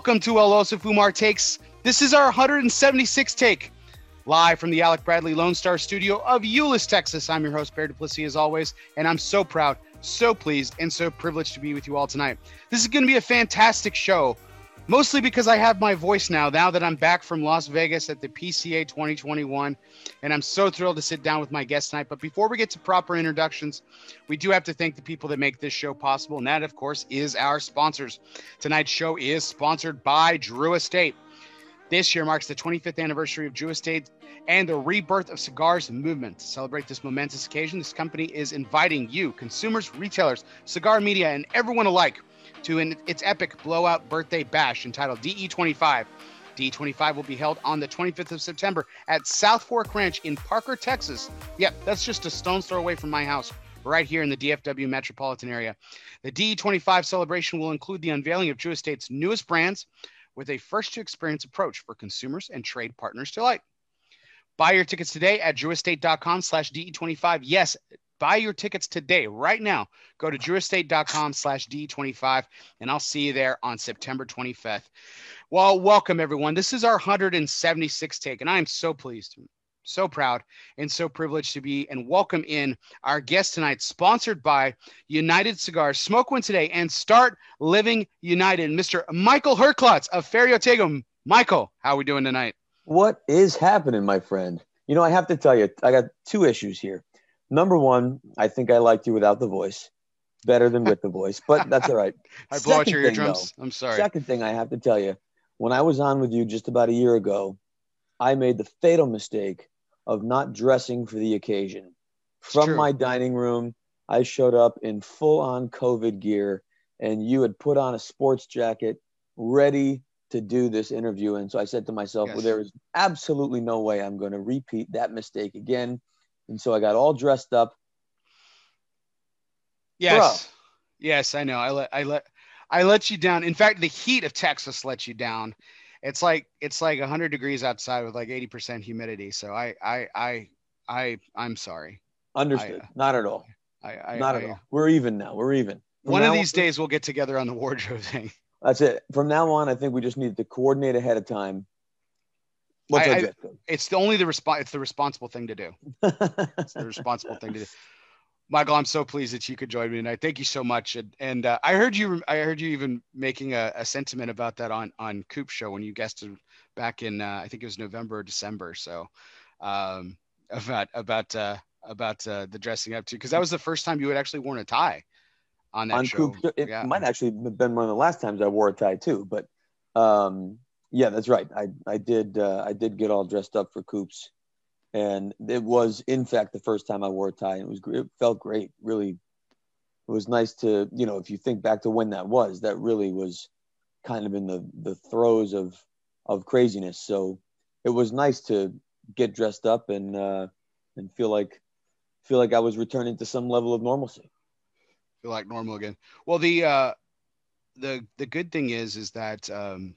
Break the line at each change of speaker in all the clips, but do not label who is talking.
Welcome to El Oso Fumar Takes. This is our 176th take, live from the Alec Bradley Lone Star studio of Euless, Texas. I'm your host, Bear Duplessis, as always, and I'm so proud, so pleased, and so privileged to be with you all tonight. This is going to be a fantastic show mostly because I have my voice now, now that I'm back from Las Vegas at the PCA 2021. And I'm so thrilled to sit down with my guest tonight. But before we get to proper introductions, we do have to thank the people that make this show possible. And that, of course, is our sponsors. Tonight's show is sponsored by Drew Estate. This year marks the 25th anniversary of Drew Estate and the rebirth of cigars movement. To celebrate this momentous occasion, this company is inviting you, consumers, retailers, cigar media, and everyone alike to an, its epic blowout birthday bash entitled DE25. DE25 will be held on the 25th of September at South Fork Ranch in Parker, Texas. Yep, that's just a stone's throw away from my house, right here in the DFW metropolitan area. The DE25 celebration will include the unveiling of Drew Estate's newest brands with a first to experience approach for consumers and trade partners to alike. Buy your tickets today at drewestate.com slash DE25. Yes, Buy your tickets today, right now. Go to drewestate.com slash D25, and I'll see you there on September 25th. Well, welcome, everyone. This is our 176 take, and I am so pleased, so proud, and so privileged to be and welcome in our guest tonight, sponsored by United Cigars. Smoke one today and start living united. Mr. Michael Herklots of Ferio Tego. Michael, how are we doing tonight?
What is happening, my friend? You know, I have to tell you, I got two issues here number one, I think I liked you without the voice better than with the voice, but that's all right.
I blow out your eardrums. Though, I'm sorry.
Second thing I have to tell you, when I was on with you just about a year ago, I made the fatal mistake of not dressing for the occasion. From my dining room, I showed up in full on COVID gear, and you had put on a sports jacket ready to do this interview. And so I said to myself, yes. well, there is absolutely no way I'm going to repeat that mistake again. And so I got all dressed up.
Yes. Bro. Yes, I know. I let I let I let you down. In fact, the heat of Texas let you down. It's like it's like 100 degrees outside with like 80% humidity. So I I I I I'm sorry.
Understood. I, Not at all. I, I Not I, at all. We're even now. We're even.
From one of these on, days we'll get together on the wardrobe thing.
That's it. From now on, I think we just need to coordinate ahead of time
What's I, I, it's the only the response. It's the responsible thing to do. it's the responsible thing to do. Michael, I'm so pleased that you could join me tonight. Thank you so much. And, and uh, I heard you. I heard you even making a, a, sentiment about that on on Coop Show when you guested back in. Uh, I think it was November or December. So um, about about uh, about uh, the dressing up too, because that was the first time you had actually worn a tie on that on show.
Coop, it yeah. might actually have been one of the last times I wore a tie too. But um, yeah, that's right. I I did uh, I did get all dressed up for Coops, and it was in fact the first time I wore a tie. And it was it felt great. Really, it was nice to you know if you think back to when that was, that really was kind of in the the throes of of craziness. So it was nice to get dressed up and uh, and feel like feel like I was returning to some level of normalcy.
Feel like normal again. Well, the uh, the the good thing is is that um,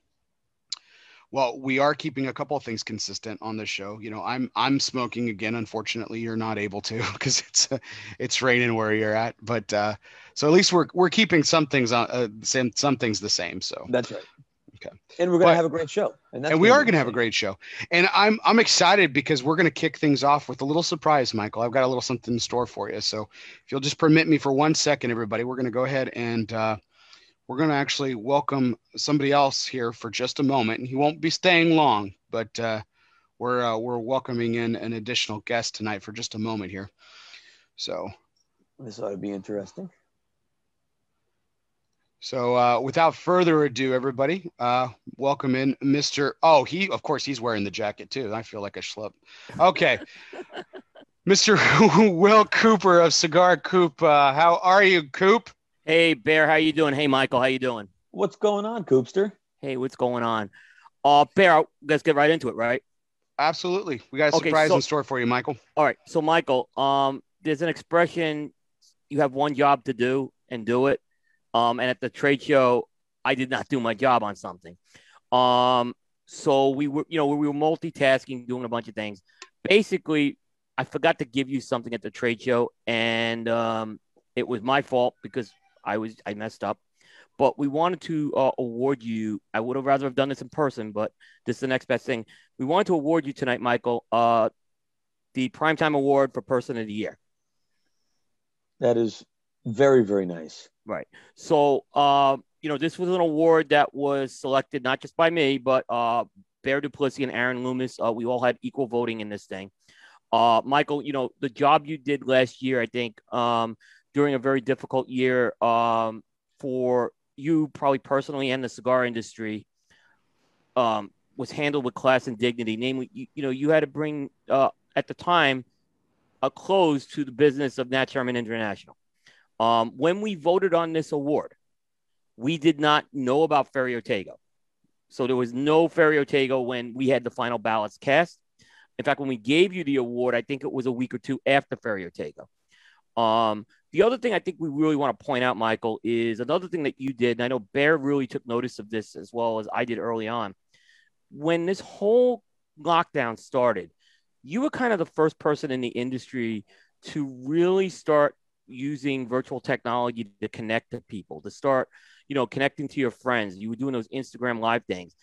well, we are keeping a couple of things consistent on this show. You know, I'm I'm smoking again. Unfortunately, you're not able to because it's uh, it's raining where you're at. But uh, so at least we're we're keeping some things on uh, some some things the same. So
that's right. Okay. And we're gonna but, have a great show.
And, and we are gonna have a great show. And I'm I'm excited because we're gonna kick things off with a little surprise, Michael. I've got a little something in store for you. So if you'll just permit me for one second, everybody, we're gonna go ahead and. Uh, we're going to actually welcome somebody else here for just a moment, and he won't be staying long, but uh, we're uh, we're welcoming in an additional guest tonight for just a moment here. So
this ought to be interesting.
So uh, without further ado, everybody, uh, welcome in Mr. Oh, he of course he's wearing the jacket too. I feel like a schlub. Okay. Mr. Will Cooper of Cigar Coop. Uh, how are you, Coop?
Hey Bear, how you doing? Hey Michael, how you doing?
What's going on, Coopster?
Hey, what's going on? Uh Bear, let's get right into it, right?
Absolutely. We got a okay, surprise so, in store for you, Michael.
All right. So Michael, um, there's an expression you have one job to do and do it. Um, and at the trade show, I did not do my job on something. Um, so we were, you know, we were multitasking, doing a bunch of things. Basically, I forgot to give you something at the trade show, and um, it was my fault because I was I messed up. but we wanted to uh, award you. I would have rather have done this in person, but this is the next best thing. We wanted to award you tonight, Michael, uh, the Primetime Award for Person of the Year.
That is very, very nice.
Right. So, uh, you know, this was an award that was selected not just by me, but uh, Bear Duplessis and Aaron Loomis. Uh, we all had equal voting in this thing. Uh, Michael, you know, the job you did last year, I think, um, during a very difficult year um, for you, probably personally, and the cigar industry, um, was handled with class and dignity. Namely, you, you know, you had to bring, uh, at the time, a close to the business of Nat Sherman International. Um, when we voted on this award, we did not know about Ferio Tego. So there was no Ferio Tego when we had the final ballots cast. In fact, when we gave you the award, I think it was a week or two after Ferio Tego. Um, the other thing I think we really want to point out, Michael, is another thing that you did. And I know Bear really took notice of this as well as I did early on. When this whole lockdown started, you were kind of the first person in the industry to really start using virtual technology to connect to people, to start, you know, connecting to your friends. You were doing those Instagram live things.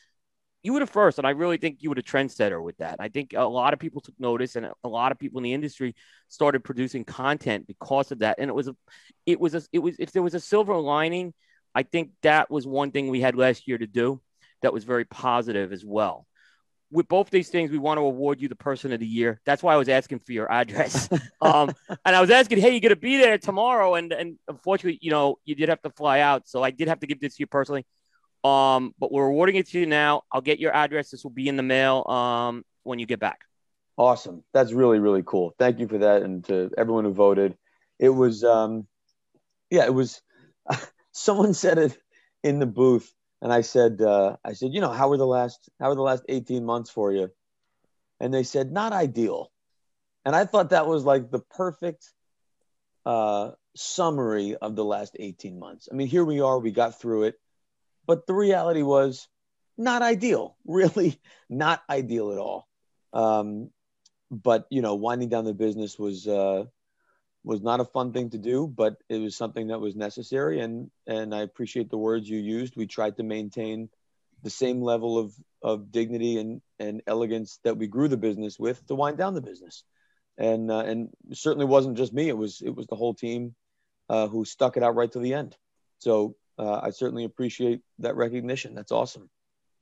You were the first, and I really think you were the trendsetter with that. I think a lot of people took notice, and a lot of people in the industry started producing content because of that. And it was a, it was a, it was if there was a silver lining, I think that was one thing we had last year to do that was very positive as well with both these things, we want to award you the person of the year. That's why I was asking for your address. um, and I was asking, hey, you're going to be there tomorrow. And, and unfortunately, you know, you did have to fly out. So I did have to give this to you personally. Um, but we're awarding it to you now. I'll get your address. This will be in the mail um, when you get back.
Awesome. That's really, really cool. Thank you for that. And to everyone who voted. It was, um, yeah, it was, someone said it in the booth and I said, uh, I said, you know, how were the last how were the last 18 months for you? And they said, not ideal. And I thought that was like the perfect uh, summary of the last 18 months. I mean, here we are, we got through it, but the reality was not ideal, really not ideal at all. Um, but you know, winding down the business was uh, was not a fun thing to do, but it was something that was necessary. And and I appreciate the words you used. We tried to maintain the same level of of dignity and and elegance that we grew the business with to wind down the business. And uh, and certainly wasn't just me. It was it was the whole team uh, who stuck it out right to the end. So uh, I certainly appreciate that recognition. That's awesome.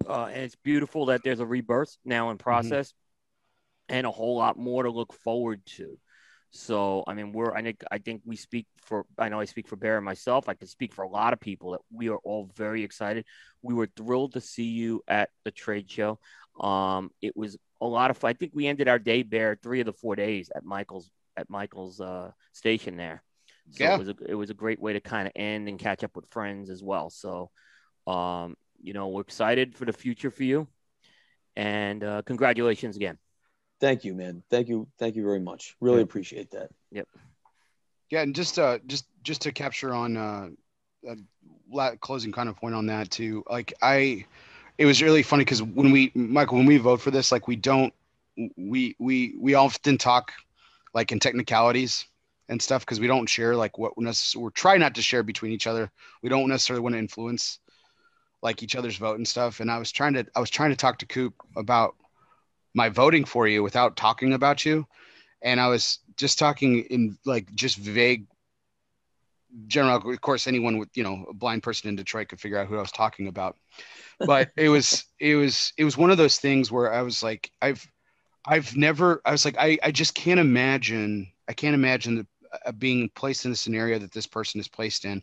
Uh, and it's beautiful that there's a rebirth now in mm-hmm. process, mm-hmm. and a whole lot more to look forward to. So I mean, we're I think I think we speak for I know I speak for Bear and myself. I can speak for a lot of people that we are all very excited. We were thrilled to see you at the trade show. Um, it was a lot of fun. I think we ended our day Bear three of the four days at Michael's at Michael's uh, station there. So yeah. it was a it was a great way to kind of end and catch up with friends as well. So, um, you know, we're excited for the future for you, and uh, congratulations again.
Thank you, man. Thank you. Thank you very much. Really appreciate that.
Yep.
Yeah, and just uh, just just to capture on uh, a closing kind of point on that too. Like I, it was really funny because when we Michael when we vote for this, like we don't we we we often talk like in technicalities and stuff because we don't share like what we're trying not to share between each other. We don't necessarily want to influence like each other's vote and stuff. And I was trying to I was trying to talk to Coop about my voting for you without talking about you. And I was just talking in like just vague general of course anyone with you know a blind person in detroit could figure out who i was talking about but it was it was it was one of those things where i was like i've i've never i was like i i just can't imagine i can't imagine the, being placed in the scenario that this person is placed in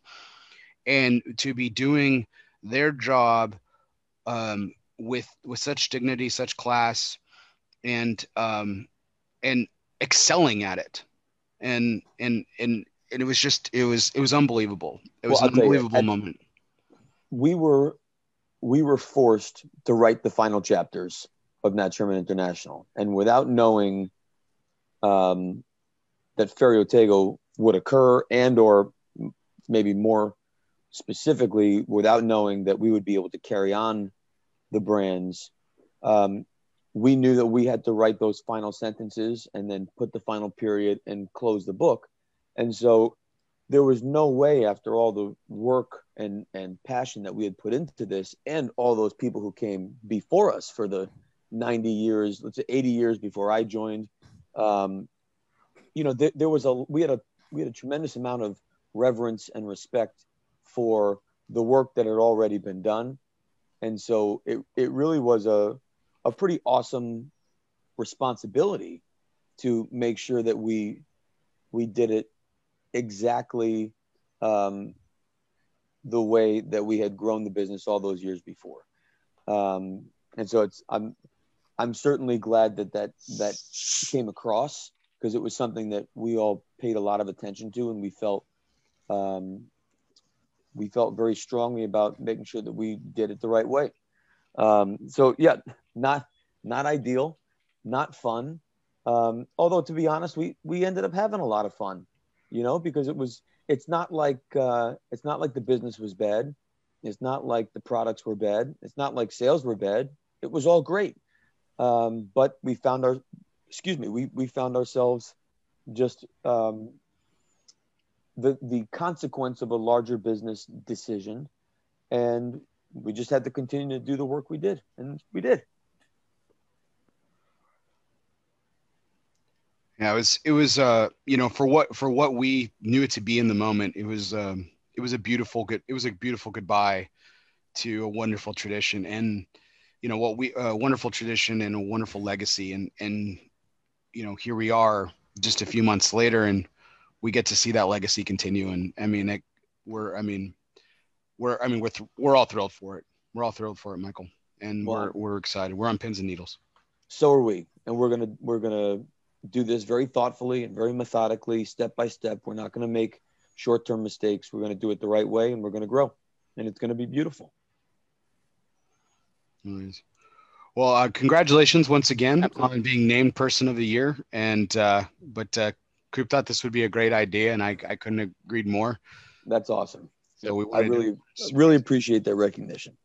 and to be doing their job um, with with such dignity such class and um, and excelling at it, and and and and it was just it was it was unbelievable. It was well, an unbelievable you, moment.
We were we were forced to write the final chapters of Nat Sherman International, and without knowing um, that Ferio Tego would occur, and or maybe more specifically, without knowing that we would be able to carry on the brands, um, we knew that we had to write those final sentences and then put the final period and close the book. And so there was no way after all the work and and passion that we had put into this and all those people who came before us for the 90 years let's say 80 years before i joined um, you know th- there was a we had a we had a tremendous amount of reverence and respect for the work that had already been done and so it, it really was a, a pretty awesome responsibility to make sure that we we did it exactly um, the way that we had grown the business all those years before. Um, and so it's I'm I'm certainly glad that that that came across because it was something that we all paid a lot of attention to and we felt um, we felt very strongly about making sure that we did it the right way. Um, so yeah, not not ideal, not fun. Um, although to be honest, we we ended up having a lot of fun you know, because it was, it's not like, uh, it's not like the business was bad. It's not like the products were bad. It's not like sales were bad. It was all great. Um, but we found our, excuse me, we, we found ourselves just, um, the, the consequence of a larger business decision. And we just had to continue to do the work we did. And we did.
Yeah, it was it was uh you know for what for what we knew it to be in the moment, it was um it was a beautiful good it was a beautiful goodbye to a wonderful tradition and you know what we a wonderful tradition and a wonderful legacy and and you know here we are just a few months later and we get to see that legacy continue and I mean it, we're I mean we're I mean we're th- we're all thrilled for it. We're all thrilled for it, Michael, and we're we're excited. We're on pins and needles.
So are we, and we're gonna we're gonna do this very thoughtfully and very methodically, step by step. We're not going to make short term mistakes. We're going to do it the right way and we're going to grow. And it's going to be beautiful.
Nice. Well, uh, congratulations once again Absolutely. on being named Person of the Year. And, uh, but uh, Coop thought this would be a great idea, and I, I couldn't agree more.
That's awesome. So we I really, to... really appreciate that recognition.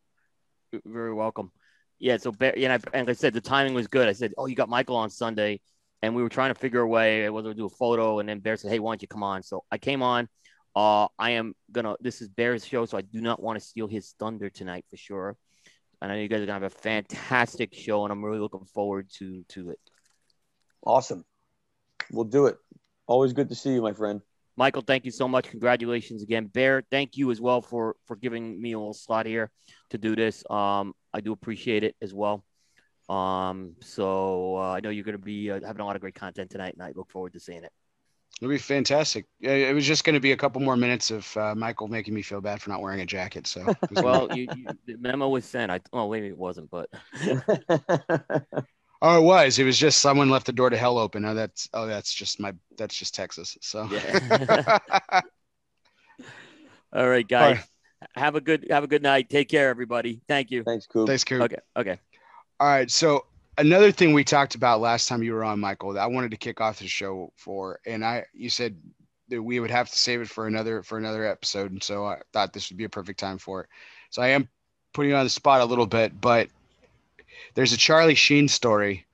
Very welcome. Yeah. So, yeah, and, and like I said, the timing was good. I said, "Oh, you got Michael on Sunday and we were trying to figure a way whether to do a photo. And then Bear said, "Hey, why don't you come on?" So I came on. Uh, I am gonna. This is Bear's show, so I do not want to steal his thunder tonight for sure. I know you guys are gonna have a fantastic show, and I'm really looking forward to to it.
Awesome. We'll do it. Always good to see you, my friend.
Michael, thank you so much. Congratulations again, Bear. Thank you as well for for giving me a little slot here to do this. Um, I do appreciate it as well. Um, so uh, I know you're going to be uh, having a lot of great content tonight, and I look forward to seeing it.
It'll be fantastic. It was just going to be a couple more minutes of uh, Michael making me feel bad for not wearing a jacket. So,
well, you, you, the memo was sent. I oh wait, it wasn't, but
oh, it was. It was just someone left the door to hell open. Oh, that's oh, that's just my that's just Texas. So,
yeah. All right, guys. All right. Have a good have a good night. Take care, everybody. Thank you.
Thanks, Coop.
Thanks, Coop.
Okay. Okay.
All right. So another thing we talked about last time you were on, Michael, that I wanted to kick off the show for, and I, you said that we would have to save it for another for another episode, and so I thought this would be a perfect time for it. So I am putting you on the spot a little bit, but there's a Charlie Sheen story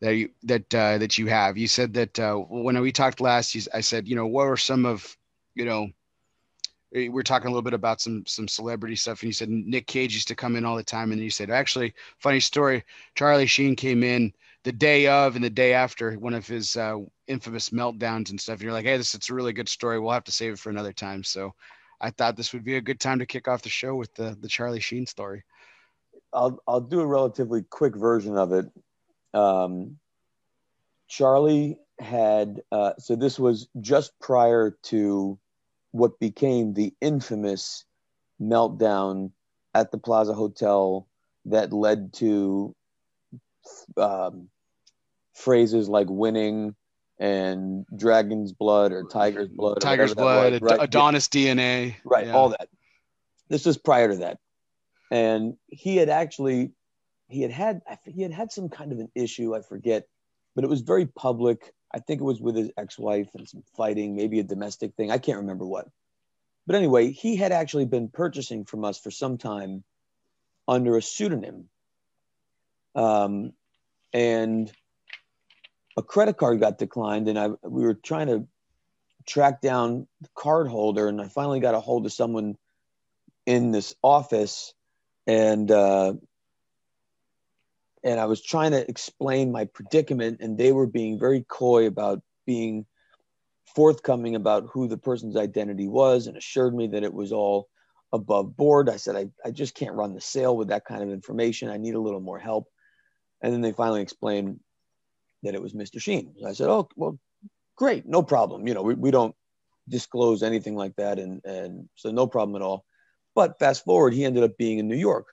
that you that uh, that you have. You said that uh, when we talked last, you, I said, you know, what were some of, you know, we are talking a little bit about some some celebrity stuff, and you said Nick Cage used to come in all the time, and then you said actually, funny story, Charlie Sheen came in the day of and the day after one of his uh, infamous meltdowns and stuff. And you're like, hey, this it's a really good story. We'll have to save it for another time. So I thought this would be a good time to kick off the show with the the Charlie Sheen story.
I'll I'll do a relatively quick version of it. Um, Charlie had uh, so this was just prior to what became the infamous meltdown at the Plaza Hotel that led to um, phrases like winning and dragon's blood or tiger's blood.
Tiger's blood, was, right? Adonis DNA.
Right, yeah. all that. This was prior to that. And he had actually, he had had, he had had some kind of an issue, I forget, but it was very public I think it was with his ex-wife and some fighting, maybe a domestic thing. I can't remember what. But anyway, he had actually been purchasing from us for some time under a pseudonym. Um, and a credit card got declined, and I we were trying to track down the card holder, and I finally got a hold of someone in this office, and uh, and I was trying to explain my predicament, and they were being very coy about being forthcoming about who the person's identity was, and assured me that it was all above board. I said, I, I just can't run the sale with that kind of information. I need a little more help. And then they finally explained that it was Mr. Sheen. I said, Oh, well, great, no problem. You know, we, we don't disclose anything like that. And, and so no problem at all. But fast forward, he ended up being in New York.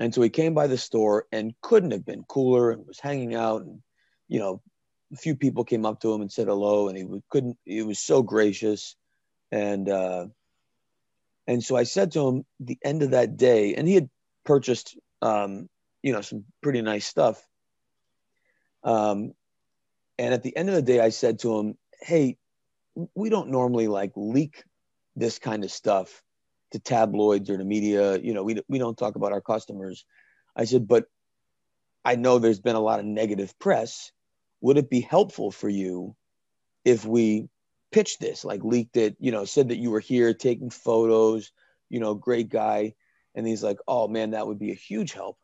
And so he came by the store and couldn't have been cooler and was hanging out. And, you know, a few people came up to him and said hello. And he couldn't, he was so gracious. And, uh, and so I said to him the end of that day, and he had purchased, um, you know, some pretty nice stuff. Um, and at the end of the day, I said to him, Hey, we don't normally like leak this kind of stuff to tabloids or to media. You know, we, we don't talk about our customers. I said, but I know there's been a lot of negative press. Would it be helpful for you if we pitched this, like leaked it, you know, said that you were here taking photos, you know, great guy. And he's like, oh man, that would be a huge help.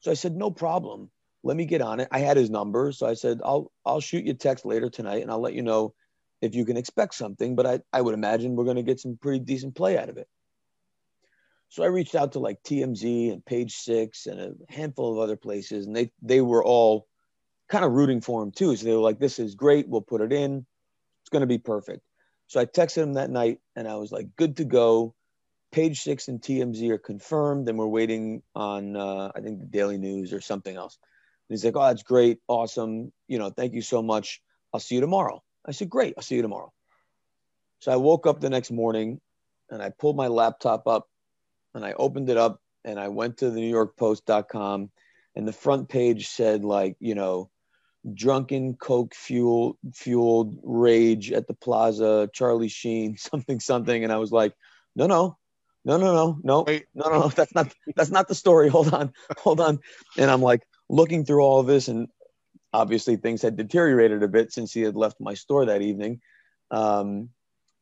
So I said, no problem. Let me get on it. I had his number. So I said, I'll, I'll shoot you a text later tonight and I'll let you know if you can expect something, but I, I would imagine we're going to get some pretty decent play out of it. So I reached out to like TMZ and Page Six and a handful of other places, and they they were all kind of rooting for him too. So they were like, "This is great. We'll put it in It's going to be perfect. So I texted him that night and I was like, good to go. Page six and TMZ are confirmed, and we're waiting on, uh, I think, the Daily News or something else. And he's like, oh, that's great. Awesome. You know, thank you so much. I'll see you tomorrow. I said, great. I'll see you tomorrow. So I woke up the next morning and I pulled my laptop up and I opened it up and I went to the New York Post.com and the front page said, like, you know, drunken coke fuel fueled rage at the plaza charlie sheen something something. And i was like no no no no no no Wait. no no no that's not that's not the story. Hold on hold on. And i'm like looking through all of this and obviously things had deteriorated a bit since he had left my store that evening. Um,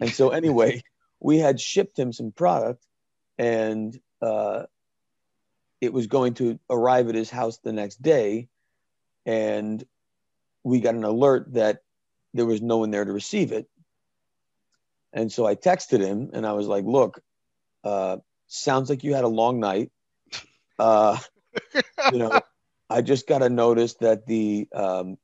and so anyway we had shipped him some product and uh, it was going to arrive at his house the next day and we got an alert that there was no one there to receive it. And so I texted him and I was like, look, uh, sounds like you had a long night. Uh, you know, I just got a notice that the um,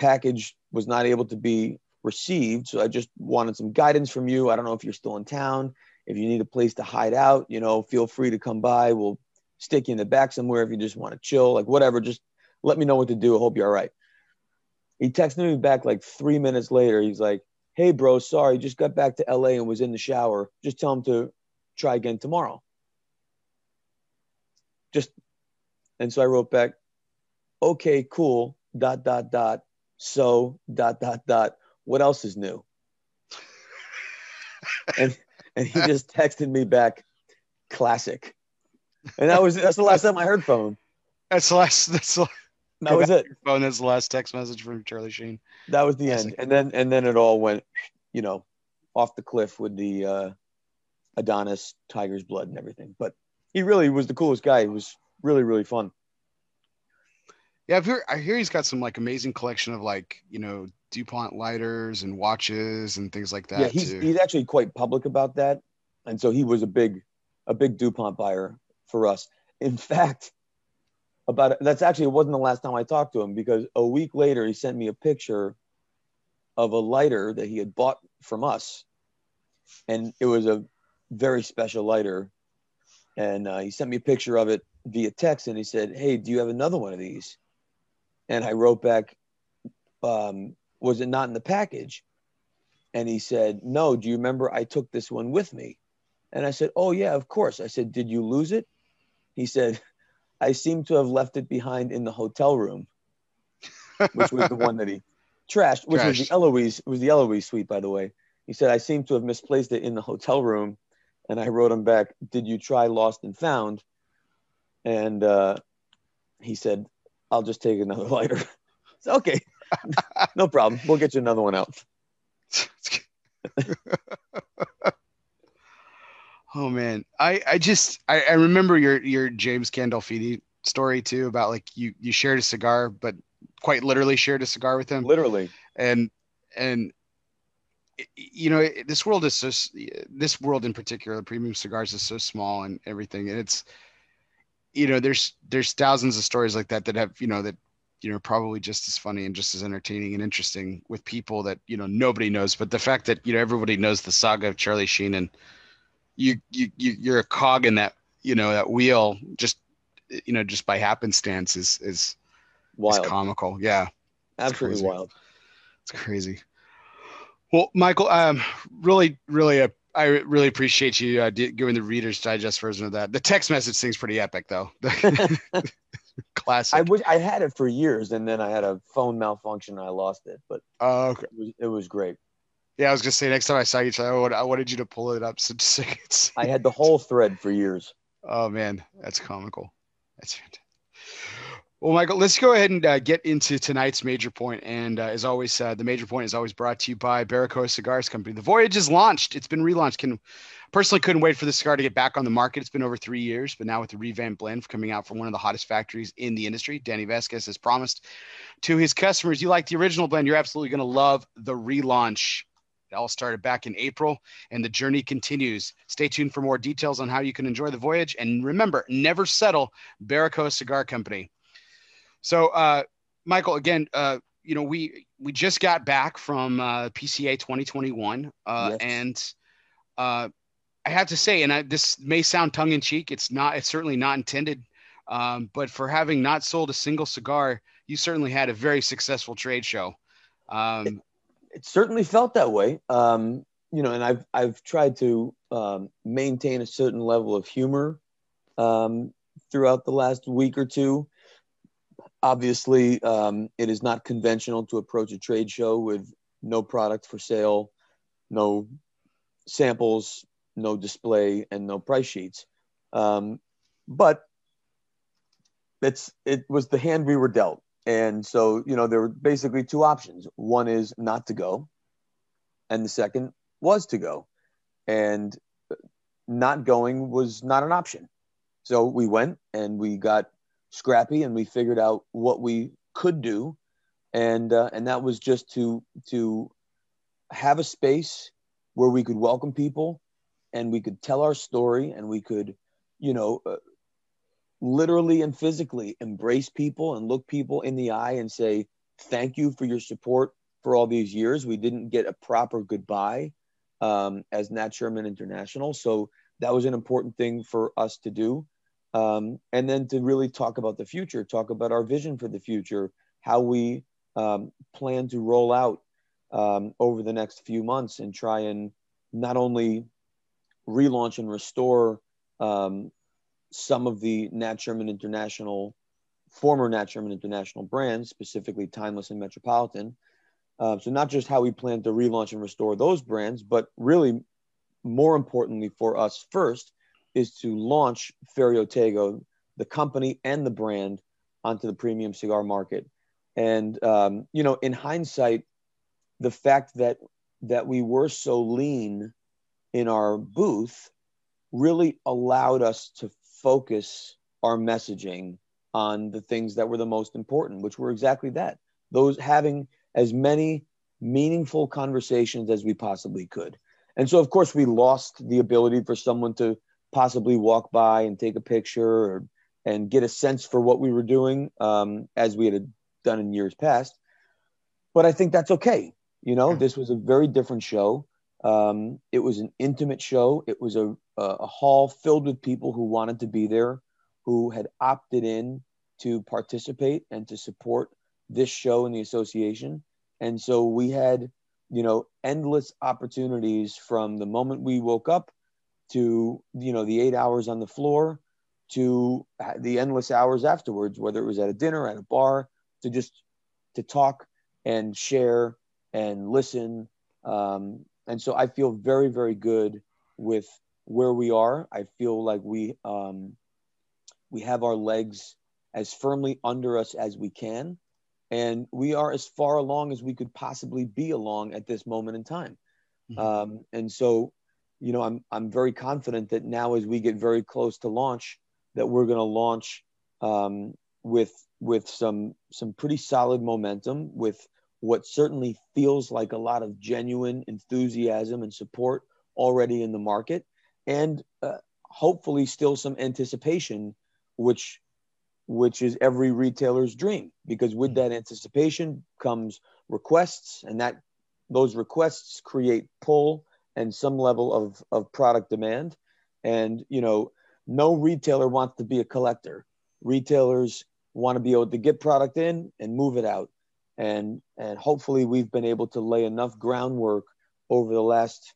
package was not able to be received. So I just wanted some guidance from you. I don't know if you're still in town. If you need a place to hide out, you know, feel free to come by. We'll stick you in the back somewhere if you just want to chill, like whatever. Just let me know what to do. I hope you're all right. He texted me back like three minutes later. He's like, Hey, bro, sorry, just got back to LA and was in the shower. Just tell him to try again tomorrow. Just, and so I wrote back, Okay, cool, dot, dot, dot. So, dot, dot, dot. What else is new? and, and he just texted me back, classic. And that was, that's the last time I heard from him.
That's the last, that's the
that was it.
phone. That's the last text message from Charlie Sheen.
That was the end, and then and then it all went, you know, off the cliff with the uh, Adonis tiger's blood and everything. But he really was the coolest guy. He was really really fun.
Yeah, I've heard, I hear he's got some like amazing collection of like you know Dupont lighters and watches and things like that.
Yeah, he's
too.
he's actually quite public about that, and so he was a big a big Dupont buyer for us. In fact, about that's actually it wasn't the last time I talked to him because a week later he sent me a picture of a lighter that he had bought from us, and it was a very special lighter. And uh, he sent me a picture of it via text, and he said, "Hey, do you have another one of these?" And I wrote back, um, "Was it not in the package?" And he said, "No. Do you remember I took this one with me?" And I said, "Oh yeah, of course." I said, "Did you lose it?" He said I seem to have left it behind in the hotel room, which was the one that he trashed, which was the Eloise was the Eloise suite, by the way. He said I seem to have misplaced it in the hotel room, and I wrote him back, "Did you try Lost and Found?" And uh, he said, "I'll just take another lighter." so, okay, no problem. We'll get you another one out.
oh man, I I just I, I remember your your James Gandolfini story too about like you you shared a cigar, but quite literally shared a cigar with him.
Literally.
And and you know this world is so this world in particular, premium cigars is so small and everything, and it's you know there's there's thousands of stories like that that have you know that you know probably just as funny and just as entertaining and interesting with people that you know nobody knows. But the fact that you know everybody knows the saga of charlie sheen and you you, you you're a cog in that you know that wheel just you know just by happenstance is is, wild. is comical. Yeah.
Absolutely
it's
wild.
It's crazy. Well michael um really really a I really appreciate you uh, giving the Reader's Digest version of that. The text message thing's pretty epic, though. Classic.
I wish I had it for years, and then I had a phone malfunction and I lost it. But
oh, okay.
it, was, it was great.
Yeah, I was gonna say next time I saw you, I wanted you to pull it up. So
I had the whole thread for years.
Oh man, that's comical. That's fantastic. Well, Michael, let's go ahead and uh, get into tonight's major point. And uh, as always, uh, the major point is always brought to you by Baracoa Cigars Company. The Voyage is launched. It's been relaunched. Can personally couldn't wait for the cigar to get back on the market. It's been over three years, but now with the revamped blend coming out from one of the hottest factories in the industry, Danny Vasquez has promised to his customers, you like the original blend, you're absolutely going to love the relaunch. It all started back in April, and the journey continues. Stay tuned for more details on how you can enjoy the voyage. And remember, never settle. Baracoa Cigar Company. So, uh, Michael, again, uh, you know, we we just got back from uh, PCA 2021, uh, yes. and uh, I have to say, and I, this may sound tongue in cheek, it's not. It's certainly not intended. Um, but for having not sold a single cigar, you certainly had a very successful trade show. Um,
it, it, certainly felt that way. Um, you know, and I've I've tried to um, maintain a certain level of humor um, throughout the last week or two obviously, um, it is not conventional to approach a trade show with no product for sale, no samples, no display, and no price sheets. Um, but it's it was the hand we were dealt, and so you know there were basically two options. One is not to go, and the second was to go, and not going was not an option. So we went and we got scrappy and we figured out what we could do. And uh, and that was just to to have a space where we could welcome people and we could tell our story and we could you know uh, literally and physically embrace people and look people in the eye and say thank you for your support for all these years. We didn't get a proper goodbye um, as nat sherman international. So that was an important thing for us to do um, and then to really talk about the future, talk about our vision for the future, how we um, plan to roll out um, over the next few months and try and not only relaunch and restore um, some of the Nat Sherman International, former Nat Sherman International brands, specifically Timeless and Metropolitan. Uh, so not just how we plan to relaunch and restore those brands, but really more importantly for us first is to launch Ferio Tego, the company and the brand, onto the premium cigar market. And um, you know, in hindsight, the fact that that we were so lean in our booth really allowed us to focus our messaging on the things that were the most important, which were exactly that. Those having as many meaningful conversations as we possibly could. And so, of course, we lost the ability for someone to possibly walk by and take a picture or, and get a sense for what we were doing um, as we had done in years past. But I think that's okay. You know, this was a very different show. Um, it was an intimate show. It was a, a hall filled with people who wanted to be there, who had opted in to participate and to support this show and the association. And so we had, you know, endless opportunities from the moment we woke up to you know the eight hours on the floor to the endless hours afterwards whether it was at a dinner at a bar to just to talk and share and listen. Um, and so i feel very very good with where we are. I feel like we um, we have our legs as firmly under us as we can and we are as far along as we could possibly be along at this moment in time. Mm-hmm. Um, and so, you know, I'm I'm very confident that now as we get very close to launch, that we're going to launch um, with with some some pretty solid momentum, with what certainly feels like a lot of genuine enthusiasm and support already in the market, and uh, hopefully still some anticipation, which which is every retailer's dream because with that anticipation comes requests and that those requests create pull and some level of, of product demand. And you know no retailer wants to be a collector. Retailers want to be able to get product in and move it out. And and hopefully we've been able to lay enough groundwork over the last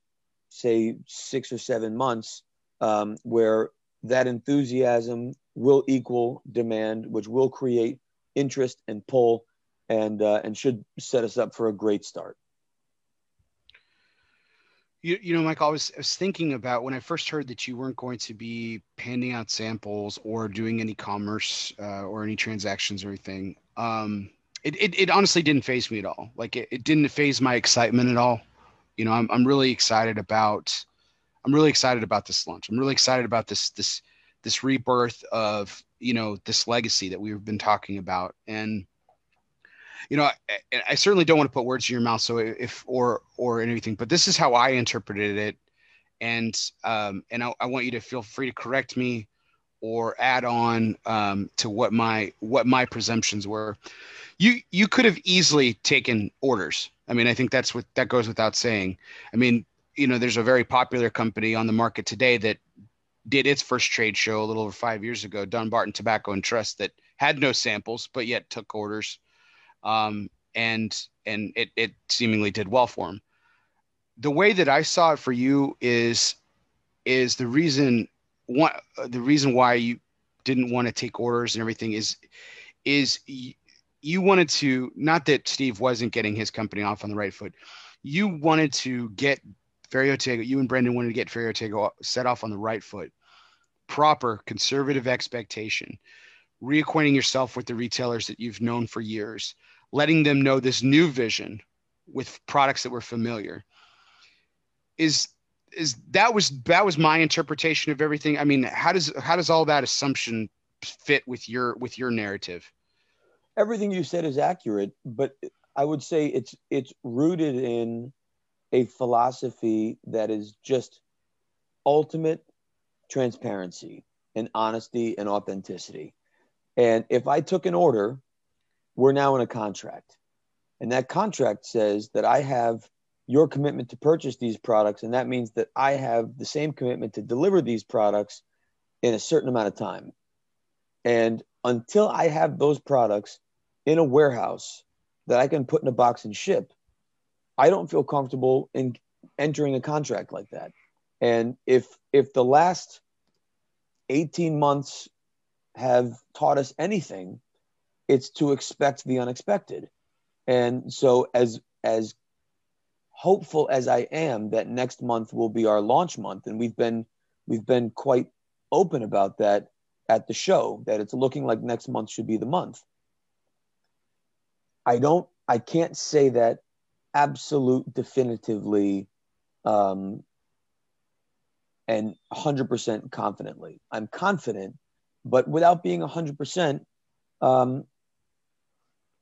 say six or seven months um, where that enthusiasm will equal demand, which will create interest and pull, and uh, and should set us up for a great start.
You, you know, Mike, I was, I was thinking about when I first heard that you weren't going to be handing out samples or doing any commerce uh, or any transactions or anything. Um, it, it, it honestly didn't phase me at all. Like it, it didn't phase my excitement at all. You know, I'm, I'm really excited about, I'm really excited about this launch. I'm really excited about this, this, this rebirth of you know this legacy that we've been talking about and you know I, I, certainly don't want to put words in your mouth so if or or anything but this is how i interpreted it. And um and i, I want you to feel free to correct me or add on um, to what my what my presumptions were. You you could have easily taken orders. I mean i think that's what that goes without saying. I mean you know there's a very popular company on the market today that did its first trade show a little over five years ago, Dunbarton Tobacco and Trust, that had no samples but yet took orders, um, and and it it seemingly did well for him. The way that I saw it for you is is the reason one the reason why you didn't want to take orders and everything is is you, you wanted to not that Steve wasn't getting his company off on the right foot. You wanted to get Ferio Tego, you and Brendan wanted to get Ferio Tego set off on the right foot. Proper conservative expectation, reacquainting yourself with the retailers that you've known for years, letting them know this new vision with products that were familiar. Is is that was that was my interpretation of everything. I mean, how does how does all that assumption fit with your with your narrative?
Everything you said is accurate, but I would say it's it's rooted in a philosophy that is just ultimate transparency and honesty and authenticity. And if I took an order, we're now in a contract. And that contract says that I have your commitment to purchase these products. And that means that I have the same commitment to deliver these products in a certain amount of time. And until I have those products in a warehouse that I can put in a box and ship, I don't feel comfortable in entering a contract like that. And if if the last 18 months have taught us anything, it's to expect the unexpected. And so as as hopeful as I am that next month will be our launch month and we've been we've been quite open about that at the show that it's looking like next month should be the month. I don't I can't say that absolute definitively um, and 100% confidently. I'm confident, but without being 100%, um,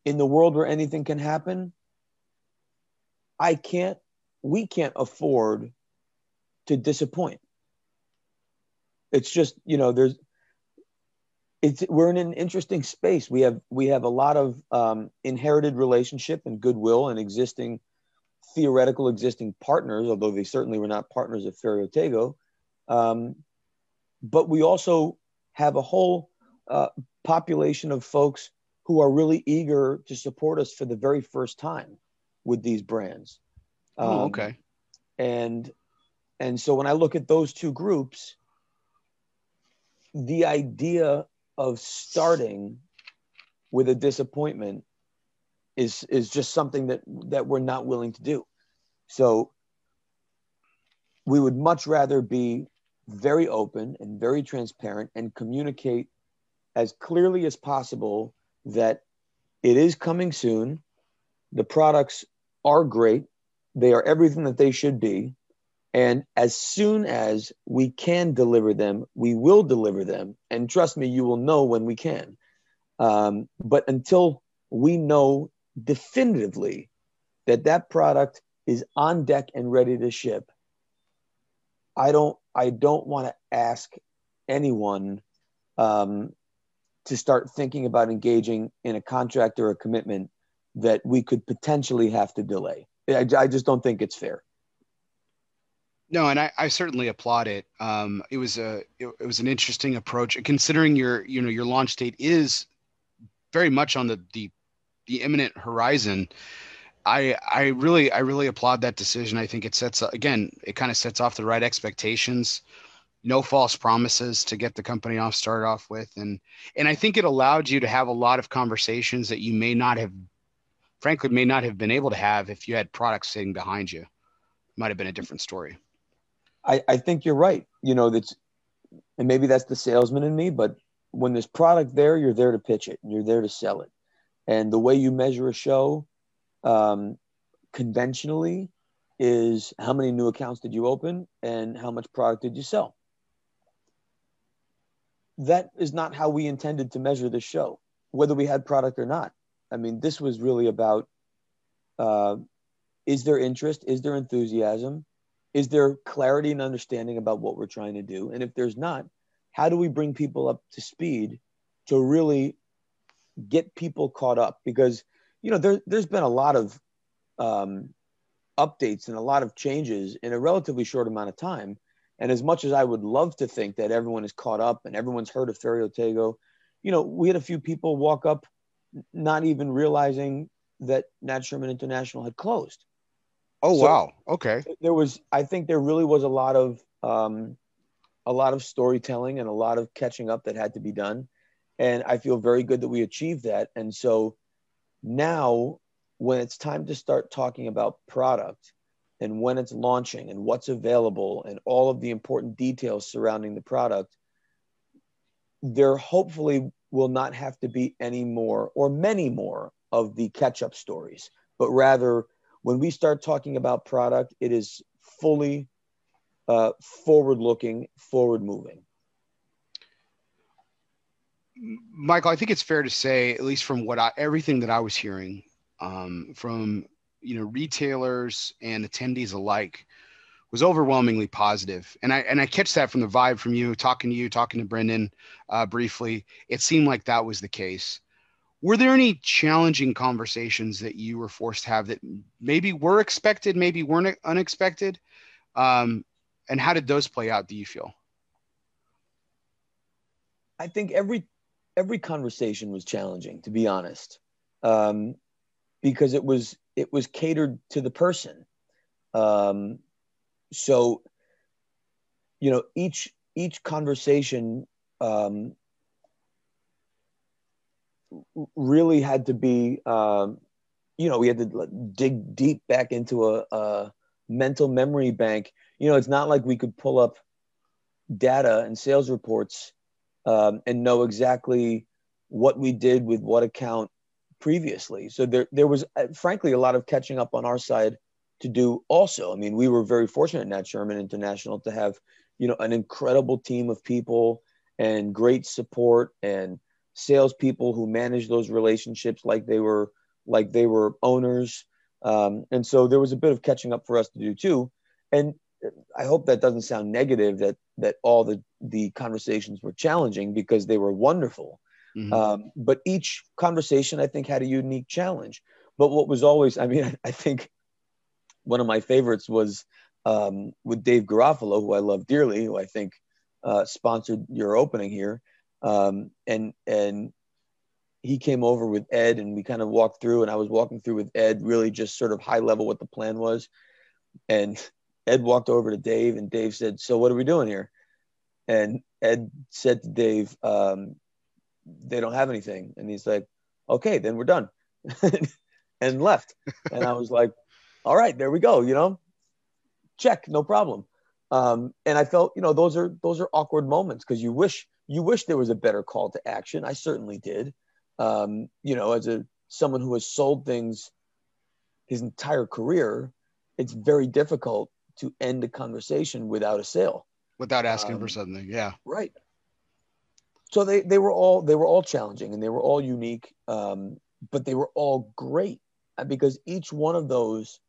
in the world where anything can happen, I can't, we can't afford to disappoint. It's just, you know, there's, it's, we're in an interesting space. We have, we have a lot of um, inherited relationship and goodwill and existing theoretical existing partners, although they certainly were not partners of Ferio Tego. Um, but we also have a whole uh, population of folks who are really eager to support us for the very first time with these brands.
Oh, um, oh, okay.
And and so when I look at those two groups, the idea of starting with a disappointment is is just something that that we're not willing to do. So we would much rather be very open and very transparent and communicate as clearly as possible that it is coming soon. The products are great. they are everything that they should be. And as soon as we can deliver them, we will deliver them. And trust me, you will know when we can. Um, but until we know definitively that that product is on deck and ready to ship, I don't I don't want to ask anyone um, to start thinking about engaging in a contract or a commitment that we could potentially have to delay. I, I just don't think it's fair.
No, and I, I certainly applaud it. Um, it was a it, it, was an interesting approach, considering your you know your launch date is very much on the the, the imminent horizon. I I really I really applaud that decision. I think it sets again it kind of sets off the right expectations. No false promises to get the company off started off with and and i think it allowed you to have a lot of conversations that you may not have frankly may not have been able to have if you had products sitting behind you. Might have been a different story.
I i think you're right. You know that's and maybe that's the salesman in me but when there's product there you're there to pitch it. And you're there to sell it. And the way you measure a show um, conventionally is how many new accounts did you open and how much product did you sell that is not how we intended to measure this show, whether we had product or not. I mean, this was really about uh, is there interest? Is there enthusiasm? Is there clarity and understanding about what we're trying to do? And if there's not, how do we bring people up to speed to really get people caught up? Because, you know, there, there's been a lot of um, updates and a lot of changes in a relatively short amount of time. And as much as I would love to think that everyone is caught up and everyone's heard of Ferio Tego, you know, we had a few people walk up not even realizing that Nat Sherman International had closed.
Oh so wow! Okay.
There was, I think, there really was a lot of, um, a lot of storytelling and a lot of catching up that had to be done, and I feel very good that we achieved that. And so now, when it's time to start talking about product, and when it's launching and what's available and all of the important details surrounding the product, there hopefully will not have to be any more or many more of the catch up stories, but rather when we start talking about product, it is fully uh, forward looking, forward moving.
Michael, I think it's fair to say, at least from what I, everything that I was hearing um, from you know retailers and attendees alike was overwhelmingly positive. And i and i catch that from the vibe from you talking to you talking to brendan uh, briefly. It seemed like that was the case. Were there any challenging conversations that you were forced to have that maybe were expected maybe weren't unexpected? Um, and how did those play out do you feel?
I think every every conversation was challenging to be honest um, because it was it was catered to the person. Um, so, you know, each each conversation um, really had to be, um, you know, we had to dig deep back into a, a mental memory bank. You know, it's not like we could pull up data and sales reports um, and know exactly what we did with what account previously. So there, there was uh, frankly a lot of catching up on our side to do also. I mean, we were very fortunate at Sherman International to have, you know, an incredible team of people and great support and salespeople who managed those relationships like they were like they were owners. Um, and so there was a bit of catching up for us to do too. And I hope that doesn't sound negative that that all the the conversations were challenging because they were wonderful. Mm-hmm. Um, but each conversation, I think, had a unique challenge. But what was always, I mean, I, think one of my favorites was um, with Dave Garofalo, who I love dearly, who I think uh, sponsored your opening here. Um, and, and he came over with Ed and we kind of walked through and I was walking through with Ed, really just sort of high level what the plan was. And Ed walked over to Dave and Dave said, so what are we doing here? And Ed said to Dave, um, they don't have anything. And he's like, okay, then we're done. and left. And I was like, all right, there we go, you know, check, no problem. Um, and I felt, you know, those are those are awkward moments because you wish you wish there was a better call to action. I certainly did. Um, you know, as a someone who has sold things his entire career, it's very difficult to end a conversation without a sale
without asking
Um,
for something. Yeah.
right so they they were all they were all challenging and they were all unique um, but they were all great uh, because each one of those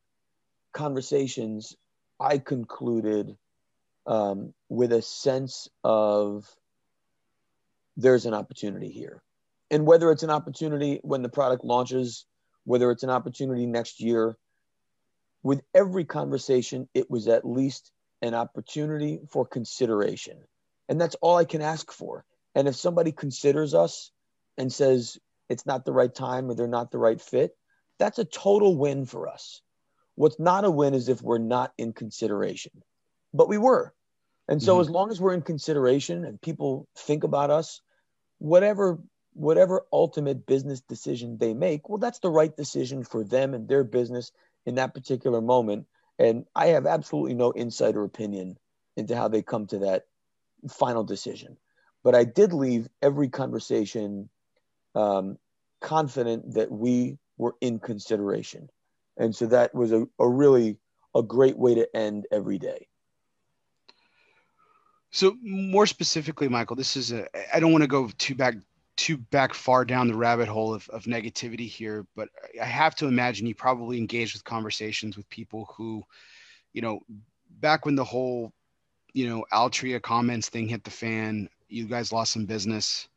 conversations i concluded um, with a sense of there's an opportunity here and whether it's an opportunity when the product launches whether it's an opportunity next year with every conversation it was at least an opportunity for consideration. And that's all i can ask for. And if somebody considers us and says it's not the right time or they're not the right fit that's a total win for us. What's not a win is if we're not in consideration. But we were. And so
Mhm.
as long as we're in consideration and people think about us whatever whatever ultimate business decision they make well that's the right decision for them and their business in that particular moment. And i have absolutely no insight or opinion into how they come to that final decision. But i did leave every conversation um, confident that we were in consideration. And so that was a, a really a great way to end every day.
So more specifically, Michael, this is a I don't want to go too back too back far down the rabbit hole of, of negativity here, but I have to imagine you probably engaged with conversations with people who, you know, back when the whole, you know, Altria comments thing hit the fan, you guys lost some business.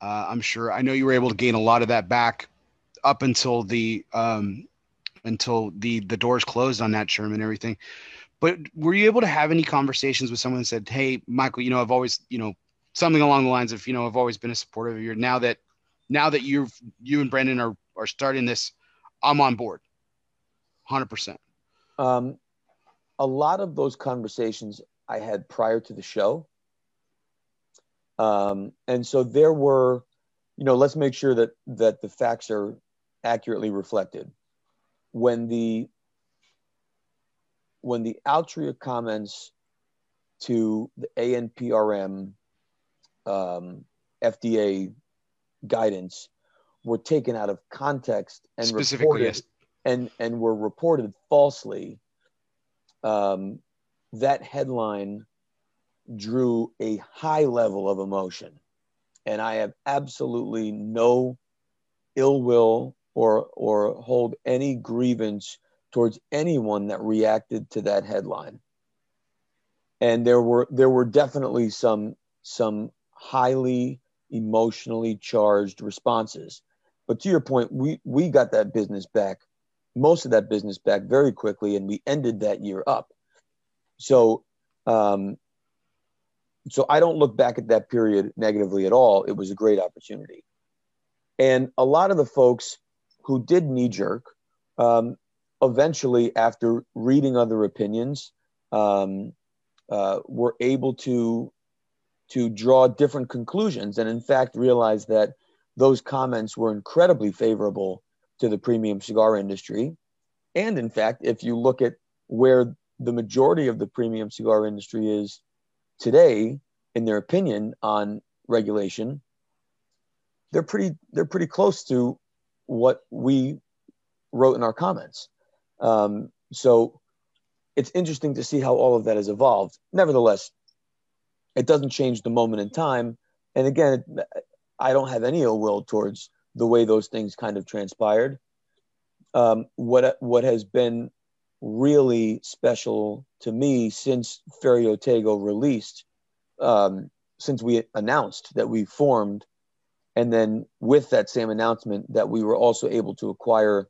Uh, I'm sure. I know you were able to gain a lot of that back up until the um, until the the doors closed on that Sherman and everything. But were you able to have any conversations with someone that said, "Hey, Michael, you know, I've always, you know, something along the lines of, you know, I've always been a supporter of yours. Now that, now that you've, you and Brendan are are starting this, I'm on board, hundred percent."
Um, a lot of those conversations I had prior to the show. Um, and so there were, you know, let's make sure that that the facts are accurately reflected. When the when the Altria comments to the ANPRM um, FDA guidance were taken out of context and
Specifically,
reported,
yes.
and and were reported falsely, um, that headline drew a high level of emotion, and I have absolutely no ill will or or hold any grievance towards anyone that reacted to that headline. And there were there were definitely some some highly emotionally charged responses. But to your point, we we got that business back, most of that business back very quickly, and we ended that year up. So, um, so I don't look back at that period negatively at all. It was a great opportunity, and a lot of the folks who did knee jerk, um, eventually after reading other opinions, um, uh, were able to to draw different conclusions, and in fact realize that those comments were incredibly favorable to the premium cigar industry. And in fact, if you look at where the majority of the premium cigar industry is today, in their opinion on regulation, they're pretty they're pretty close to what we wrote in our comments. Um, so it's interesting to see how all of that has evolved. Nevertheless, it doesn't change the moment in time. And again, I don't have any ill will towards the way those things kind of transpired. Um, what what has been really special to me since Ferio Tego released, um, since we announced that we formed, and then with that same announcement that we were also able to acquire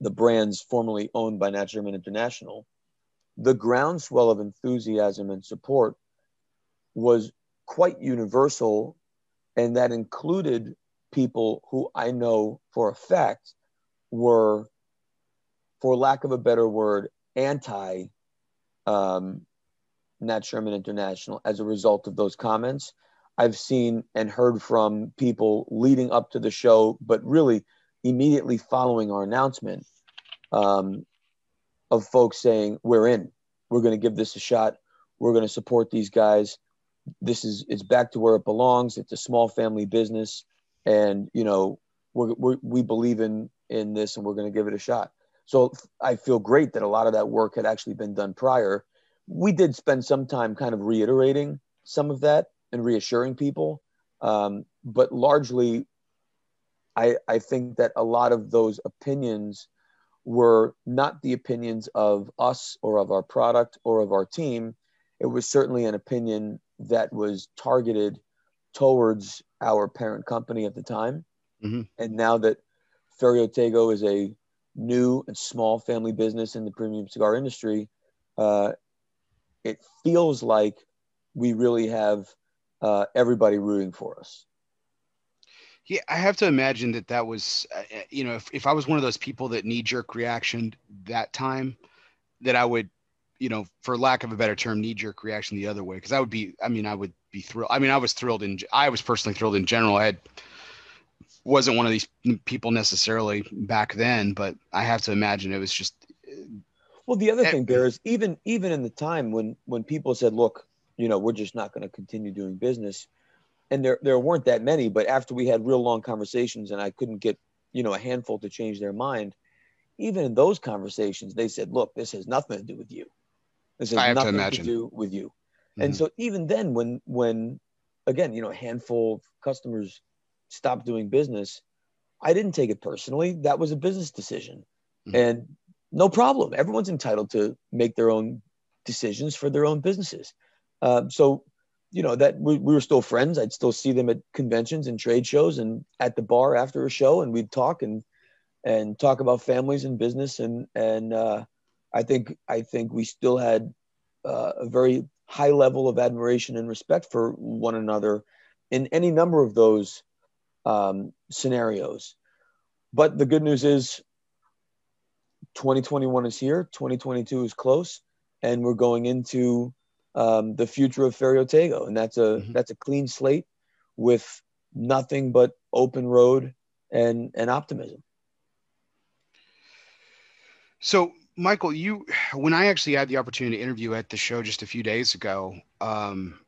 the brands formerly owned by Nat Sherman International, the groundswell of enthusiasm and support was quite universal, and that included people who I know for a fact were, for lack of a better word, anti um, Nat Sherman International as a result of those comments. I've seen and heard from people leading up to the show, but really immediately following our announcement um, of folks saying, We're in, we're going to give this a shot, we're going to support these guys. This is it's back to where it belongs. It's a small family business, and you know we're, we're, we believe in in this, and we're going to give it a shot. So I feel great that a lot of that work had actually been done prior. We did spend some time kind of reiterating some of that and reassuring people. Um, but largely, I, I think that a lot of those opinions were not the opinions of us or of our product or of our team. It was certainly an opinion that was targeted towards our parent company at the time. Mm-hmm. And now that Ferio Tego is a new and small family business in the premium cigar industry, uh, it feels like we really have uh, everybody rooting for us.
Yeah, I have to imagine that that was, uh, uh you know, if, if I was one of those people that knee jerk reaction that time, that I would, you know, for lack of a better term, knee jerk reaction the other way. Cause I would be, I mean, I would be thrilled. I mean, I was thrilled in, I was personally thrilled in general. I had, wasn't one of these people necessarily back then, but I have to imagine it was just.
Well, the other eh, thing, Bear, is even even in the time when when people said, "Look, you know, we're just not going to continue doing business," and there there weren't that many, but after we had real long conversations, and I couldn't get you know a handful to change their mind, even in those conversations, they said, "Look, this has nothing to do with you. This has nothing to, to, do with you." Mm-hmm. And so even then, when when again, you know, a handful of customers stopped doing business, I didn't take it personally. That was a business decision. Mm-hmm. And no problem. Everyone's entitled to make their own decisions for their own businesses. Um, so, you know, that we, we, were still friends. I'd still see them at conventions and trade shows and at the bar after a show, and we'd talk and and talk about families and business. And and uh, I think I think we still had uh, a very high level of admiration and respect for one another in any number of those um, scenarios. But the good news is 2021 is here, 2022 is close, and we're going into um, the future of Ferio Tego, and that's a mm-hmm. that's a clean slate with nothing but open road and and optimism.
So, Michael, you when I actually had the opportunity to interview at the show just a few days ago, um,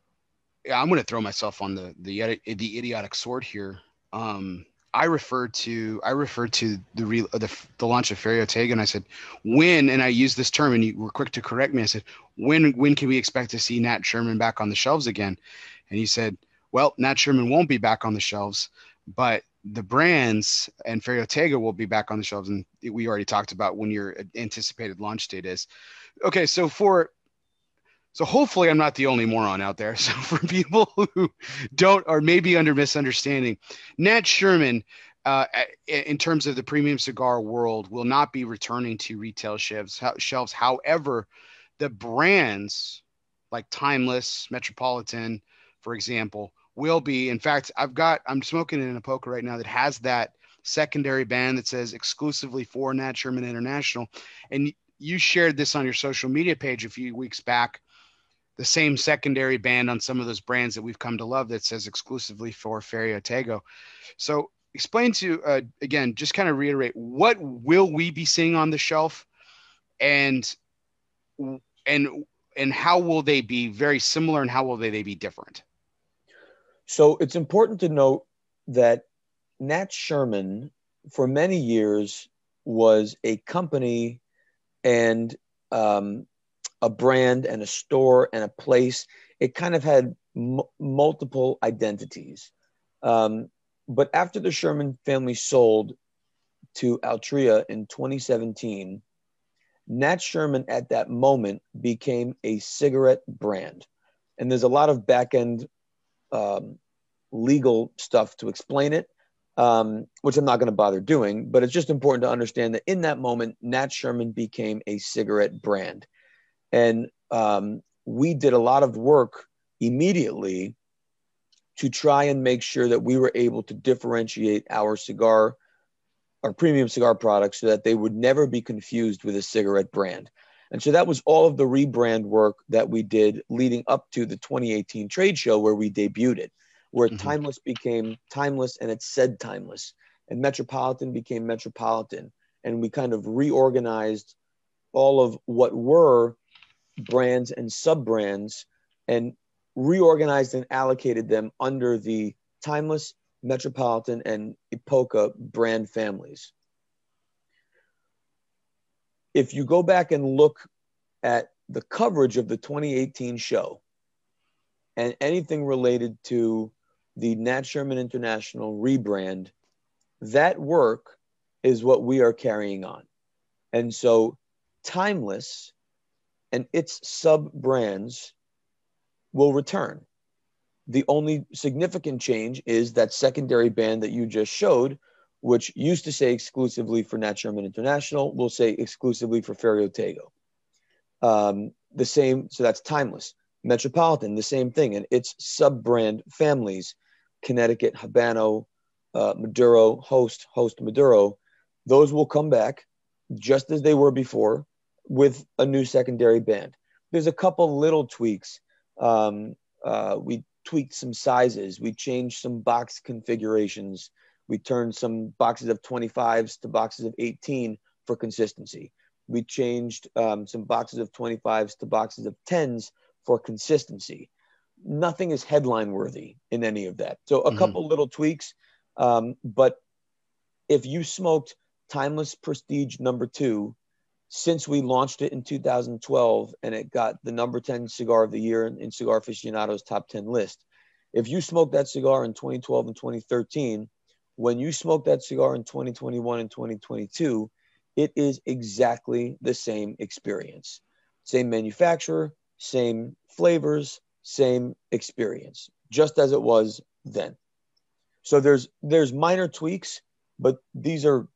I'm going to throw myself on the the the idiotic sword here um, I referred to I referred to the re, the, the launch of Ferio Tego, and I said when, and I used this term, and you were quick to correct me. I said when when can we expect to see Nat Sherman back on the shelves again? And he said, well, Nat Sherman won't be back on the shelves, but the brands and Ferio Tego will be back on the shelves, and we already talked about when your anticipated launch date is. Okay, so for so hopefully I'm not the only moron out there. So for people who don't or maybe under misunderstanding, Nat Sherman, uh, in terms of the premium cigar world, will not be returning to retail shelves. Shelves, however, the brands like Timeless, Metropolitan, for example, will be. In fact, I've got I'm smoking in a poker right now that has that secondary band that says exclusively for Nat Sherman International, and you shared this on your social media page a few weeks back the same secondary band on some of those brands that we've come to love that says exclusively for Ferio Tego. So explain to uh, again, just kind of reiterate what will we be seeing on the shelf, and and and how will they be very similar, and how will they, they be different?
So it's important to note that Nat Sherman, for many years, was a company and um, a brand and a store and a place. It kind of had m- multiple identities. Um, but after the Sherman family sold to Altria in 2017, Nat Sherman at that moment became a cigarette brand. And there's a lot of back end um, legal stuff to explain it, um, which I'm not going to bother doing. But it's just important to understand that in that moment, Nat Sherman became a cigarette brand. And um, we did a lot of work immediately to try and make sure that we were able to differentiate our cigar, our premium cigar products, so that they would never be confused with a cigarette brand. And so that was all of the rebrand work that we did leading up to the 2018 trade show where we debuted it, where mm-hmm. Timeless became Timeless and it said Timeless, and Metropolitan became Metropolitan. And we kind of reorganized all of what were brands and sub brands and reorganized and allocated them under the Timeless, Metropolitan, and Epoca brand families. if you go back and look at the coverage of the 2018 show and anything related to the Nat Sherman International rebrand, that work is what we are carrying on. And so, Timeless and its sub brands will return. The only significant change is that secondary band that you just showed, which used to say exclusively for Nat Sherman International, will say exclusively for Ferio Tego. Um, the same, so that's Timeless. Metropolitan, the same thing, and its sub brand families Connecticut, Habano, uh, Maduro, Host, Host Maduro, those will come back just as they were before with a new secondary band. There's a couple little tweaks. Um, uh, we tweaked some sizes. We changed some box configurations. We turned some boxes of 25s to boxes of 18 for consistency. We changed um, some boxes of 25s to boxes of 10s for consistency. Nothing is headline worthy in any of that. So a mm-hmm. couple little tweaks, um, but if you smoked Timeless Prestige number two since we launched it in 2012 and it got the number 10 cigar of the year in, in Cigar Aficionado's top 10 list. If you smoked that cigar in 2012 and 2013, when you smoke that cigar in 2021 and 2022, it is exactly the same experience. Same manufacturer, same flavors, same experience, just as it was then. So there's there's minor tweaks, but these are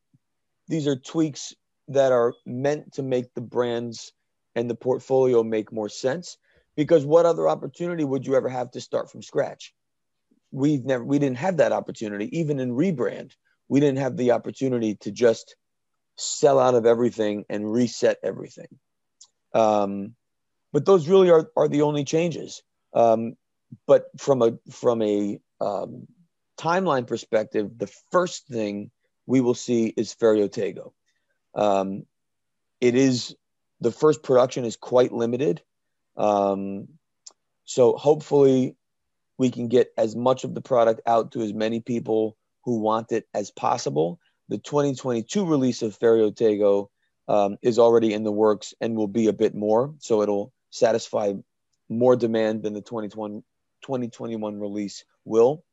these are tweaks that are meant to make the brands and the portfolio make more sense. Because what other opportunity would you ever have to start from scratch? We've never we didn't have that opportunity. Even in rebrand we didn't have the opportunity to just sell out of everything and reset everything. Um, but those really are, are the only changes um, but from a from a um, timeline perspective the first thing we will see is Ferio Tego um, it is the first production is quite limited. Um, so hopefully we can get as much of the product out to as many people who want it as possible. The 2022 release of Ferio Tego um, is already in the works and will be a bit more. So it'll satisfy more demand than the 2021, 2021 release will.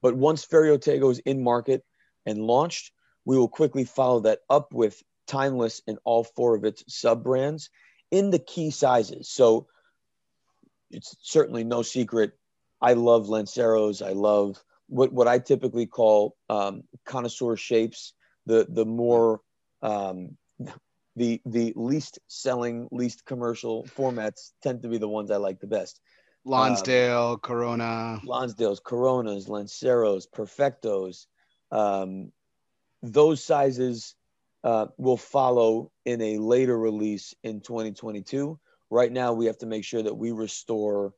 But once Ferio Tego is in market and launched, we will quickly follow that up with Timeless in all four of its sub brands in the key sizes. So it's certainly no secret. I love Lanceros. I love what, what I typically call um, connoisseur shapes. The the more um, the the least selling, least commercial formats tend to be the ones I like the best.
Lonsdale, um, Corona,
Lonsdale's, Coronas, Lanceros, Perfectos, um, those sizes uh, will follow in a later release in 2022. Right now, we have to make sure that we restore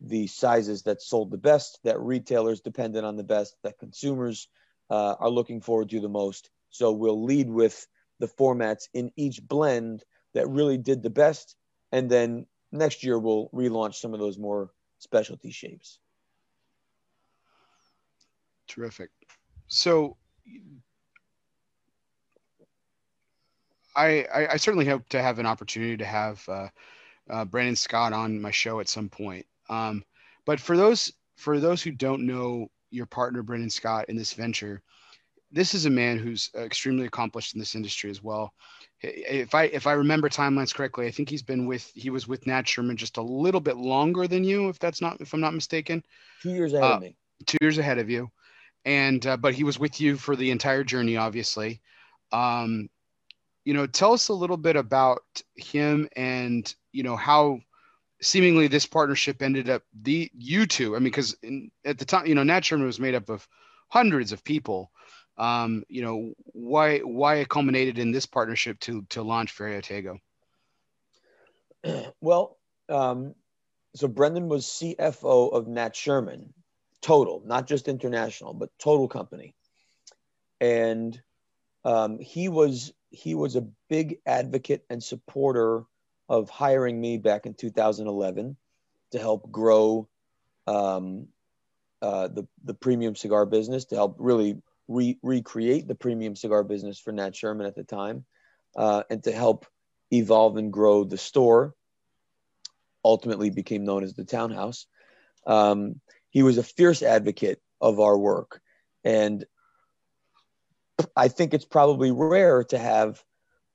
the sizes that sold the best, that retailers dependent on the best, that consumers uh, are looking forward to the most. So we'll lead with the formats in each blend that really did the best. And then next year, we'll relaunch some of those more specialty shapes.
Terrific. So I, I, I certainly hope to have an opportunity to have uh, uh, Brendan Scott on my show at some point. Um, but for those for those who don't know your partner Brendan Scott in this venture, this is a man who's extremely accomplished in this industry as well. If I if I remember timelines correctly, I think he's been with he was with Nat Sherman just a little bit longer than you, if that's not if I'm not mistaken.
Two years ahead uh, of me.
Two years ahead of you, and uh, but he was with you for the entire journey, obviously. Um, you know, tell us a little bit about him and you know how seemingly this partnership ended up the you two. I mean, because at the time, you know, Nat Sherman was made up of hundreds of people. Um, you know, why why it culminated in this partnership to to launch Ferio Tego?
Well, um, so Brendan was CFO of Nat Sherman, total, not just international, but total company, and um, he was he was a big advocate and supporter of hiring me back in 2011 to help grow um, uh, the the premium cigar business, to help really re- recreate the premium cigar business for Nat Sherman at the time. uh, and to help evolve and grow the store. Ultimately, became known as the Townhouse. Um, he was a fierce advocate of our work, and I think it's probably rare to have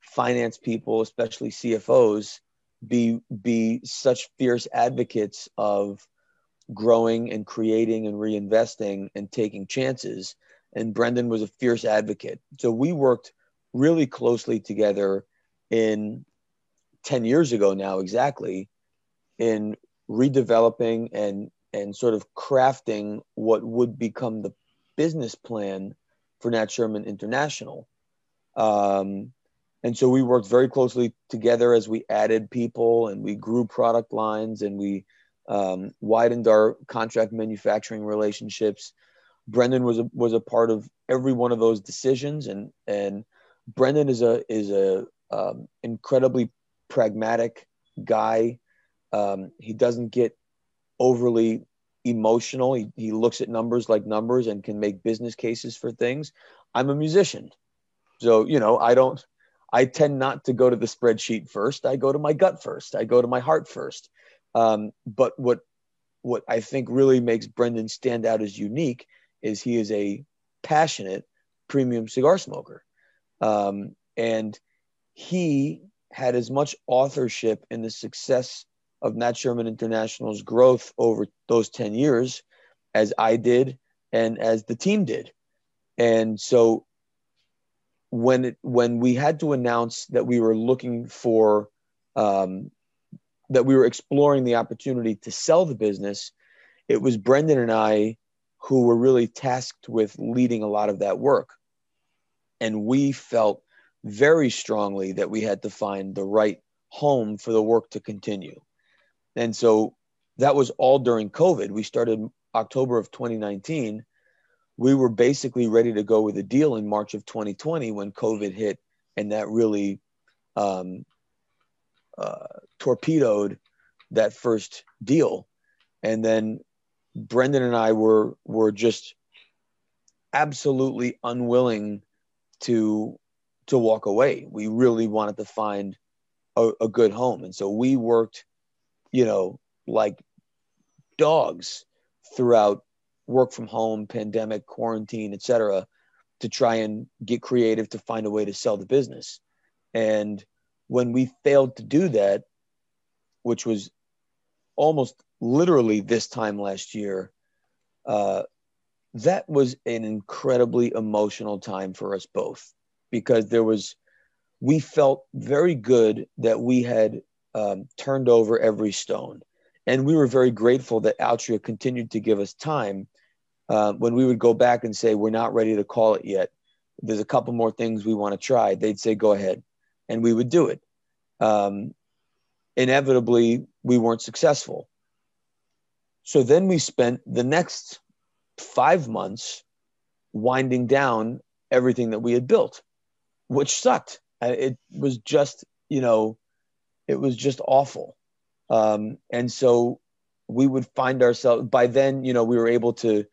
finance people, especially CFOs, be be such fierce advocates of growing and creating and reinvesting and taking chances. And Brendan was a fierce advocate. So we worked really closely together in 10 years ago now exactly in redeveloping and and sort of crafting what would become the business plan for Nat Sherman International. Um, and so we worked very closely together as we added people and we grew product lines and we um, widened our contract manufacturing relationships. Brendan was a, was a part of every one of those decisions, and and Brendan is a is a um, incredibly pragmatic guy. Um, he doesn't get overly emotional. He, he looks at numbers like numbers and can make business cases for things. I'm a musician. So, you know, I don't, I tend not to go to the spreadsheet first. I go to my gut first. I go to my heart first. Um, but what, what I think really makes Brendan stand out as unique is he is a passionate premium cigar smoker. Um, and he had as much authorship in the success of Nat Sherman International's growth over those 10 years as I did and as the team did. And so when it, when we had to announce that we were looking for um, that we were exploring the opportunity to sell the business, it was Brendan and I who were really tasked with leading a lot of that work. And we felt very strongly that we had to find the right home for the work to continue. And so that was all during COVID. We started October of 2019. We were basically ready to go with a deal in March of 2020 when COVID hit, and that really um, uh, torpedoed that first deal. And then Brendan and I were were just absolutely unwilling to to walk away. We really wanted to find a, a good home, and so we worked you know, like dogs throughout work from home, pandemic, quarantine, etc., to try and get creative to find a way to sell the business. And when we failed to do that, which was almost literally this time last year, uh, that was an incredibly emotional time for us both because there was, we felt very good that we had um, turned over every stone. And we were very grateful that Altria continued to give us time uh, when we would go back and say, We're not ready to call it yet. There's a couple more things we want to try. They'd say, Go ahead. And we would do it. Um, inevitably, we weren't successful. So then we spent the next five months winding down everything that we had built, which sucked. It was just, you know, it was just awful. Um, and so we would find ourselves by then, you know, we were able to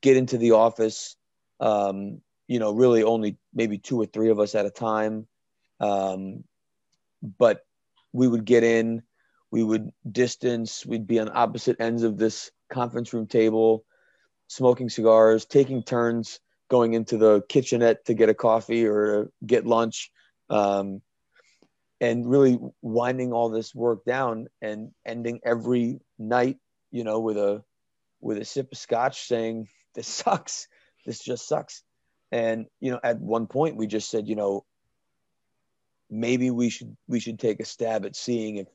get into the office, um, you know, really only maybe two or three of us at a time. Um, but we would get in, we would distance, we'd be on opposite ends of this conference room table, smoking cigars, taking turns going into the kitchenette to get a coffee or get lunch. Um, and really winding all this work down and ending every night, you know, with a with a sip of scotch saying, This sucks. This just sucks. And, you know, at one point we just said, you know, maybe we should we should take a stab at seeing if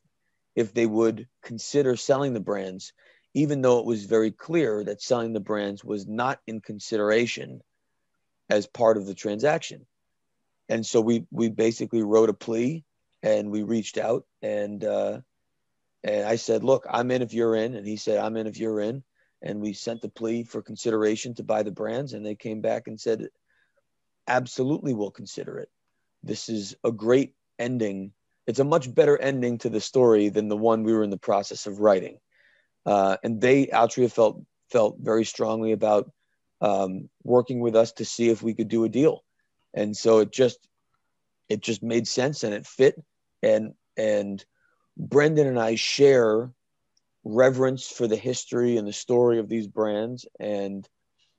if they would consider selling the brands, even though it was very clear that selling the brands was not in consideration as part of the transaction. And so we we basically wrote a plea and we reached out and uh, and I said, "Look, I'm in if you're in," and he said, "I'm in if you're in." And we sent the plea for consideration to buy the brands, and they came back and said, "Absolutely, we'll consider it. This is a great ending. It's a much better ending to the story than the one we were in the process of writing." Uh, and they, Altria, felt felt very strongly about um, working with us to see if we could do a deal, and so it just it just made sense and it fit. And and Brendan and I share reverence for the history and the story of these brands, and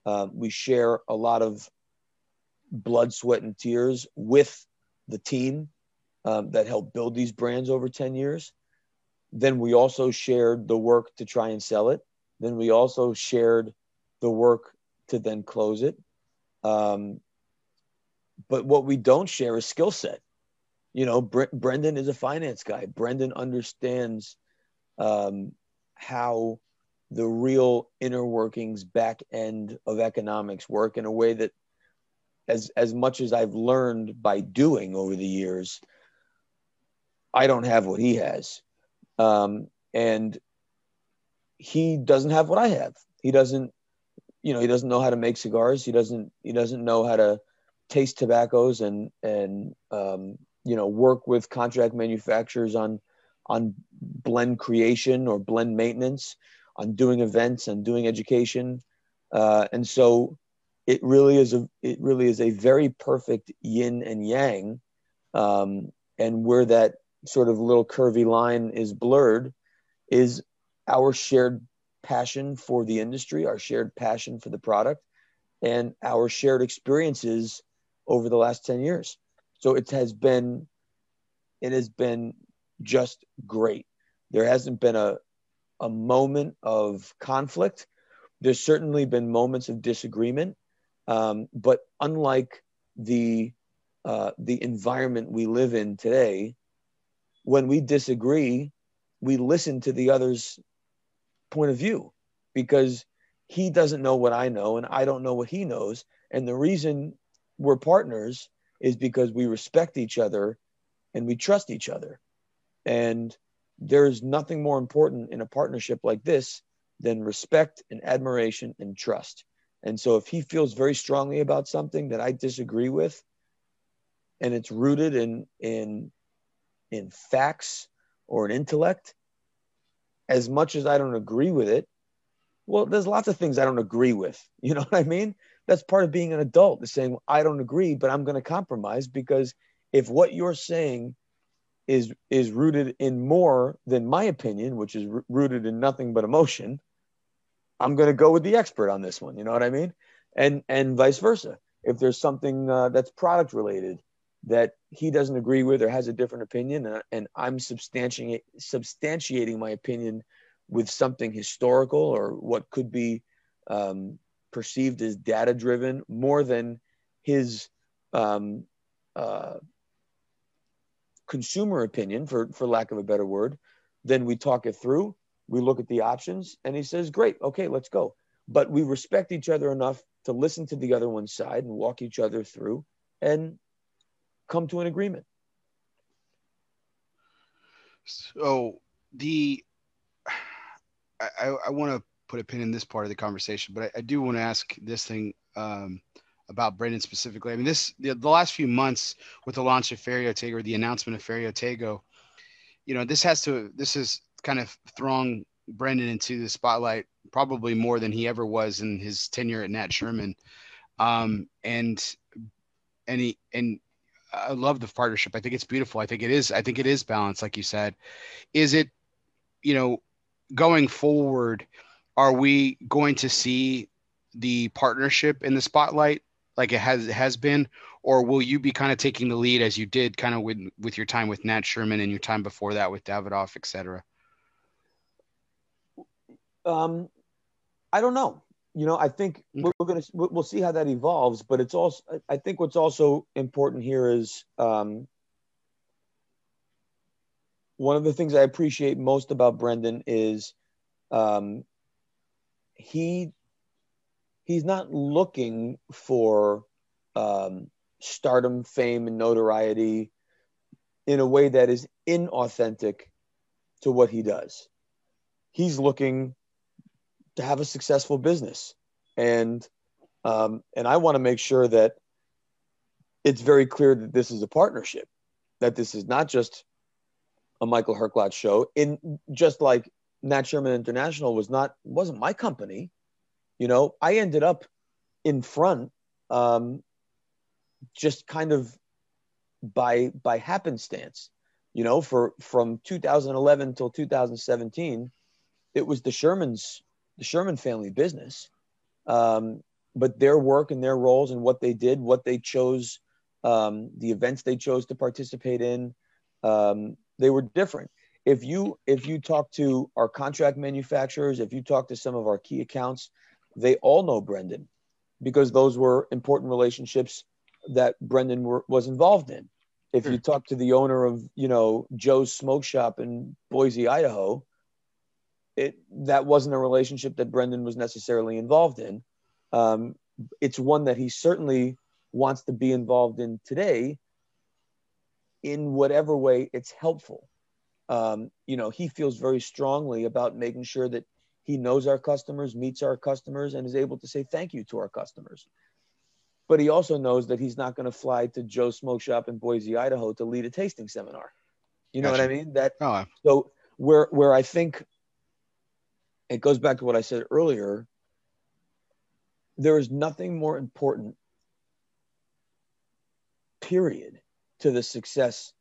uh, we share a lot of blood, sweat, and tears with the team um, that helped build these brands over 10 years. Then we also shared the work to try and sell it. Then we also shared the work to then close it. Um, but what we don't share is skill set. You know, Bre- Brendan is a finance guy. Brendan understands um, how the real inner workings, back end of economics work in a way that, as as much as I've learned by doing over the years, I don't have what he has, um, and he doesn't have what I have. He doesn't, you know, he doesn't know how to make cigars. He doesn't he doesn't know how to taste tobaccos and and um, you know work with contract manufacturers on on blend creation or blend maintenance, on doing events and doing education, uh, and so it really is a it really is a very perfect yin and yang, um, and where that sort of little curvy line is blurred, is our shared passion for the industry, our shared passion for the product, and our shared experiences over the last 10 years. So it has been it has been just great. There hasn't been a a moment of conflict. There's certainly been moments of disagreement, um, but unlike the uh, the environment we live in today, when we disagree, we listen to the other's point of view because he doesn't know what I know and I don't know what he knows. And the reason we're partners is because we respect each other and we trust each other. And there's nothing more important in a partnership like this than respect and admiration and trust. And so if he feels very strongly about something that I disagree with, and it's rooted in in in facts or an intellect, as much as I don't agree with it, well, there's lots of things I don't agree with. You know what I mean? That's part of being an adult, is saying, I don't agree, but I'm going to compromise because if what you're saying is is rooted in more than my opinion, which is rooted in nothing but emotion, I'm going to go with the expert on this one. You know what I mean? And and vice versa. If there's something uh, that's product related that he doesn't agree with or has a different opinion, and, and I'm substantiating substantiating my opinion with something historical or what could be um, perceived as data driven more than his um, uh, consumer opinion, for, for lack of a better word. Then we talk it through, we look at the options, and he says, Great, okay, let's go. But we respect each other enough to listen to the other one's side and walk each other through and come to an agreement.
So the I, I want to put a pin in this part of the conversation, but I, I do want to ask this thing um, about Brendan specifically. I mean, this the, the, last few months with the launch of Ferio or the announcement of Ferio Tego, you know, this has to this has kind of thrown Brendan into the spotlight probably more than he ever was in his tenure at Nat Sherman. Um, and and he and I love the partnership. I think it's beautiful. I think it is. I think it is balanced, like you said. Is it, you know, going forward? Are we going to see the partnership in the spotlight like it has it has been, or will you be kind of taking the lead as you did kind of with with your time with Nat Sherman and your time before that with Davidoff, et cetera?
Um, I don't know. You know, I think okay. we're, going to we'll see how that evolves. But it's also I think what's also important here is um, one of the things I appreciate most about Brendan is um, he he's not looking for um, stardom, fame, and notoriety in a way that is inauthentic to what he does. He's looking to have a successful business, and um, and I want to make sure that it's very clear that this is a partnership, that this is not just a Michael Herklots show. In just like Nat Sherman International was not wasn't my company. You know, I ended up in front, um, just kind of by by happenstance. You know, for from 2011 until 2017, it was the Shermans, the Sherman family business. Um, but their work and their roles and what they did, what they chose, um, the events they chose to participate in, um, they were different. If you if you talk to our contract manufacturers, if you talk to some of our key accounts, they all know Brendan because those were important relationships that Brendan were, was involved in. If you talk to the owner of you know Joe's Smoke Shop in Boise, Idaho, it that wasn't a relationship that Brendan was necessarily involved in. Um, it's one that he certainly wants to be involved in today in whatever way it's helpful. Um, you know, he feels very strongly about making sure that he knows our customers, meets our customers, and is able to say thank you to our customers. But he also knows that he's not going to fly to Joe's Smoke Shop in Boise, Idaho, to lead a tasting seminar. You know gotcha. what I mean? That oh. so where where I think it goes back to what I said earlier there is nothing more important, period, to the success,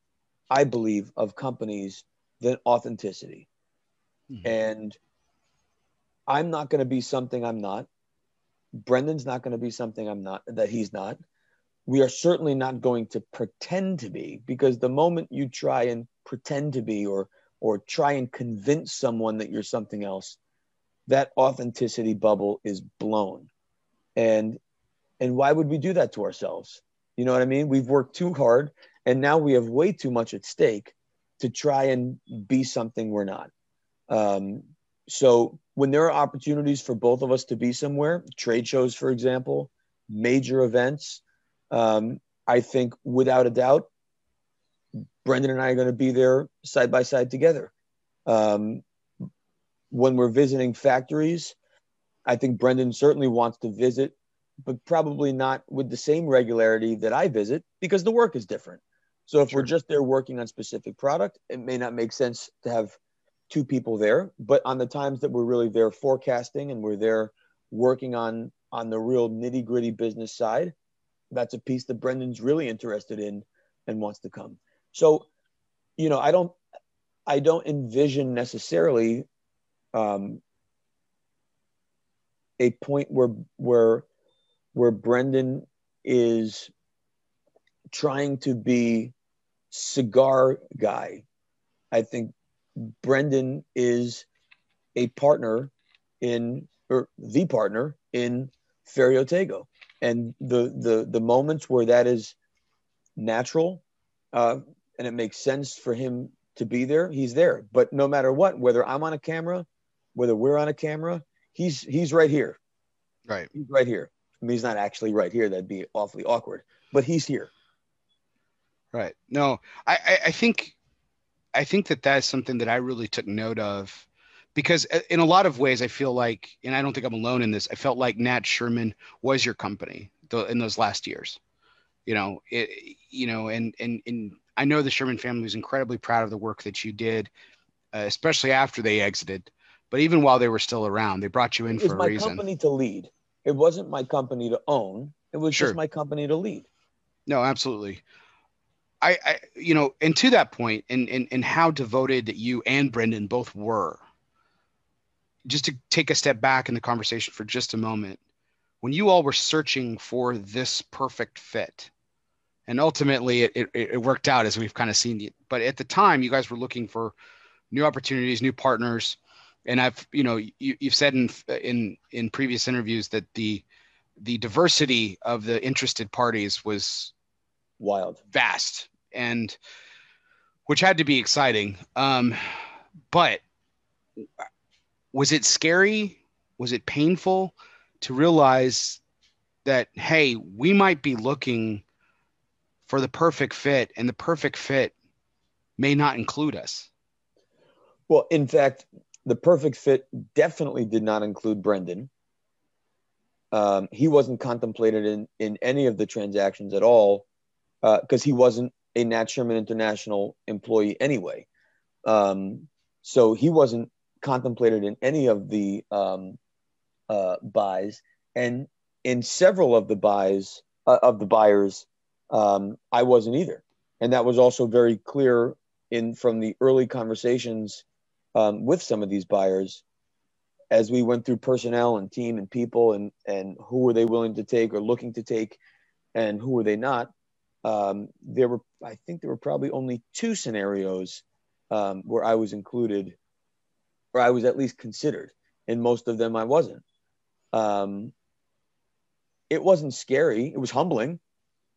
I believe, of companies than authenticity. Mm-hmm. And I'm not going to be something I'm not. Brendan's not going to be something I'm not, that he's not. We are certainly not going to pretend to be because the moment you try and pretend to be or or try and convince someone that you're something else, that authenticity bubble is blown. And and why would we do that to ourselves? You know what i mean? We've worked too hard and now we have way too much at stake to try and be something we're not. Um, so when there are opportunities for both of us to be somewhere trade shows for example major events um, i think without a doubt brendan and i are going to be there side by side together. Um, when we're visiting factories I think Brendan certainly wants to visit, but probably not with the same regularity that I visit because the work is different. So if sure. we're just there working on specific product, it may not make sense to have two people there. But on the times that we're really there forecasting and we're there working on on the real nitty gritty business side, that's a piece that Brendan's really interested in and wants to come. So, you know, I don't I don't envision necessarily um, a point where where where Brendan is trying to be cigar guy. I think Brendan is a partner in or the partner in Ferio Tego. And the the the moments where that is natural uh, and it makes sense for him to be there, he's there. But no matter what, whether I'm on a camera, whether we're on a camera, he's he's right here.
Right.
He's right here. I mean, he's not actually right here. That'd be awfully awkward. But he's here.
Right. No, I, I, I think I think that that's something that I really took note of because uh, in a lot of ways I feel like, and I don't think I'm alone in this. I felt like Nat Sherman was your company in those last years. You know, it, you know, and and and I know the Sherman family was incredibly proud of the work that you did, uh, especially after they exited. But even while they were still around, they brought you in for a reason.
My company to lead. It wasn't my company to own. It was sure. just my company to lead.
No, absolutely. I, I, you know, and to that point, and, and and how devoted that you and Brendan both were. Just to take a step back in the conversation for just a moment, when you all were searching for this perfect fit, and ultimately it, it, it worked out as we've kind of seen it. But at the time, you guys were looking for new opportunities, new partners, and I've you know you, you've said in in in previous interviews that the the diversity of the interested parties was
wild,
vast, and which had to be exciting. Um, but was it scary? Was it painful to realize that hey, we might be looking for the perfect fit, and the perfect fit may not include us?
Well, in fact, the perfect fit definitely did not include Brendan. Um, he wasn't contemplated in, in any of the transactions at all because uh, he wasn't a Nat Sherman International employee anyway. Um, so he wasn't contemplated in any of the um, uh, buys. And in several of the buys uh, of the buyers, um, I wasn't either. and that was also very clear in from the early conversations um, with some of these buyers as we went through personnel and team and people and and who were they willing to take or looking to take and who were they not um, there were i think there were probably only two scenarios um, where i was included or i was at least considered in most of them i wasn't. Um, it wasn't scary. It was humbling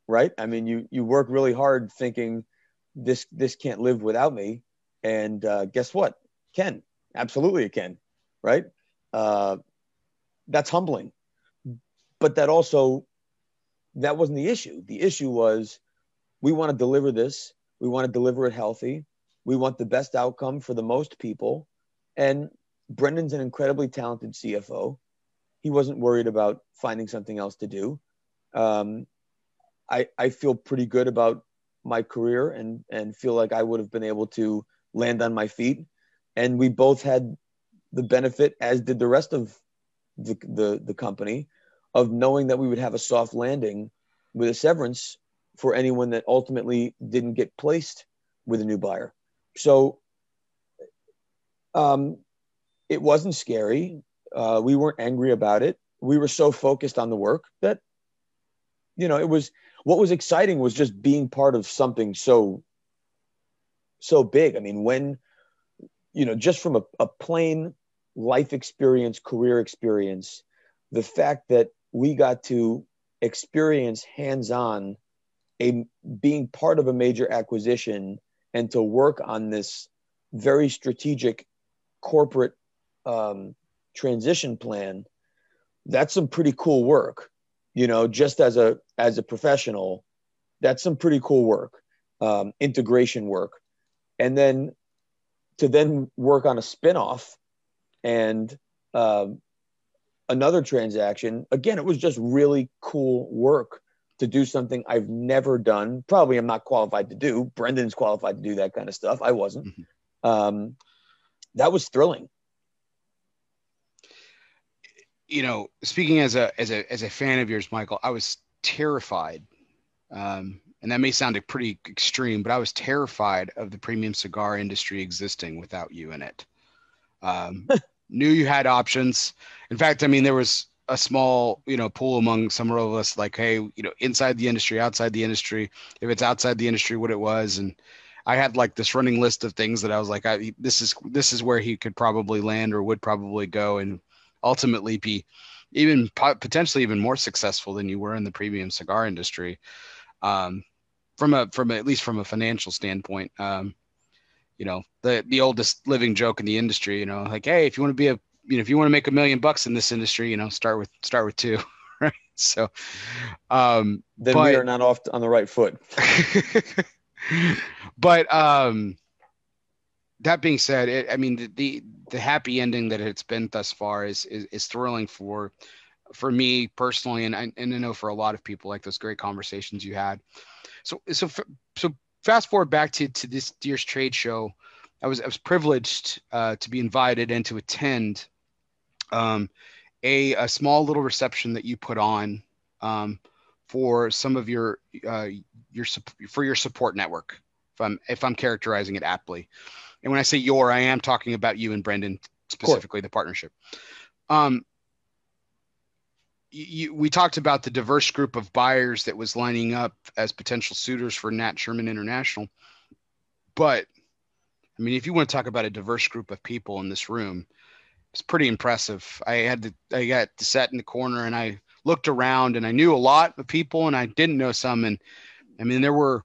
right? I mean you you work really hard thinking this this can't live without me. And uh, guess what can. Absolutely it can right? Uh, that's humbling. But that also that wasn't the issue. The issue was we want to deliver this. We want to deliver it healthy. We want the best outcome for the most people. And brendan's an incredibly talented cfo he wasn't worried about finding something else to do. Um, I, I feel pretty good about my career and and feel like I would have been able to land on my feet. And we both had the benefit, as did the rest of the the, the company, of knowing that we would have a soft landing with a severance for anyone that ultimately didn't get placed with a new buyer. So um, it wasn't scary. Uh, we weren't angry about it. We were so focused on the work that, you know, it was what was exciting was just being part of something so so big i mean when you know just from a, a plain life experience career experience the fact that we got to experience hands-on a being part of a major acquisition and to work on this very strategic corporate um, transition plan that's some pretty cool work. You know just as a as a professional that's some pretty cool work um, integration work. And then to then work on a spin-off and um, another transaction. Again it was just really cool work to do something i've never done probably i'm not qualified to do. Brendan's qualified to do that kind of stuff. I wasn't. Mm-hmm. um, that was thrilling.
You know, speaking as a as a as a fan of yours, Michael, I was terrified, um, and that may sound pretty extreme, but I was terrified of the premium cigar industry existing without you in it. Um, knew you had options. In fact, I mean, there was a small, you know, pool among some of us, like, hey, you know, inside the industry, outside the industry. If it's outside the industry, what it was, and I had like this running list of things that I was like, I, this is this is where he could probably land or would probably go, and ultimately be even potentially even more successful than you were in the premium cigar industry um, from a from a, at least from a financial standpoint um, you know the the oldest living joke in the industry you know like hey if you want to be a you know if you want to make a million bucks in this industry you know start with start with two right? So um
then but, we are not off on the right foot.
But um that being said, it, I mean the, the, the happy ending that it's been thus far is is, is thrilling for for me personally, and I, and I know for a lot of people like those great conversations you had. So so so fast forward back to to this year's trade show, I was I was privileged uh, to be invited and to attend um, a a small little reception that you put on um, for some of your uh, your for your support network. If I'm if I'm characterizing it aptly. And when I say your, I am talking about you and Brendan specifically, the partnership. Um, you, we talked about the diverse group of buyers that was lining up as potential suitors for Nat Sherman International. But I mean, if you want to talk about a diverse group of people in this room, it's pretty impressive. I had to, I got to sat in the corner and I looked around and I knew a lot of people and I didn't know some. And I mean, there were,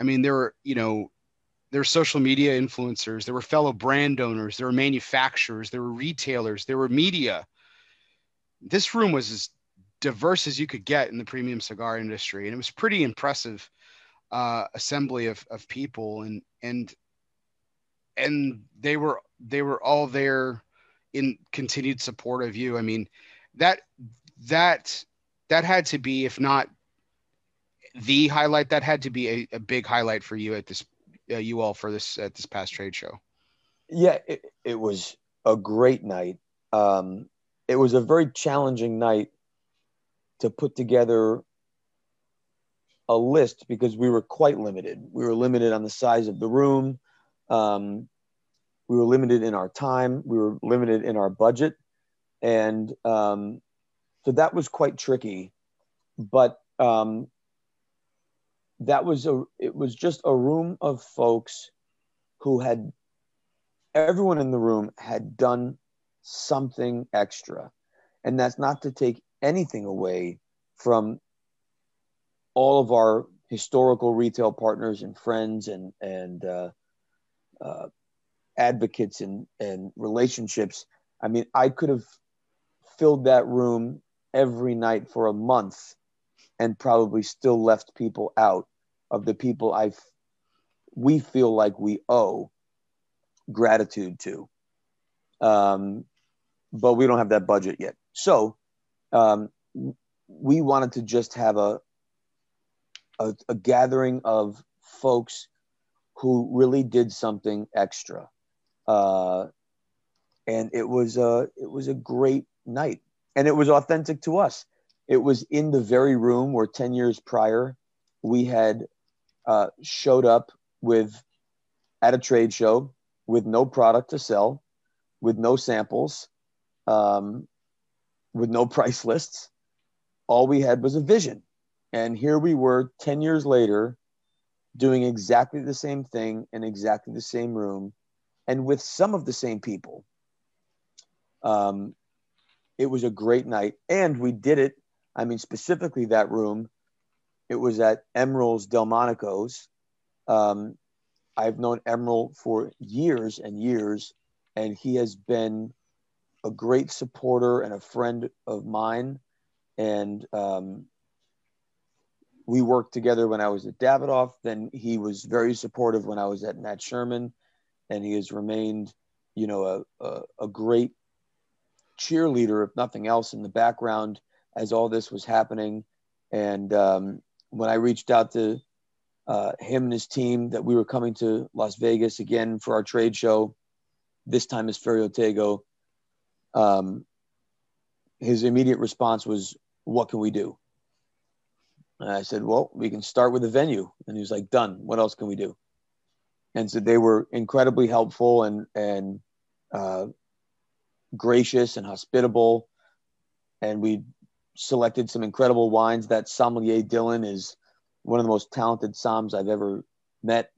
I mean, there were, you know, there were social media influencers, there were fellow brand owners, there were manufacturers, there were retailers, there were media. This room was as diverse as you could get in the premium cigar industry, and it was pretty impressive uh, assembly of of people, and and and they were they were all there in continued support of you. I mean, that that that had to be, if not the highlight, that had to be a, a big highlight for you at this uh, you all for this at this past trade show.
Yeah, it, it was a great night. Um, it was a very challenging night to put together a list because we were quite limited. We were limited on the size of the room. Um, we were limited in our time. We were limited in our budget, and um, so that was quite tricky. But um, that was a it was just a room of folks who had everyone in the room had done something extra and that's not to take anything away from all of our historical retail partners and friends and and uh, uh, advocates and and relationships. I mean, I could have filled that room every night for a month and probably still left people out of the people I we feel like we owe gratitude to. Um, but we don't have that budget yet. So um, we wanted to just have a, a, a gathering of folks who really did something extra. Uh, and it was a it was a great night, and it was authentic to us. It was in the very room where ten years prior we had uh, showed up with at a trade show with no product to sell, with no samples, um, with no price lists. All we had was a vision. And here we were 10 years later doing exactly the same thing in exactly the same room and with some of the same people. Um, it was a great night. And we did it. I mean, specifically that room, it was at Emeril's Delmonico's. Um, I've known Emeril for years and years, and he has been a great supporter and a friend of mine. And um, we worked together when I was at Davidoff. Then he was very supportive when I was at Nat Sherman, and he has remained, you know, a, a, a great cheerleader, if nothing else, in the background as all this was happening. And um, when I reached out to uh, him and his team that we were coming to Las Vegas again for our trade show, this time as Ferio Tego, um, his immediate response was, What can we do? And I said, Well, we can start with the venue. And he was like, Done. What else can we do? And so they were incredibly helpful and, and uh, gracious and hospitable. And we selected some incredible wines. That sommelier Dylan is one of the most talented Soms I've ever met.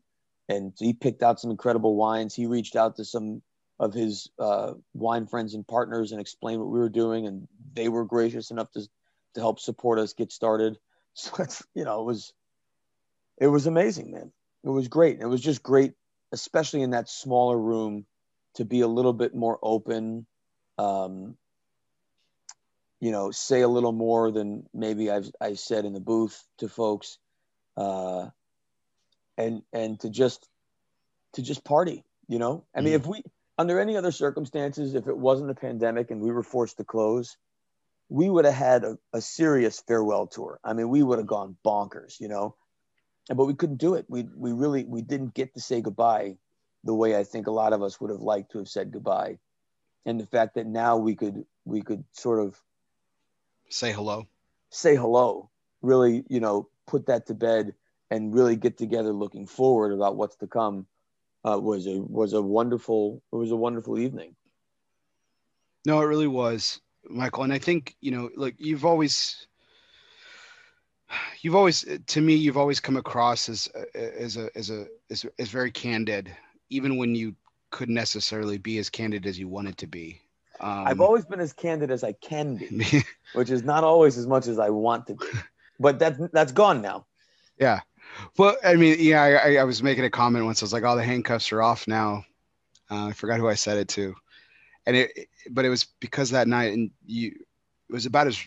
And he picked out some incredible wines. He reached out to some of his uh, wine friends and partners and explain what we were doing, and they were gracious enough to to help support us get started. So it's you know it was it was amazing, man. It was great. It was just great, especially in that smaller room, to be a little bit more open. Um, you know, say a little more than maybe I've I said in the booth to folks, uh, and and to just to just party. You know, I mean, mm. if we under any other circumstances, if it wasn't a pandemic and we were forced to close, we would have had a, a serious farewell tour. I mean, we would have gone bonkers, you know, but we couldn't do it. We, we really, we didn't get to say goodbye the way I think a lot of us would have liked to have said goodbye. And the fact that now we could, we could sort of
say hello,
say hello, really, you know, put that to bed and really get together looking forward about what's to come uh, was a was a wonderful it was a wonderful evening.
No, it really was, Michael, and I think you know, look, you've always you've always to me you've always come across as as a as a as, as very candid even when you couldn't necessarily be as candid as you wanted to be.
Um, i've always been as candid as i can be which is not always as much as i want to be. But that's that's gone now.
Yeah well, I mean, yeah, I, I, was making a comment once. I was like, "Oh, the handcuffs are off now." Uh, I forgot who I said it to, and it, but it was because that night, and you, it was about as.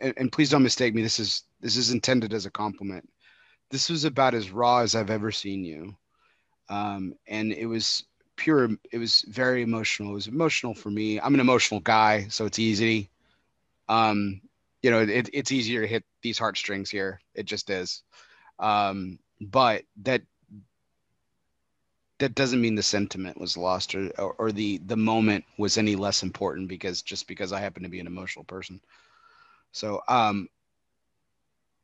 And, and please don't mistake me. This is this is intended as a compliment. This was about as raw as I've ever seen you, um, and it was pure. It was very emotional. It was emotional for me. I'm an emotional guy, so it's easy. Um, you know, it, it's easier to hit these heartstrings here. It just is. Um, but that that doesn't mean the sentiment was lost or, or, or the the moment was any less important because just because I happen to be an emotional person. So um,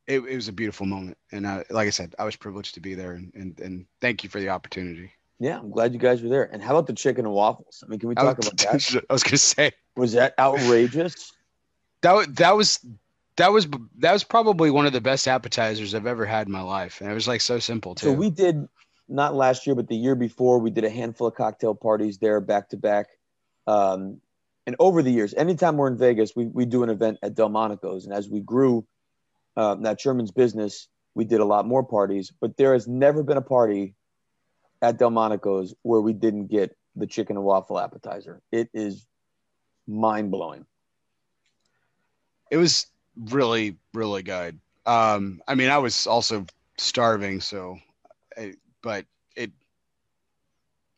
it, it was a beautiful moment, and uh, like I said, I was privileged to be there, and, and and thank you for the opportunity.
Yeah, I'm glad you guys were there. And how about the chicken and waffles? I mean, can we talk
I,
about that?
I was gonna say
Was that outrageous?
that that was that was that was probably one of the best appetizers I've ever had in my life, and it was like so simple too.
So we did not last year, but the year before, we did a handful of cocktail parties there back to back. Um, and over the years, anytime we're in Vegas, we, we do an event at Delmonico's. And as we grew uh, Nat Sherman's business, we did a lot more parties. But there has never been a party at Delmonico's where we didn't get the chicken and waffle appetizer. It is mind blowing.
it was really really good. Um, I mean, I was also starving, so, I, but it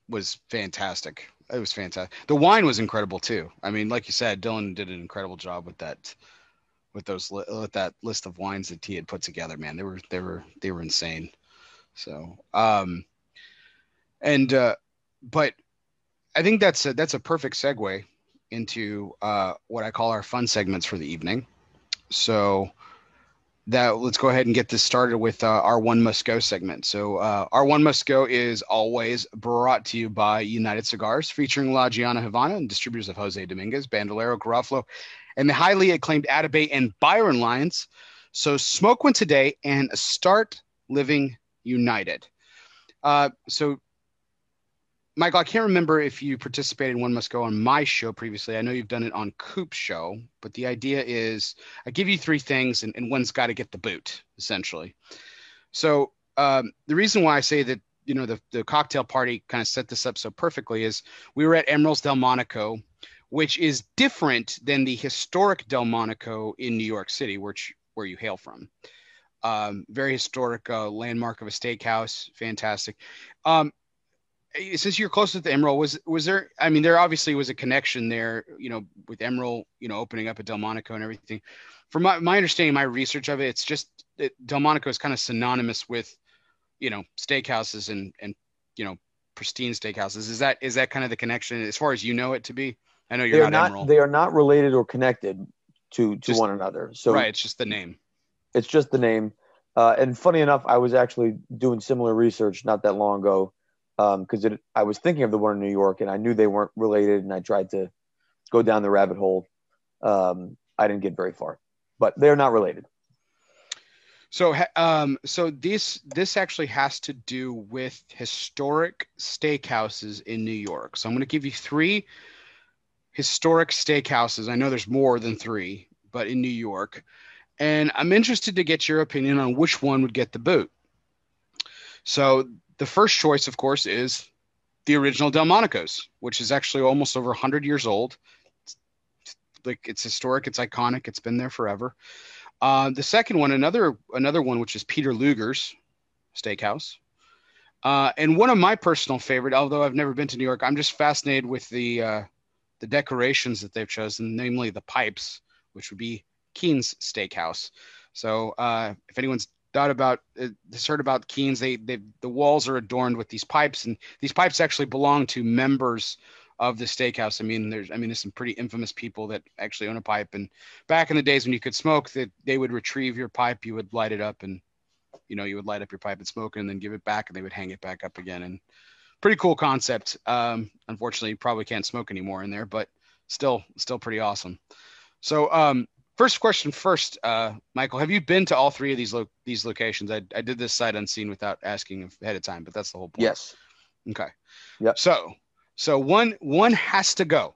was fantastic. It was fantastic. The wine was incredible too. I mean, like you said, Dylan did an incredible job with that, with those with that list of wines that he had put together. Man, they were they were they were insane. So, um, and uh, but I think that's a, that's a perfect segue into uh, what I call our fun segments for the evening. So that let's go ahead and get this started with uh, our one must go segment. So uh, our one must go is always brought to you by United Cigars, featuring La Gianna Havana and distributors of Jose Dominguez, Bandolero, Garofalo, and the highly acclaimed Atabey and Byron lines. So smoke one today and start living united. Uh, so Michael, I can't remember if you participated in One Must Go on my show previously. I know you've done it on Coop's show, but the idea is I give you three things and, and one's got to get the boot, essentially. So um, the reason why I say that, you know, the, the cocktail party kind of set this up so perfectly is we were at Emeril's Delmonico, which is different than the historic Delmonico in New York City, which where you hail from. Um, very historic uh, landmark of a steakhouse, fantastic. Um, since you're close to the Emeril, was was there? I mean, there obviously was a connection there, you know, with Emeril, you know, opening up at Delmonico and everything. From my, my understanding, my research of it, it's just it, Delmonico is kind of synonymous with, you know, steakhouses and and you know, pristine steakhouses. Is that is that kind of the connection as far as you know it to be? I know you're
They're
not,
not,
Emeril,
they are not related or connected to to
Just-
one another. So
right? It's just the name.
it's just the name. Uh, and funny enough, I was actually doing similar research not that long ago because it I was thinking of the one in New York, and I knew they weren't related, and I tried to go down the rabbit hole. Um, I didn't get very far, but they're not related.
So, um, so this this actually has to do with historic steakhouses in New York. So I'm going to give you three historic steakhouses. I know there's more than three, but in New York, and I'm interested to get your opinion on which one would get the boot. So the first choice, of course, is the original Delmonico's, which is actually almost over 100 years old. It's, like it's historic, it's iconic, it's been there forever. Uh, the second one, another another one, which is Peter Luger's Steakhouse, uh, and one of my personal favorite. Although I've never been to New York, I'm just fascinated with the uh, the decorations that they've chosen, namely the pipes, which would be Keen's Steakhouse. So uh, if anyone's thought about uh, has heard about Keen's, they they the walls are adorned with these pipes, and these pipes actually belong to members of the steakhouse. I mean, there's I mean, there's some pretty infamous people that actually own a pipe. And back in the days when you could smoke, that they would retrieve your pipe, you would light it up, and you know you would light up your pipe and smoke it, and then give it back, and they would hang it back up again. And pretty cool concept. Um, unfortunately, you probably can't smoke anymore in there, but still, still pretty awesome. So, um, first question first, uh, Michael, have you been to all three of these lo- these locations? I, I did this sight unseen without asking ahead of time, but that's the whole point.
Yes.
Okay.
Yep.
So, so one one has to go.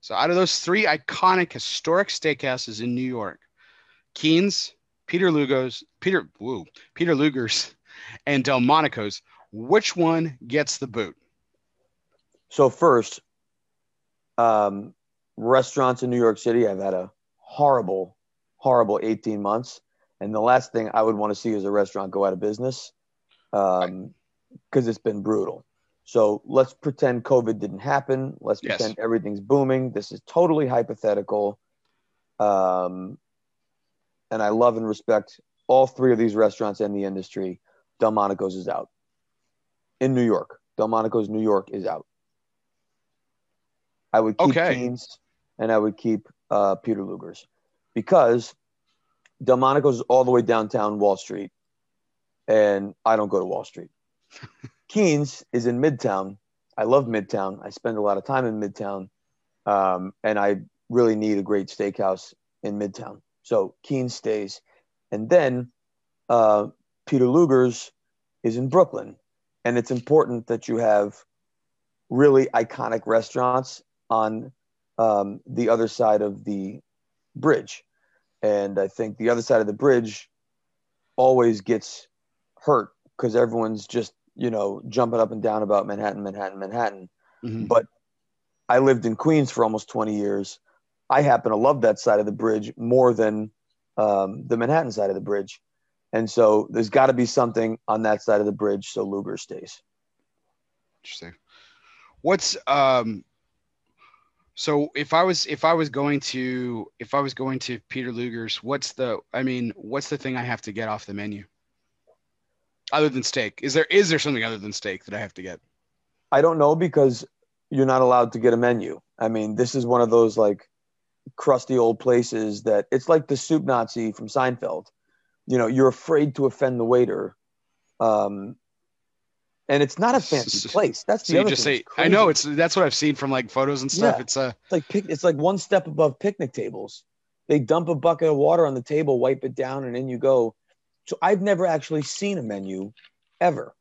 So out of those three iconic historic steakhouses in New York, Keen's, Peter Lugo's, Peter woo, Peter Luger's, and Delmonico's, which one gets the boot?
So first, um, restaurants in New York City, I've had a horrible, horrible 18 months. And the last thing I would want to see is a restaurant go out of business because um, it's been brutal. So let's pretend COVID didn't happen. Let's
Yes.
pretend everything's booming. This is totally hypothetical. Um, and I love and respect all three of these restaurants in the industry. Delmonico's is out in New York. Delmonico's New York is out. I would keep
Okay.
And I would keep uh, Peter Luger's because Delmonico's is all the way downtown Wall Street, and I don't go to Wall Street. Keen's is in Midtown. I love Midtown. I spend a lot of time in Midtown, um, and I really need a great steakhouse in Midtown. So Keen's stays, and then uh, Peter Luger's is in Brooklyn, and it's important that you have really iconic restaurants on um, the other side of the bridge. And I think the other side of the bridge always gets hurt because everyone's just, you know, jumping up and down about Manhattan, Manhattan, Manhattan.
Mhm.
But I lived in Queens for almost 20 years. I happen to love that side of the bridge more than um, the Manhattan side of the bridge. And so there's got to be something on that side of the bridge so Luger stays.
Interesting. What's um so if I was if I was going to if I was going to Peter Luger's, what's the I mean, what's the thing I have to get off the menu? Other than steak. Is there is there something other than steak that I have to get?
I don't know because you're not allowed to get a menu. I mean, this is one of those like crusty old places that it's like the soup Nazi from Seinfeld. You know, you're afraid to offend the waiter. Um, and it's not a fancy place. That's the
So you
other
just
thing.
say I know it's that's what I've seen from like photos and stuff.
Yeah.
It's a
It's like pic- it's like one step above picnic tables. They dump a bucket of water on the table, wipe it down, and in you go. So I've never actually seen a menu ever.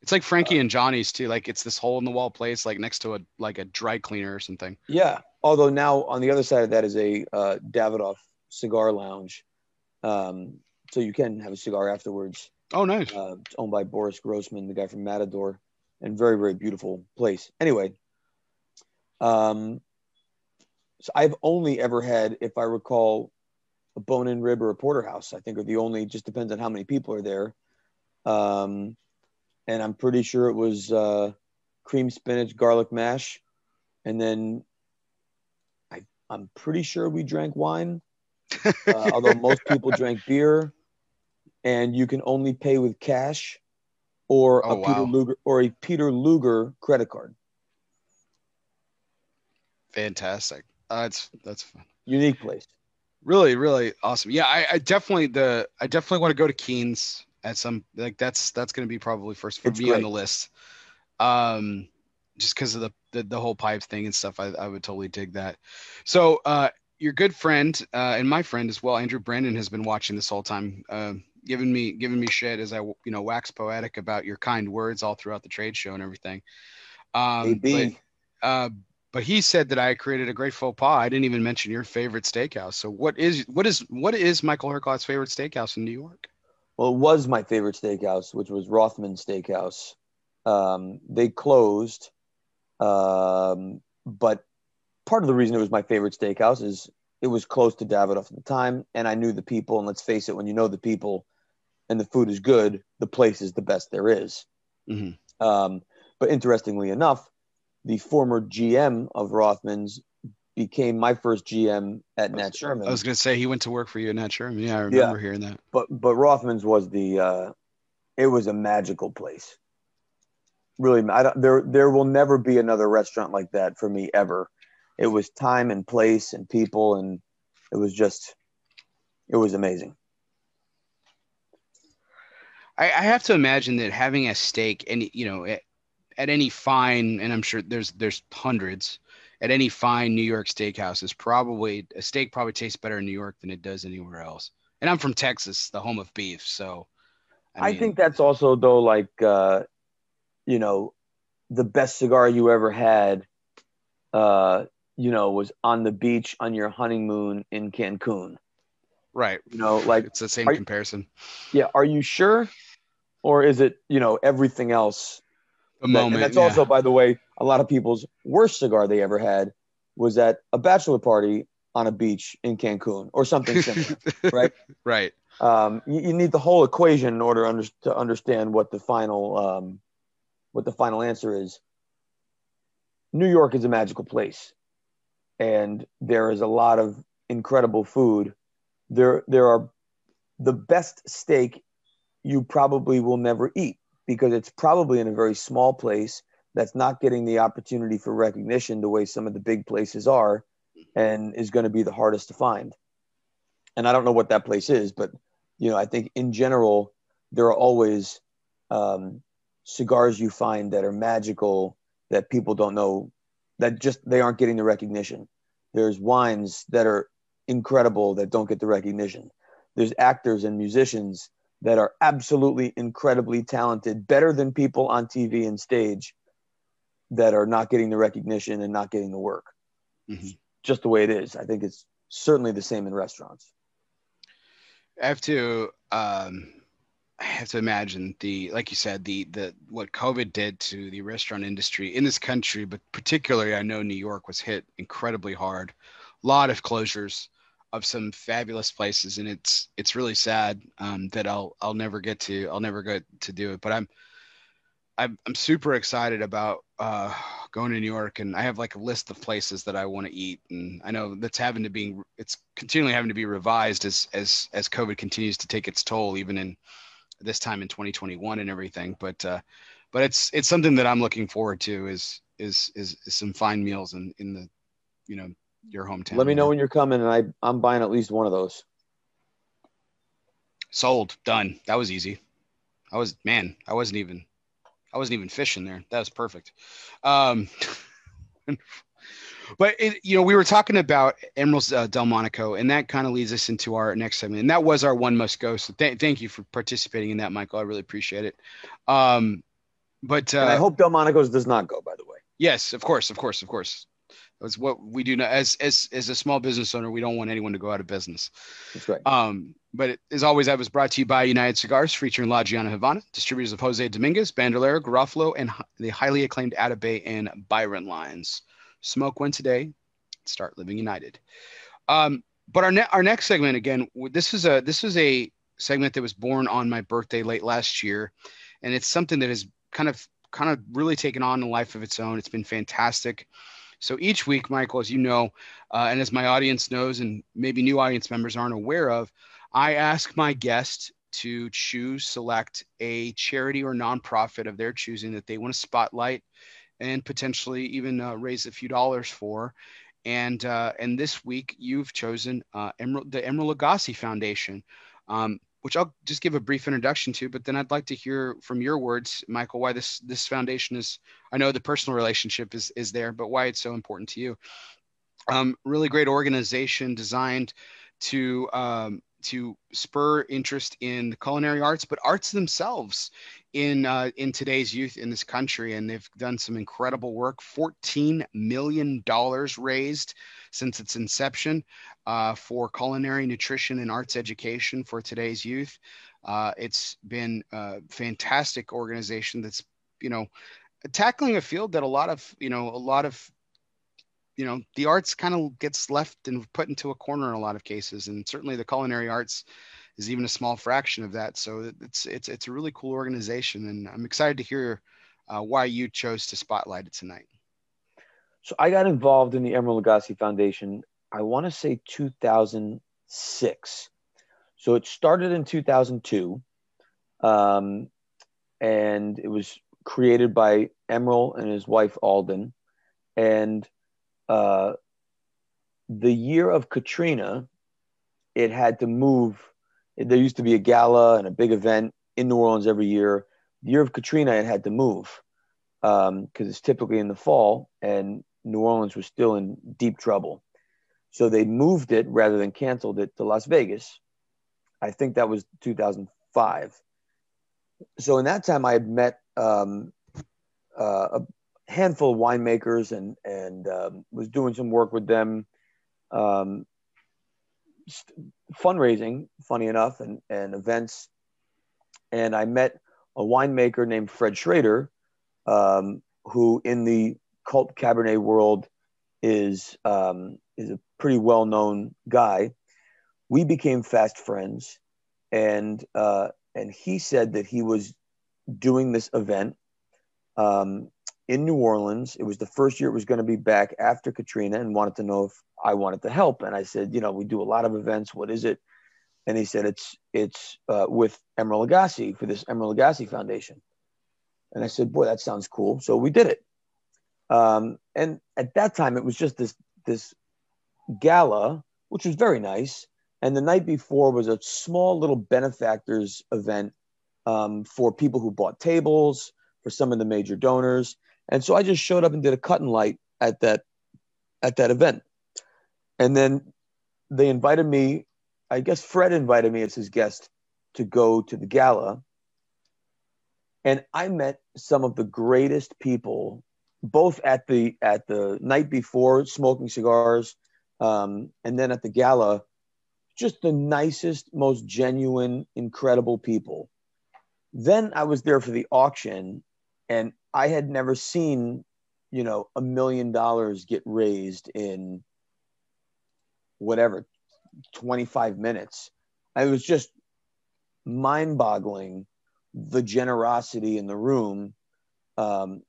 it's like Frankie and Johnny's too. Like it's this hole in the wall place like next to a like a dry cleaner or something.
Yeah. Although now on the other side of that is a uh, Davidoff cigar lounge, um, so you can have a cigar afterwards.
Oh nice.
Uh, it's owned by Boris Grossman, the guy from Matador, and very very beautiful place. Anyway, um, so I've only ever had, if I recall, a bone-in rib or a porterhouse. I think are the only. Just depends on how many people are there. Um, and I'm pretty sure it was uh, cream spinach garlic mash, and then I I'm pretty sure we drank wine, uh, although most people drank beer, and you can only pay with cash or
Oh,
a Peter. Luger or a Peter Luger credit card.
Fantastic. Uh, that's that's fun.
Unique place.
Really, really awesome. Yeah, I, I definitely the I definitely want to go to Keen's at some like that's that's gonna be probably first for
It's
me on the list. Um just because of the, the the whole pipe thing and stuff, I, I would totally dig that. So uh your good friend uh, and my friend as well, Andrew Brandon, has been watching this whole time, uh, giving me giving me shit as I you know wax poetic about your kind words all throughout the trade show and everything. Um, but, uh, but he said that I created a great faux pas. I didn't even mention your favorite steakhouse. So what is what is what is Michael Herklots' favorite steakhouse in New York?
Well, it was my favorite steakhouse, which was Rothmann Steakhouse. Um, they closed, um, but part of the reason it was my favorite steakhouse is it was close to Davidoff at the time, and I knew the people. And let's face it, when you know the people and the food is good, the place is the best there is.
Mhm.
Um, but interestingly enough, the former GM of Rothmann's became my first GM at Nat Sherman
I was gonna say he went to work for you in Nat Sherman. Yeah, I remember hearing that.
but but Rothmann's was the uh, it was a magical place. Really, I don't, there there will never be another restaurant like that for me ever. It was time and place and people, and it was just it was amazing.
I, I have to imagine that having a steak and you know at, at any fine, and I'm sure there's there's hundreds at any fine New York steakhouse is probably a steak probably tastes better in New York than it does anywhere else. And I'm from Texas, the home of beef, so
I,
mean,
think that's also though like uh, you know the best cigar you ever had. Uh, you know, was on the beach on your honeymoon in Cancun.
right.
You know, like
It's the same comparison.
yeah, are you sure, or is it you know everything else
The moment.
and that's
yeah.
also, by the way, a lot of people's worst cigar they ever had was at a bachelor party on a beach in Cancun or something similar. right?
right.
um, you, you need the whole equation in order under, to understand what the final um, what the final answer is. New York is a magical place, and there is a lot of incredible food. There, there are the best steak you probably will never eat because it's probably in a very small place that's not getting the opportunity for recognition the way some of the big places are, and is going to be the hardest to find. and I don't know what that place is, but you know, I think in general there are always um, cigars you find that are magical that people don't know that just they aren't getting the recognition. There's wines that are incredible that don't get the recognition. There's actors and musicians that are absolutely incredibly talented, better than people on TV and stage that are not getting the recognition and not getting the work. Mm-hmm. Just the way it is. I think it's certainly the same in restaurants.
I have to um, I have to imagine the like you said the the what COVID did to the restaurant industry in this country, but particularly I know New York was hit incredibly hard. A lot of closures of some fabulous places, and it's it's really sad um, that I'll I'll never get to I'll never get to do it. But I'm I'm, I'm super excited about uh, going to New York, and I have like a list of places that I want to eat, and I know that's having to be it's continually having to be revised as as as COVID continues to take its toll, even in this time in 2021 and everything. But uh, but it's it's something that I'm looking forward to is is is, is some fine meals in in the you know your hometown.
Let me know when you're coming, and I I'm buying at least one of those.
Sold, done. That was easy. I was man, I wasn't even I wasn't even fishing there. That was perfect. Um, but it, you know, we were talking about Emerils uh, Delmonico, and that kind of leads us into our next segment, and that was our one must go. So th- thank you for participating in that, Michael. I really appreciate it. Um, but uh,
I hope Delmonico's does not go. By the way,
yes, of course, of course, of course. That's what we do now. As as as a small business owner, we don't want anyone to go out of business.
That's right.
Um, but it, as always, I was brought to you by United Cigars, featuring La Gianna Havana, distributors of Jose Dominguez, Bandolero, Garofalo, and the highly acclaimed Atabey and Byron lines. Smoke one today, start living united. Um, but our ne- our next segment again, this is a this is a segment that was born on my birthday late last year, and it's something that has kind of kind of really taken on a life of its own. It's been fantastic. So each week, Michael, as you know, uh, and as my audience knows, and maybe new audience members aren't aware of, I ask my guest to choose, select a charity or nonprofit of their choosing that they want to spotlight and potentially even uh, raise a few dollars for. And uh, and this week you've chosen uh, Emeril, the Emeril Lagasse Foundation. Um, which I'll just give a brief introduction to, but then I'd like to hear from your words, Michael, why this this foundation is. I know the personal relationship is is there, but why it's so important to you. Um, really great organization designed to um, to spur interest in the culinary arts, but arts themselves in uh, in today's youth in this country, and they've done some incredible work. Fourteen million dollars raised since its inception uh, for culinary nutrition and arts education for today's youth. Uh, it's been a fantastic organization that's you know tackling a field that a lot of you know a lot of you know the arts kind of gets left and put into a corner in a lot of cases. And certainly the culinary arts is even a small fraction of that. So it's it's it's a really cool organization. And i'm excited to hear uh, why you chose to spotlight it tonight
so i got involved in the Emeril lagasse foundation i want to say 2006 so it started in 2002 um, and it was created by Emeril and his wife alden and uh, the year of Katrina, it had to move. There used to be a gala and a big event in New Orleans every year. The year of Katrina, it had to move because um, it's typically in the fall, and New Orleans was still in deep trouble. So they moved it rather than canceled it to Las Vegas. I think that was 2005. So in that time, I had met um, uh, a handful of winemakers and and um, was doing some work with them um, fundraising funny enough and and events and i met a winemaker named fred schrader um, who in the cult cabernet world is um, is a pretty well known guy we became fast friends and uh, and he said that he was doing this event um, in New Orleans. It was the first year it was going to be back after Katrina and wanted to know if I wanted to help. And I said, you know, we do a lot of events. What is it? And he said, it's it's uh, with Emeril Lagasse for this Emeril Lagasse Foundation. And I said, boy, that sounds cool. So we did it. Um, and at that time, it was just this this gala, which was very nice. And the night before was a small little benefactors event um, for people who bought tables, for some of the major donors. And so I just showed up and did a cut and light at that at that event. And then they invited me, I guess Fred invited me as his guest to go to the gala. And I met some of the greatest people, both at the at the night before smoking cigars, um, and then at the gala, just the nicest, most genuine, incredible people. Then I was there for the auction, and I had never seen, you know, a million dollars get raised in whatever 25 minutes. It was just mind boggling the generosity in the room um,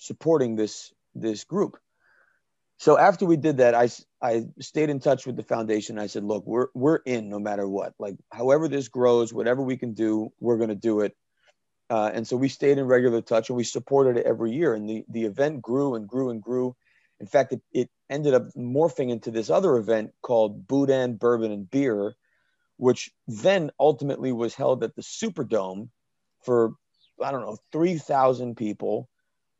supporting this this group. So after we did that, I, I stayed in touch with the foundation. I said, look, we're, we're in no matter what, like however this grows, whatever we can do, we're going to do it. Uh, and so we stayed in regular touch and we supported it every year. And the, the event grew and grew and grew. In fact, it, it ended up morphing into this other event called Boudin Bourbon and Beer, which then ultimately was held at the Superdome for, I don't know, 3,000 people.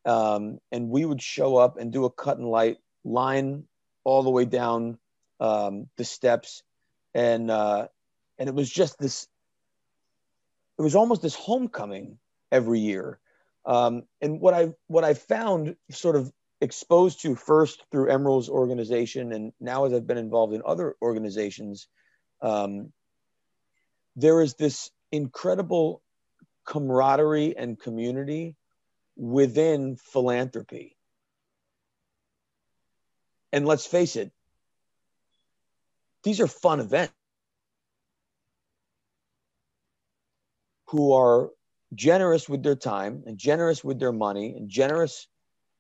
Um, and we would show up and do a cut and light line all the way down um, the steps. And, uh, and it was just this it was almost this homecoming every year. Um, and what I what I found sort of exposed to first through Emeril's organization, and now as I've been involved in other organizations, um, there is this incredible camaraderie and community within philanthropy. And let's face it, these are fun events. who are generous with their time and generous with their money and generous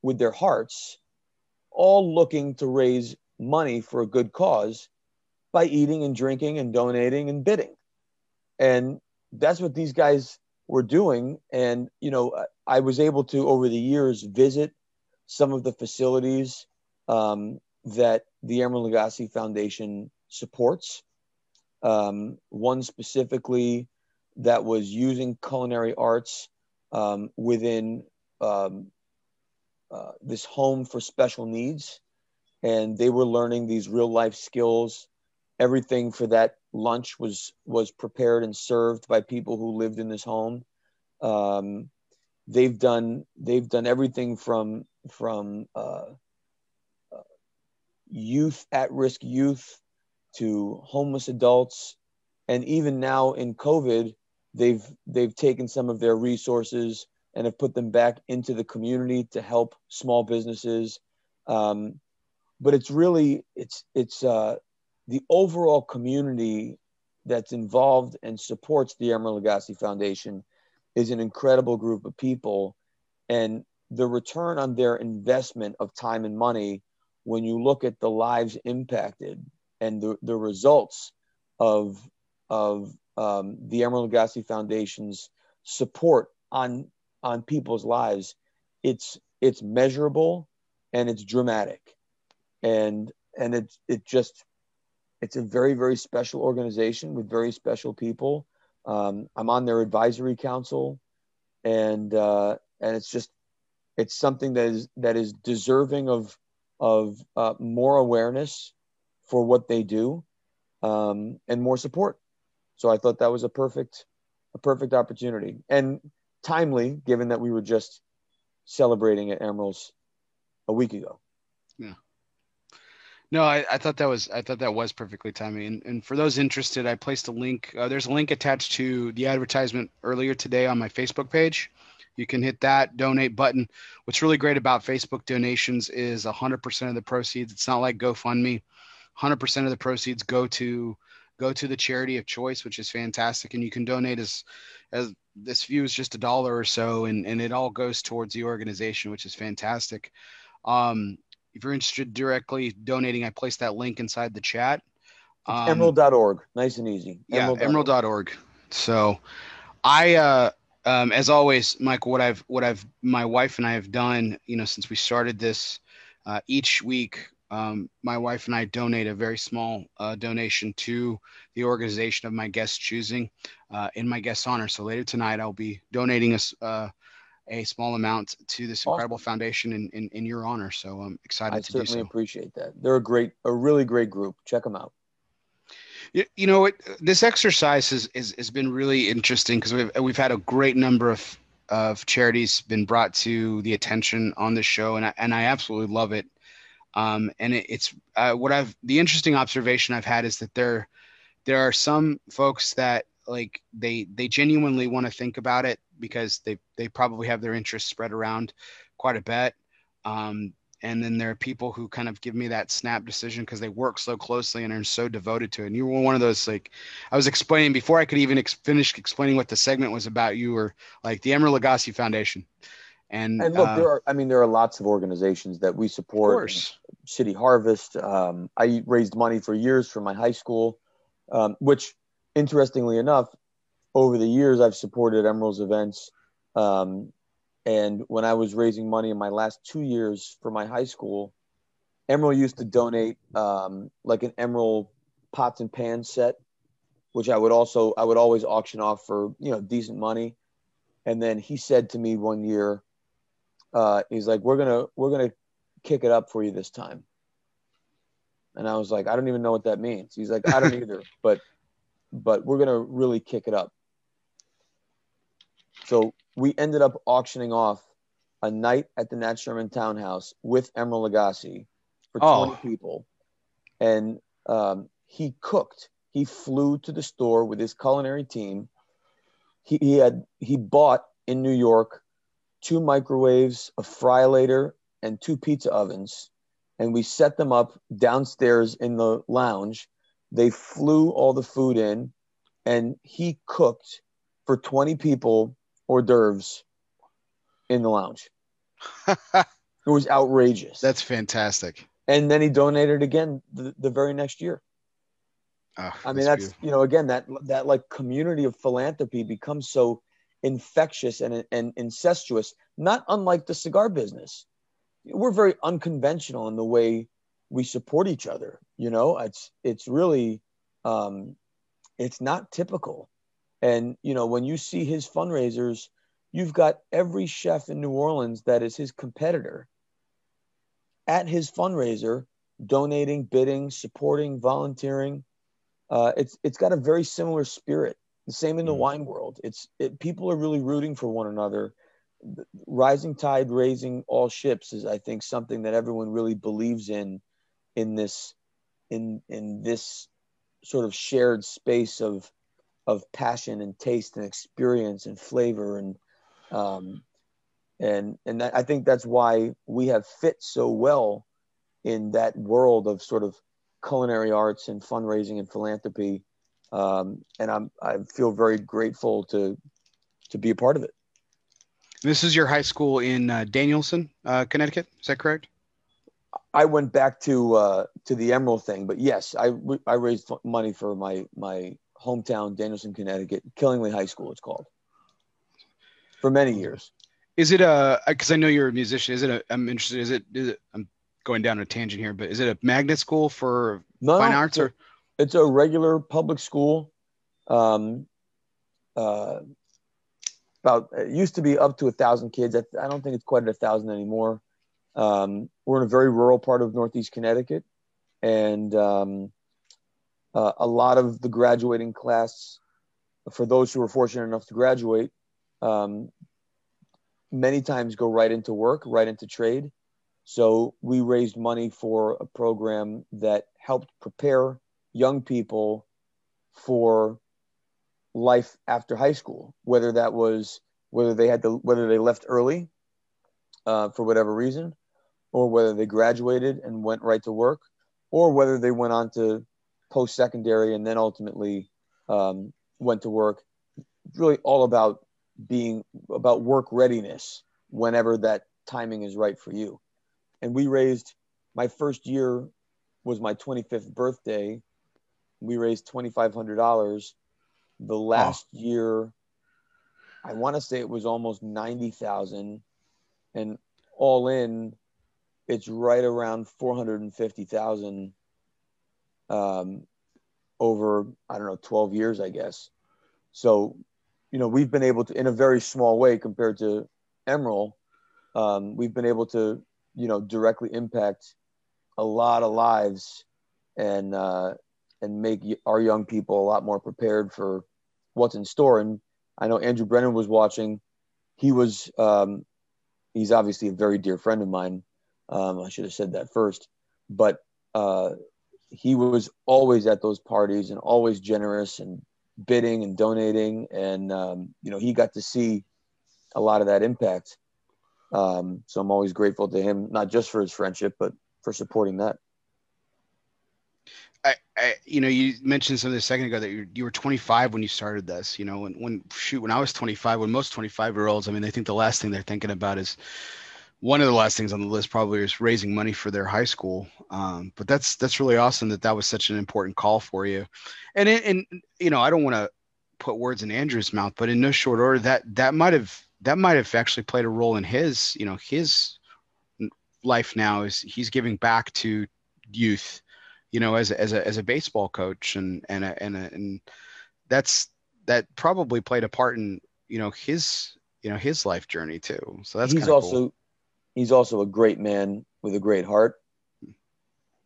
with their hearts, all looking to raise money for a good cause by eating and drinking and donating and bidding. And that's what these guys were doing. And, you know, I was able to, over the years, visit some of the facilities um, that the Emeril Lagasse Foundation supports. Um, one specifically that was using culinary arts um, within um, uh, this home for special needs. And they were learning these real life skills. Everything for that lunch was was prepared and served by people who lived in this home. Um, they've done they've done everything from from uh, uh, youth at risk youth to homeless adults, and even now in COVID, they've they've taken some of their resources and have put them back into the community to help small businesses. Um, but it's really it's it's uh, the overall community that's involved and supports the Emeril Lagasse Foundation is an incredible group of people, and the return on their investment of time and money, when you look at the lives impacted and the, the results of of um, the Emeril Lagasse Foundation's support on on people's lives, it's it's measurable and it's dramatic, and and it's it just it's a very very special organization with very special people. Um, I'm on their advisory council, and uh, and it's just it's something that is that is deserving of of uh, more awareness for what they do um, and more support. So I thought that was a perfect, a perfect opportunity and timely, given that we were just celebrating at Emeril's a week ago.
Yeah. No, I, I, thought that was I thought that was perfectly timely. And, and for those interested, I placed a link. Uh, there's a link attached to the advertisement earlier today on my Facebook page. You can hit that donate button. What's really great about Facebook donations is 100% of the proceeds. It's not like GoFundMe. 100% of the proceeds go to go to the charity of choice, which is fantastic. And you can donate as as this view is just a dollar or so, and, and it all goes towards the organization, which is fantastic. Um, if you're interested directly donating, I placed that link inside the chat.
Um, emeril.org, nice and easy.
Emeril. Yeah, emeril.org. So I uh um, as always, Michael, what I've what I've my wife and I have done, you know, since we started this, uh, each week um, my wife and I donate a very small uh, donation to the organization of my guest choosing uh, in my guest honor. So later tonight, I'll be donating a, uh, a small amount to this incredible awesome. foundation in, in, in, your honor. So I'm excited
I
to
do so. I
certainly
appreciate that. They're a great, a really great group. Check them out.
You, you know, it, this exercise has, has, has been really interesting because we've, we've had a great number of, of charities been brought to the attention on the show. And I, and I absolutely love it. Um, and it, it's uh, what I've the interesting observation I've had is that there there are some folks that like they they genuinely want to think about it because they they probably have their interests spread around quite a bit. Um, and then there are people who kind of give me that snap decision because they work so closely and are so devoted to it. And you were one of those like I was explaining before I could even ex- finish explaining what the segment was about. You were like the Emeril Lagasse Foundation. And,
and look, uh, there are, I mean, there are lots of organizations that we support. City Harvest. Um, I raised money for years for my high school, um, which, interestingly enough, over the years I've supported Emeril's events. Um, and when I was raising money in my last two years for my high school, Emeril used to donate um, like an Emerald pots and pans set, which I would also I would always auction off for you know decent money. And then he said to me one year, uh, he's like, "We're gonna we're gonna kick it up for you this time." And I was like, "I don't even know what that means." He's like, "I don't either, but but we're gonna really kick it up." So we ended up auctioning off a night at the Nat Sherman Townhouse with Emeril Lagasse for 20 oh. people, and um, he cooked. He flew to the store with his culinary team. He, he had he bought in New York two microwaves, a fryolator, and two pizza ovens. And we set them up downstairs in the lounge. They flew all the food in, and he cooked for 20 people hors d'oeuvres in the lounge. it was outrageous.
That's fantastic.
And then he donated again the, the very next year. Oh, I mean, that's, that's you know, again, that that like community of philanthropy becomes so infectious and, and incestuous, not unlike the cigar business. We're very unconventional in the way we support each other. You know, it's it's really um, it's not typical. And you know, when you see his fundraisers, you've got every chef in New Orleans that is his competitor at his fundraiser, donating, bidding, supporting, volunteering. Uh, it's it's got a very similar spirit the same in the mm. wine world. It's it, people are really rooting for one another. Rising tide, raising all ships is, I think, something that everyone really believes in, in this, in in this sort of shared space of of passion and taste and experience and flavor and um, and and that, I think that's why we have fit so well in that world of sort of culinary arts and fundraising and philanthropy um, and I'm I feel very grateful to to be a part of it.
This is your high school in uh, Danielson, uh, Connecticut. Is that correct?
I went back to uh, to the Emeril thing, but yes, I I raised money for my my hometown, Danielson, Connecticut, Killingly High School. It's called for many years.
Is it a? Because I know you're a musician. Is it a? I'm interested. Is it? Is it? I'm going down a tangent here, but is it a magnet school for no, fine arts or?
it's a regular public school. Um, uh, about it used to be up to a thousand kids. I, don't think it's quite at a thousand anymore. Um, we're in a very rural part of Northeast Connecticut, and um, uh, a lot of the graduating class, for those who are fortunate enough to graduate, um, many times go right into work, right into trade. So we raised money for a program that helped prepare young people for life after high school, whether that was whether they had to whether they left early uh, for whatever reason, or whether they graduated and went right to work, or whether they went on to post secondary and then ultimately um, went to work. It's really all about being about work readiness whenever that timing is right for you. And we raised my first year was my 25th birthday we raised twenty five hundred dollars. The last year, I want to say it was almost ninety thousand, and all in, it's right around 450,000 um, over, I don't know, 12 years, I guess. So, you know, we've been able to, in a very small way compared to Emeril, um, we've been able to, you know, directly impact a lot of lives and, uh, and make our young people a lot more prepared for what's in store. And I know Andrew Brennan was watching. He was, um, he's obviously a very dear friend of mine. Um, I should have said that first, but uh, he was always at those parties and always generous and bidding and donating. And, um, you know, he got to see a lot of that impact. Um, so I'm always grateful to him, not just for his friendship, but for supporting that.
I, you know, you mentioned something a second ago that you, you were 25 when you started this. You know, when, when shoot, when I was 25, when most 25 year olds, I mean, they think the last thing they're thinking about is one of the last things on the list probably is raising money for their high school. Um, but that's that's really awesome that that was such an important call for you. And and you know, I don't want to put words in Andrew's mouth, but in no short order, that that might have that might have actually played a role in his you know his life now is he's giving back to youth you know, as a, as a as a baseball coach, and and a, and a, and that's that probably played a part in you know his you know his life journey too. So that's
he's also cool. He's also a great man with a great heart.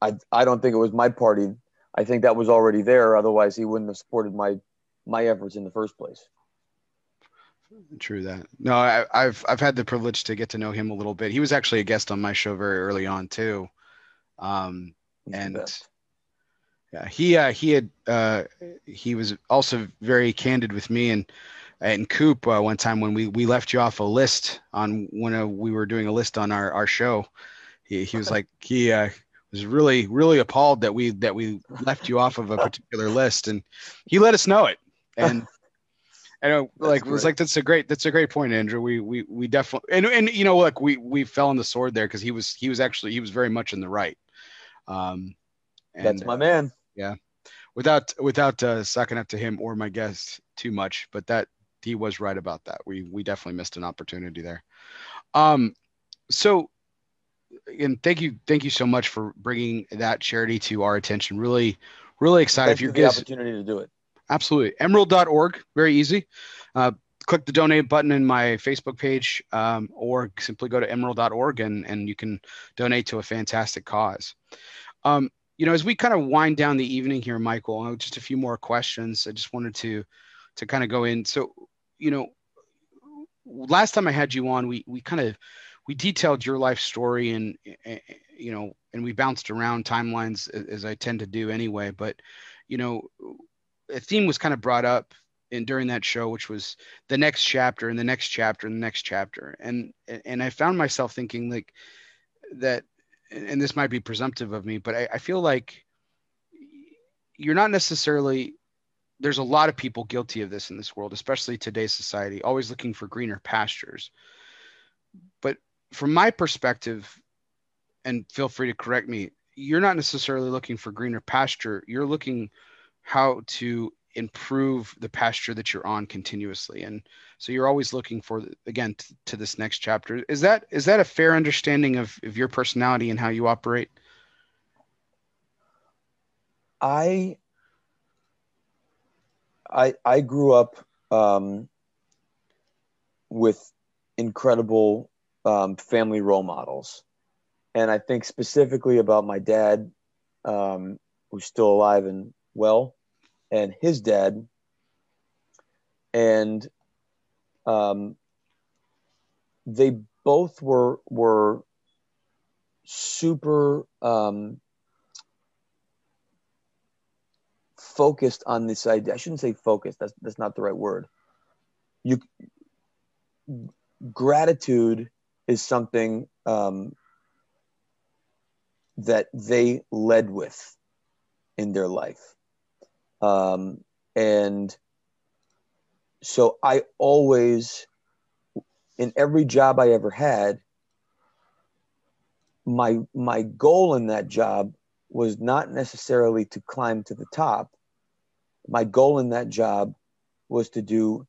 I I don't think it was my party. I think that was already there. Otherwise, he wouldn't have supported my my efforts in the first place.
True that. No, I, have I've had the privilege to get to know him a little bit. He was actually a guest on my show very early on too, um, and yeah, he uh, he had uh, he was also very candid with me and and Coop uh, one time when we we left you off a list on when uh, we were doing a list on our our show. He he was like he uh, was really really appalled that we that we left you off of a particular list, and he let us know it. And I know, like it was like that's a great that's a great point, Andrew. We we we definitely and and you know look we we fell on the sword there because he was he was actually he was very much in the right. Um,
and, that's my man
yeah without without uh, sucking up to him or my guest too much but that he was right about that. We we definitely missed an opportunity there. Um so and thank you thank you so much for bringing that charity to our attention. Really really excited.
Thank if you get the opportunity to do it.
Absolutely. Emeril.org very easy. Uh, click the donate button in my facebook page um, or simply go to emeril.org and, and you can donate to a fantastic cause. Um, you know, as we kind of wind down the evening here, Michael, uh, just a few more questions. I just wanted to to kind of go in. So, you know, last time I had you on, we we kind of we detailed your life story and eh, eh, you know, and we bounced around timelines as I tend to do anyway. But you know, a theme was kind of brought up in during that show, which was the next chapter and the next chapter and the next chapter, and and I found myself thinking like that and this might be presumptive of me, but I, I feel like you're not necessarily there's a lot of people guilty of this in this world, especially today's society, always looking for greener pastures. But from my perspective, and feel free to correct me, you're not necessarily looking for greener pasture. You're looking how to improve the pasture that you're on continuously and so you're always looking for again t- to this next chapter is that is that a fair understanding of, of your personality and how you operate
i i i grew up um, with incredible um, family role models. And i think specifically about my dad um, who's still alive and well and his dad, and um, they both were were super um, focused on this idea. I shouldn't say focused. That's that's not the right word. You gratitude is something um, that they led with in their life. Um, and so I always, in every job I ever had, my my goal in that job was not necessarily to climb to the top. My goal in that job was to do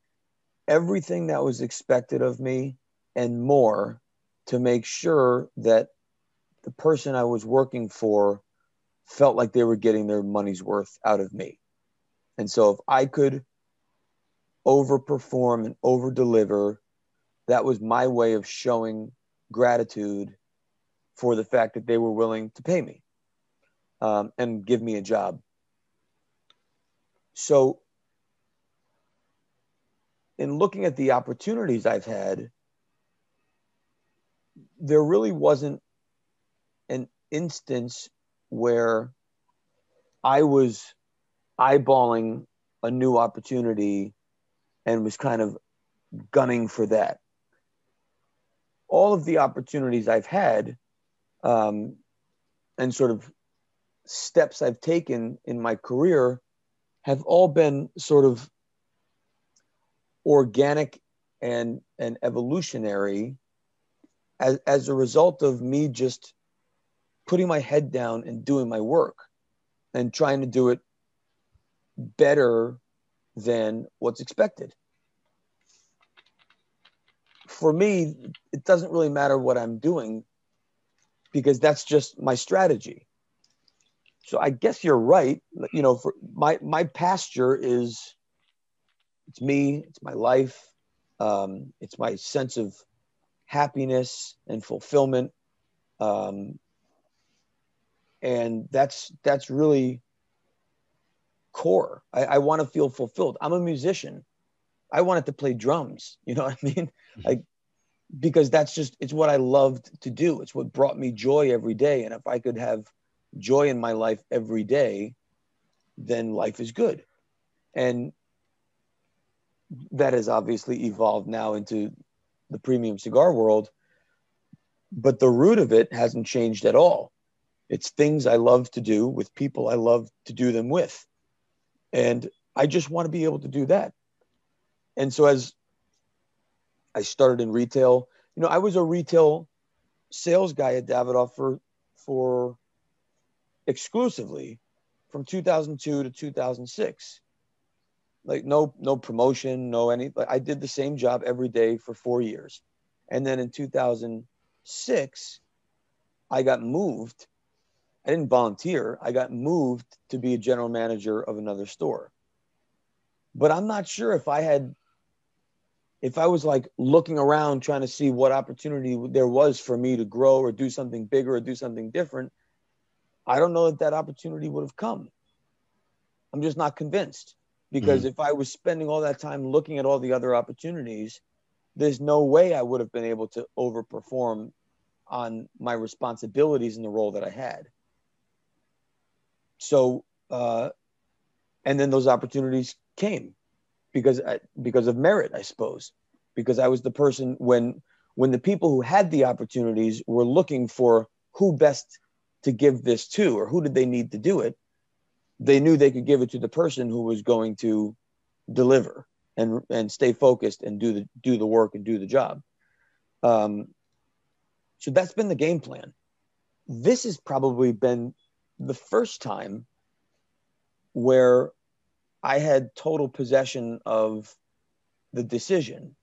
everything that was expected of me and more to make sure that the person I was working for felt like they were getting their money's worth out of me. And so if I could overperform and overdeliver, that was my way of showing gratitude for the fact that they were willing to pay me um, and give me a job. So, in looking at the opportunities I've had, there really wasn't an instance where I was eyeballing a new opportunity and was kind of gunning for that. All of the opportunities I've had um, and sort of steps I've taken in my career have all been sort of organic and, and evolutionary as, as a result of me just putting my head down and doing my work and trying to do it better than what's expected. For me, it doesn't really matter what I'm doing because that's just my strategy. So I guess you're right. You know, for my my pasture is it's me, it's my life, um, it's my sense of happiness and fulfillment, um, and that's that's really core. I, I want to feel fulfilled. I'm a musician. I wanted to play drums. You know what I mean? Like because that's just it's what I loved to do. It's what brought me joy every day. And if I could have joy in my life every day, then life is good. And that has obviously evolved now into the premium cigar world. But the root of it hasn't changed at all. It's things I love to do with people I love to do them with. And I just want to be able to do that. And so as I started in retail, you know, I was a retail sales guy at Davidoff for for exclusively from 2002 to 2006 like no no promotion no any like i did the same job every day for four years and then in 2006 i got moved I didn't volunteer. I got moved to be a general manager of another store. But I'm not sure if I had, if I was like looking around trying to see what opportunity there was for me to grow or do something bigger or do something different. I don't know that that opportunity would have come. I'm just not convinced because mm-hmm. if I was spending all that time looking at all the other opportunities, there's no way I would have been able to overperform on my responsibilities in the role that I had so uh, and then those opportunities came because I, because of merit, I suppose, because I was the person when when the people who had the opportunities were looking for who best to give this to or who did they need to do it, they knew they could give it to the person who was going to deliver and and stay focused and do the do the work and do the job. Um, so that's been the game plan. This has probably been the first time where I had total possession of the decision.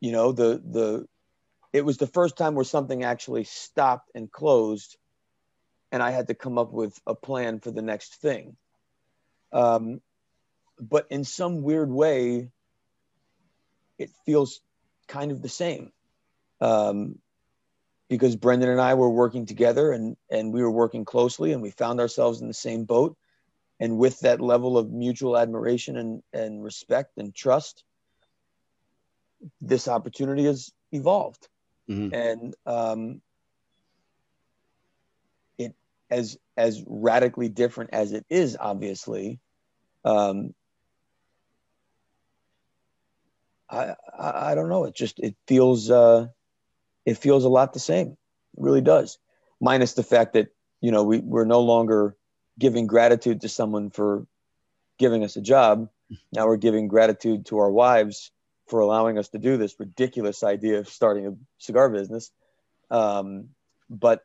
You know, the the it was the first time where something actually stopped and closed, and I had to come up with a plan for the next thing. Um, but in some weird way, it feels kind of the same. Um, because Brendan and I were working together and and we were working closely and we found ourselves in the same boat and with that level of mutual admiration and and respect and trust this opportunity has evolved mm-hmm. and um, it as as radically different as it is obviously um, I, I, I don't know it just it feels uh, it feels a lot the same. It really does. Minus the fact that, you know, we, we're no longer giving gratitude to someone for giving us a job. Now we're giving gratitude to our wives for allowing us to do this ridiculous idea of starting a cigar business. Um, but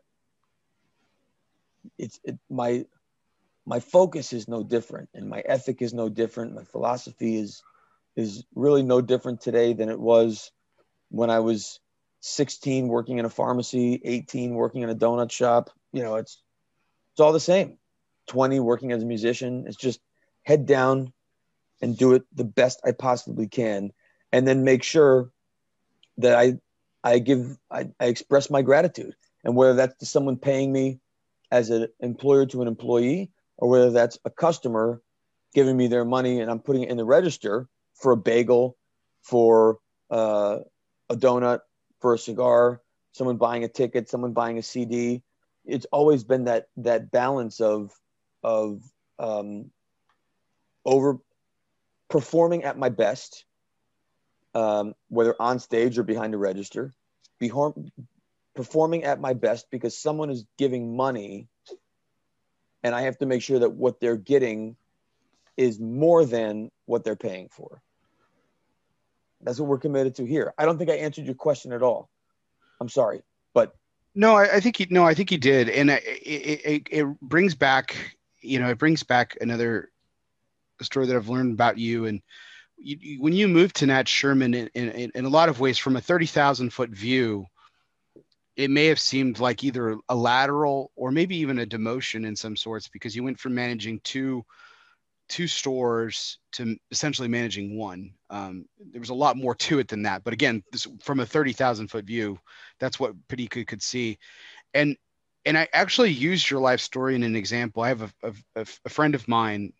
it's it, my my focus is no different, and my ethic is no different. My philosophy is is really no different today than it was when I was 16 working in a pharmacy, 18 working in a donut shop. You know, it's it's all the same. 20 working as a musician. It's just head down and do it the best I possibly can, and then make sure that I I give I, I express my gratitude, and whether that's to someone paying me as an employer to an employee, or whether that's a customer giving me their money and I'm putting it in the register for a bagel, for uh, a donut, for a cigar, someone buying a ticket, someone buying a CD. It's always been that that balance of of um, over performing at my best, um, whether on stage or behind the register, be performing at my best because someone is giving money and I have to make sure that what they're getting is more than what they're paying for. That's what we're committed to here. I don't think I answered your question at all. I'm sorry, but
no, I, I think he no, I think he did, and it, it, it brings back, you know, it brings back another story that I've learned about you and. You, you, when you moved to Nat Sherman in, in, in a lot of ways from a 30,000 foot view, it may have seemed like either a lateral or maybe even a demotion in some sorts because you went from managing two two stores to essentially managing one. Um, there was a lot more to it than that, but again, this, from a thirty thousand foot view, that's what Patika could see, and and I actually used your life story in an example. I have a, a, a friend of mine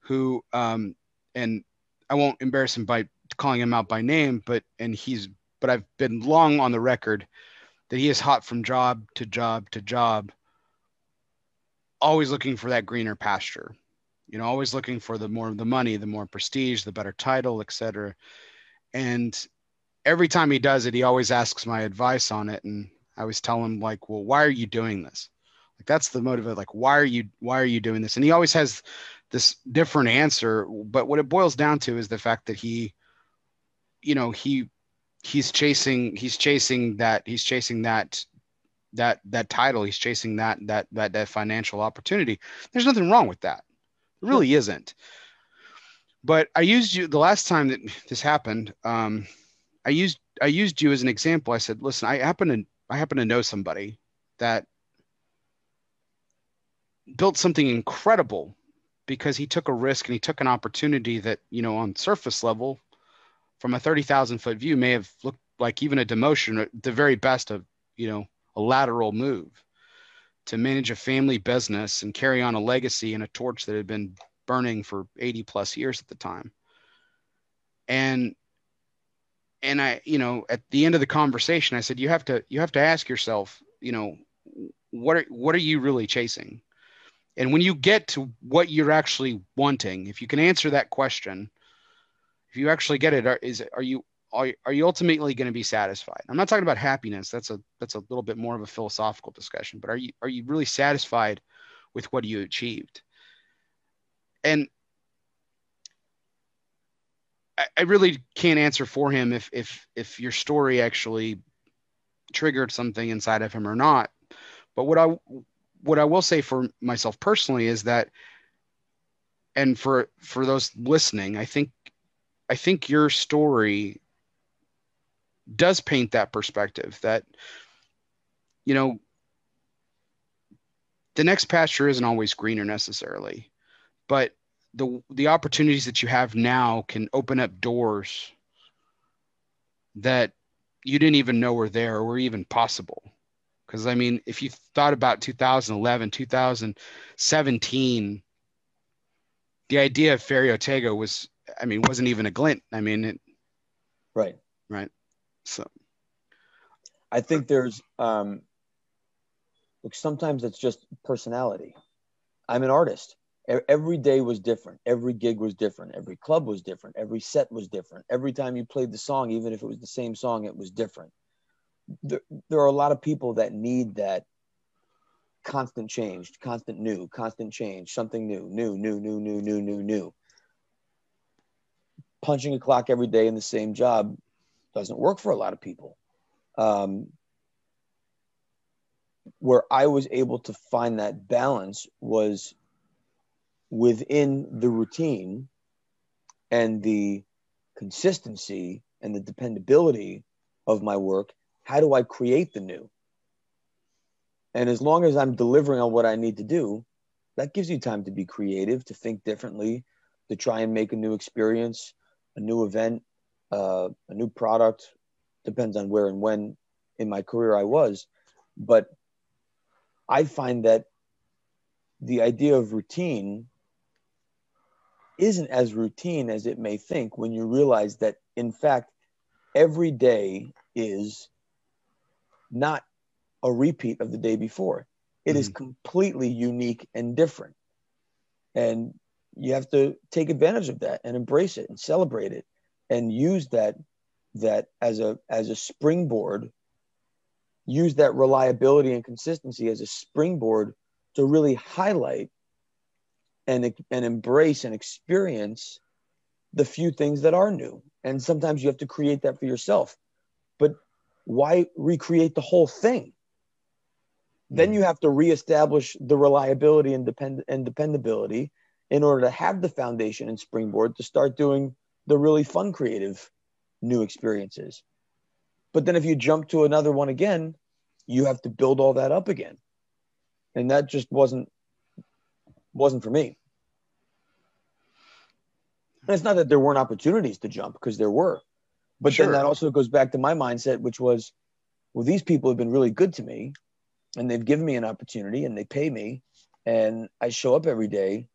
who, um, and I won't embarrass him by calling him out by name, but and he's but I've been long on the record that he is hot from job to job to job, always looking for that greener pasture. You know, always looking for the more of the money, the more prestige, the better title, etc. And every time he does it, he always asks my advice on it, and I always tell him like, "Well, why are you doing this?" Like that's the motive. Like, why are you why are you doing this? And he always has this different answer, but what it boils down to is the fact that he, you know, he he's chasing he's chasing that he's chasing that that that title. He's chasing that that that that financial opportunity. There's nothing wrong with that. There really isn't. But i used you the last time that this happened um i used i used you as an example. I said listen i happen to i happen to know somebody that built something incredible because he took a risk and he took an opportunity that you know on surface level from a 30,000 foot view may have looked like even a demotion, at the very best of, you know, a lateral move to manage a family business and carry on a legacy and a torch that had been burning for 80 plus years at the time. And and I, you know, at the end of the conversation, I said, you have to, you have to ask yourself, you know, what are, what are you really chasing? And when you get to what you're actually wanting, if you can answer that question, if you actually get it, are, is are you are, are you ultimately going to be satisfied? I'm not talking about happiness. That's a that's a little bit more of a philosophical discussion. But are you are you really satisfied with what you achieved? And I, I really can't answer for him if if if your story actually triggered something inside of him or not. But what I what I will say for myself personally is that and for for those listening, I think I think your story does paint that perspective that, you know, the next pasture isn't always greener necessarily, but the the opportunities that you have now can open up doors that you didn't even know were there or were even possible. Because I mean, if you thought about 2011, 2017, the idea of Ferio Tego was I mean, wasn't even a glint. I mean, it,
right,
right. So,
I think there's, um, look, sometimes it's just personality. I'm an artist. Every day was different. Every gig was different. Every club was different. Every set was different. Every time you played the song, even if it was the same song, it was different. There, there are a lot of people that need that constant change, constant new, constant change, something new, new, new, new, new, new, new, new punching a clock every day in the same job doesn't work for a lot of people. Um, where I was able to find that balance was within the routine and the consistency and the dependability of my work how do I create the new? And as long as I'm delivering on what I need to do, that gives you time to be creative, to think differently, to try and make a new experience, a new event, uh, a new product. Depends on where and when in my career I was. But I find that the idea of routine isn't as routine as it may think when you realize that, in fact, every day is not a repeat of the day before. It mm-hmm. is completely unique and different. And you have to take advantage of that and embrace it and celebrate it and use that that as a as a springboard use that reliability and consistency as a springboard to really highlight and and embrace and experience the few things that are new and sometimes you have to create that for yourself but why recreate the whole thing? Then hmm. you have to reestablish the reliability and, depend- and dependability in order to have the foundation and springboard to start doing the really fun creative new experiences. But then if you jump to another one again you have to build all that up again. And that just wasn't wasn't for me. And it's not that there weren't opportunities to jump because there were but sure. then that also goes back to my mindset which was well these people have been really good to me and they've given me an opportunity and they pay me and i show up every day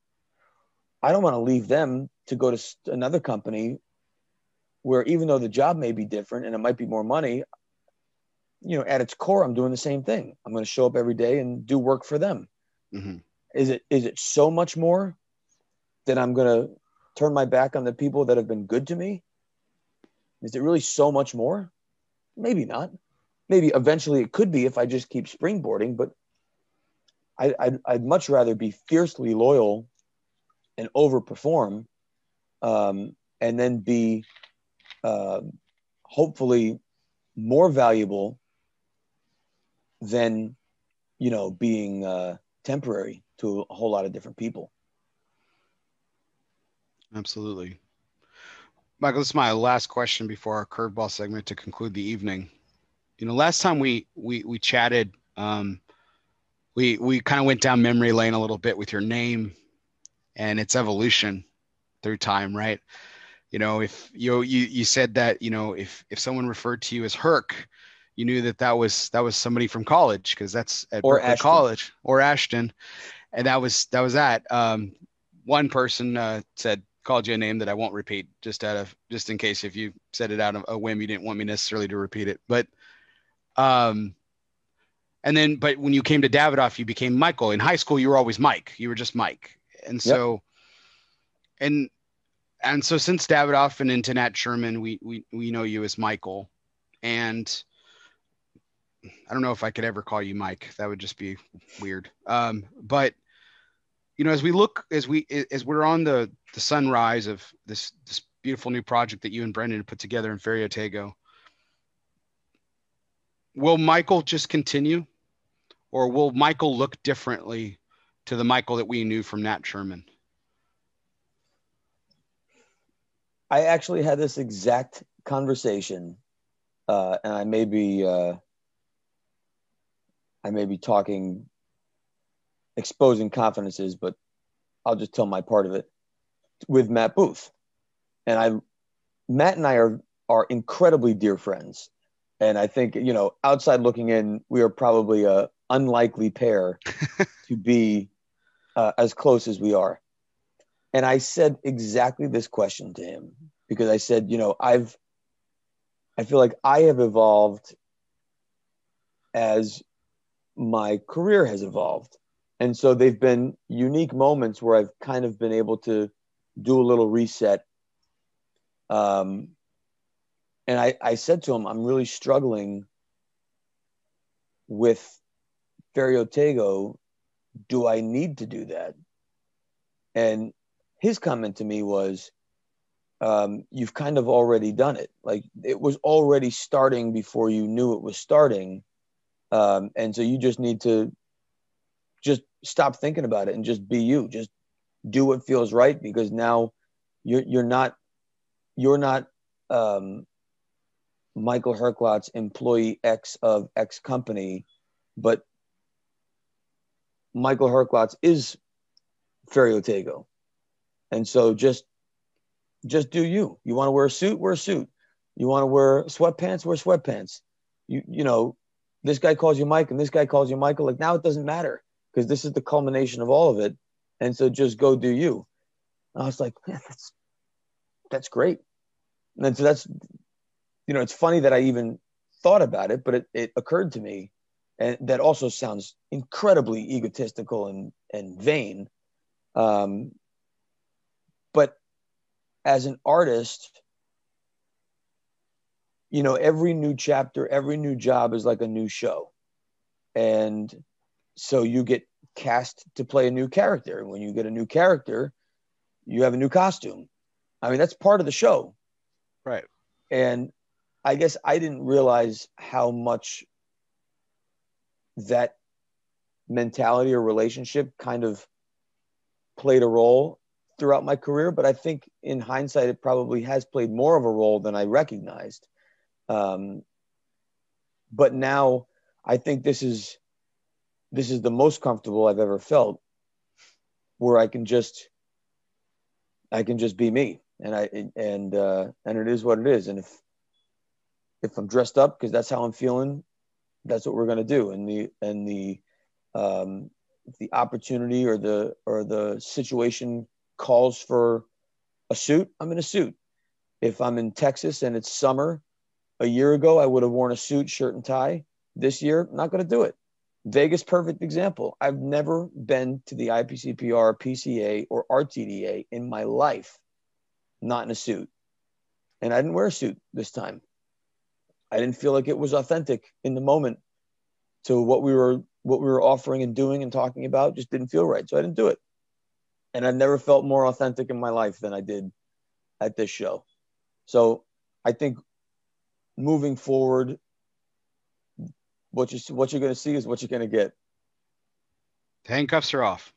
i don't want to leave them to go to another company where even though the job may be different and it might be more money you know at its core i'm doing the same thing i'm going to show up every day and do work for them mm-hmm. is it is it so much more that i'm going to turn my back on the people that have been good to me is it really so much more? Maybe not. Maybe eventually it could be if i just keep springboarding but I, I'd, I'd much rather be fiercely loyal and overperform um, and then be uh, hopefully more valuable than you know being uh, temporary to a whole lot of different people.
Absolutely michael this is my last question before our curveball segment to conclude the evening. You know last time we we we chatted um we we kind of went down memory lane a little bit with your name and its evolution through time right? You know if you you you said that you know if if someone referred to you as herc you knew that that was that was somebody from college because that's at or college or ashton. And that was that was that. Um, one person uh, said called you a name that i won't repeat just out of just in case if you said it out of a whim you didn't want me necessarily to repeat it but um and then but when you came to davidoff you became michael in high school you were always mike you were just mike and so yep. and and so since davidoff and into nat sherman we we we know you as michael and I don't know if I could ever call you Mike. That would just be weird. Um, but you know, as we look, as we as we're on the the sunrise of this this beautiful new project that you and Brendan put together in Ferio Tego, will Michael just continue, or will Michael look differently to the Michael that we knew from Nat Sherman?
I actually had this exact conversation, uh, and I may be uh, I may be talking, exposing confidences, but I'll just tell my part of it with Matt Booth. And I, Matt and I are, are incredibly dear friends. And I think, you know, outside looking in, we are probably a unlikely pair to be uh, as close as we are. And I said exactly this question to him because I said, you know, I've, I feel like I have evolved as my career has evolved. And so they've been unique moments where I've kind of been able to do a little reset. Um, and I, I said to him, I'm really struggling with Ferio Tego. Do I need to do that? And his comment to me was, um, you've kind of already done it. Like it was already starting before you knew it was starting. Um, and so you just need to just stop thinking about it and just be you. Just do what feels right because now you're you're not you're not um, Michael Herklots, employee X of X company, but Michael Herklots is Ferio Tego. And so just just do you. You want to wear a suit, wear a suit. You want to wear sweatpants, wear sweatpants. You you know, this guy calls you Mike and this guy calls you Michael. Like now it doesn't matter because this is the culmination of all of it. And so just go do you. And I was like, that's that's great. And so that's you know, it's funny that I even thought about it, but it, it occurred to me, and that also sounds incredibly egotistical and and vain. Um, but as an artist, you know, every new chapter, every new job is like a new show. And so you get cast to play a new character. And when you get a new character, you have a new costume. I mean, that's part of the show.
Right.
And I guess I didn't realize how much that mentality or relationship kind of played a role throughout my career. But I think in hindsight, it probably has played more of a role than I recognized. Um, but now I think this is this is the most comfortable I've ever felt, where I can just I can just be me, and I and uh, and it is what it is. And if if I'm dressed up because that's how I'm feeling, that's what we're gonna do. And the and the um, the opportunity or the or the situation calls for a suit, I'm in a suit. If I'm in Texas and it's summer, a year ago I would have worn a suit, shirt, and tie. This year, I'm not going to do it. Vegas, perfect example. I've never been to the IPCPR, PCA, or RTDA in my life, not in a suit. And I didn't wear a suit this time. I didn't feel like it was authentic in the moment to what we were what we were offering and doing and talking about just didn't feel right. So I didn't do it. And I've never felt more authentic in my life than I did at this show. So I think moving forward, what you what you're going to see is what you're going to get.
Handcuffs are off.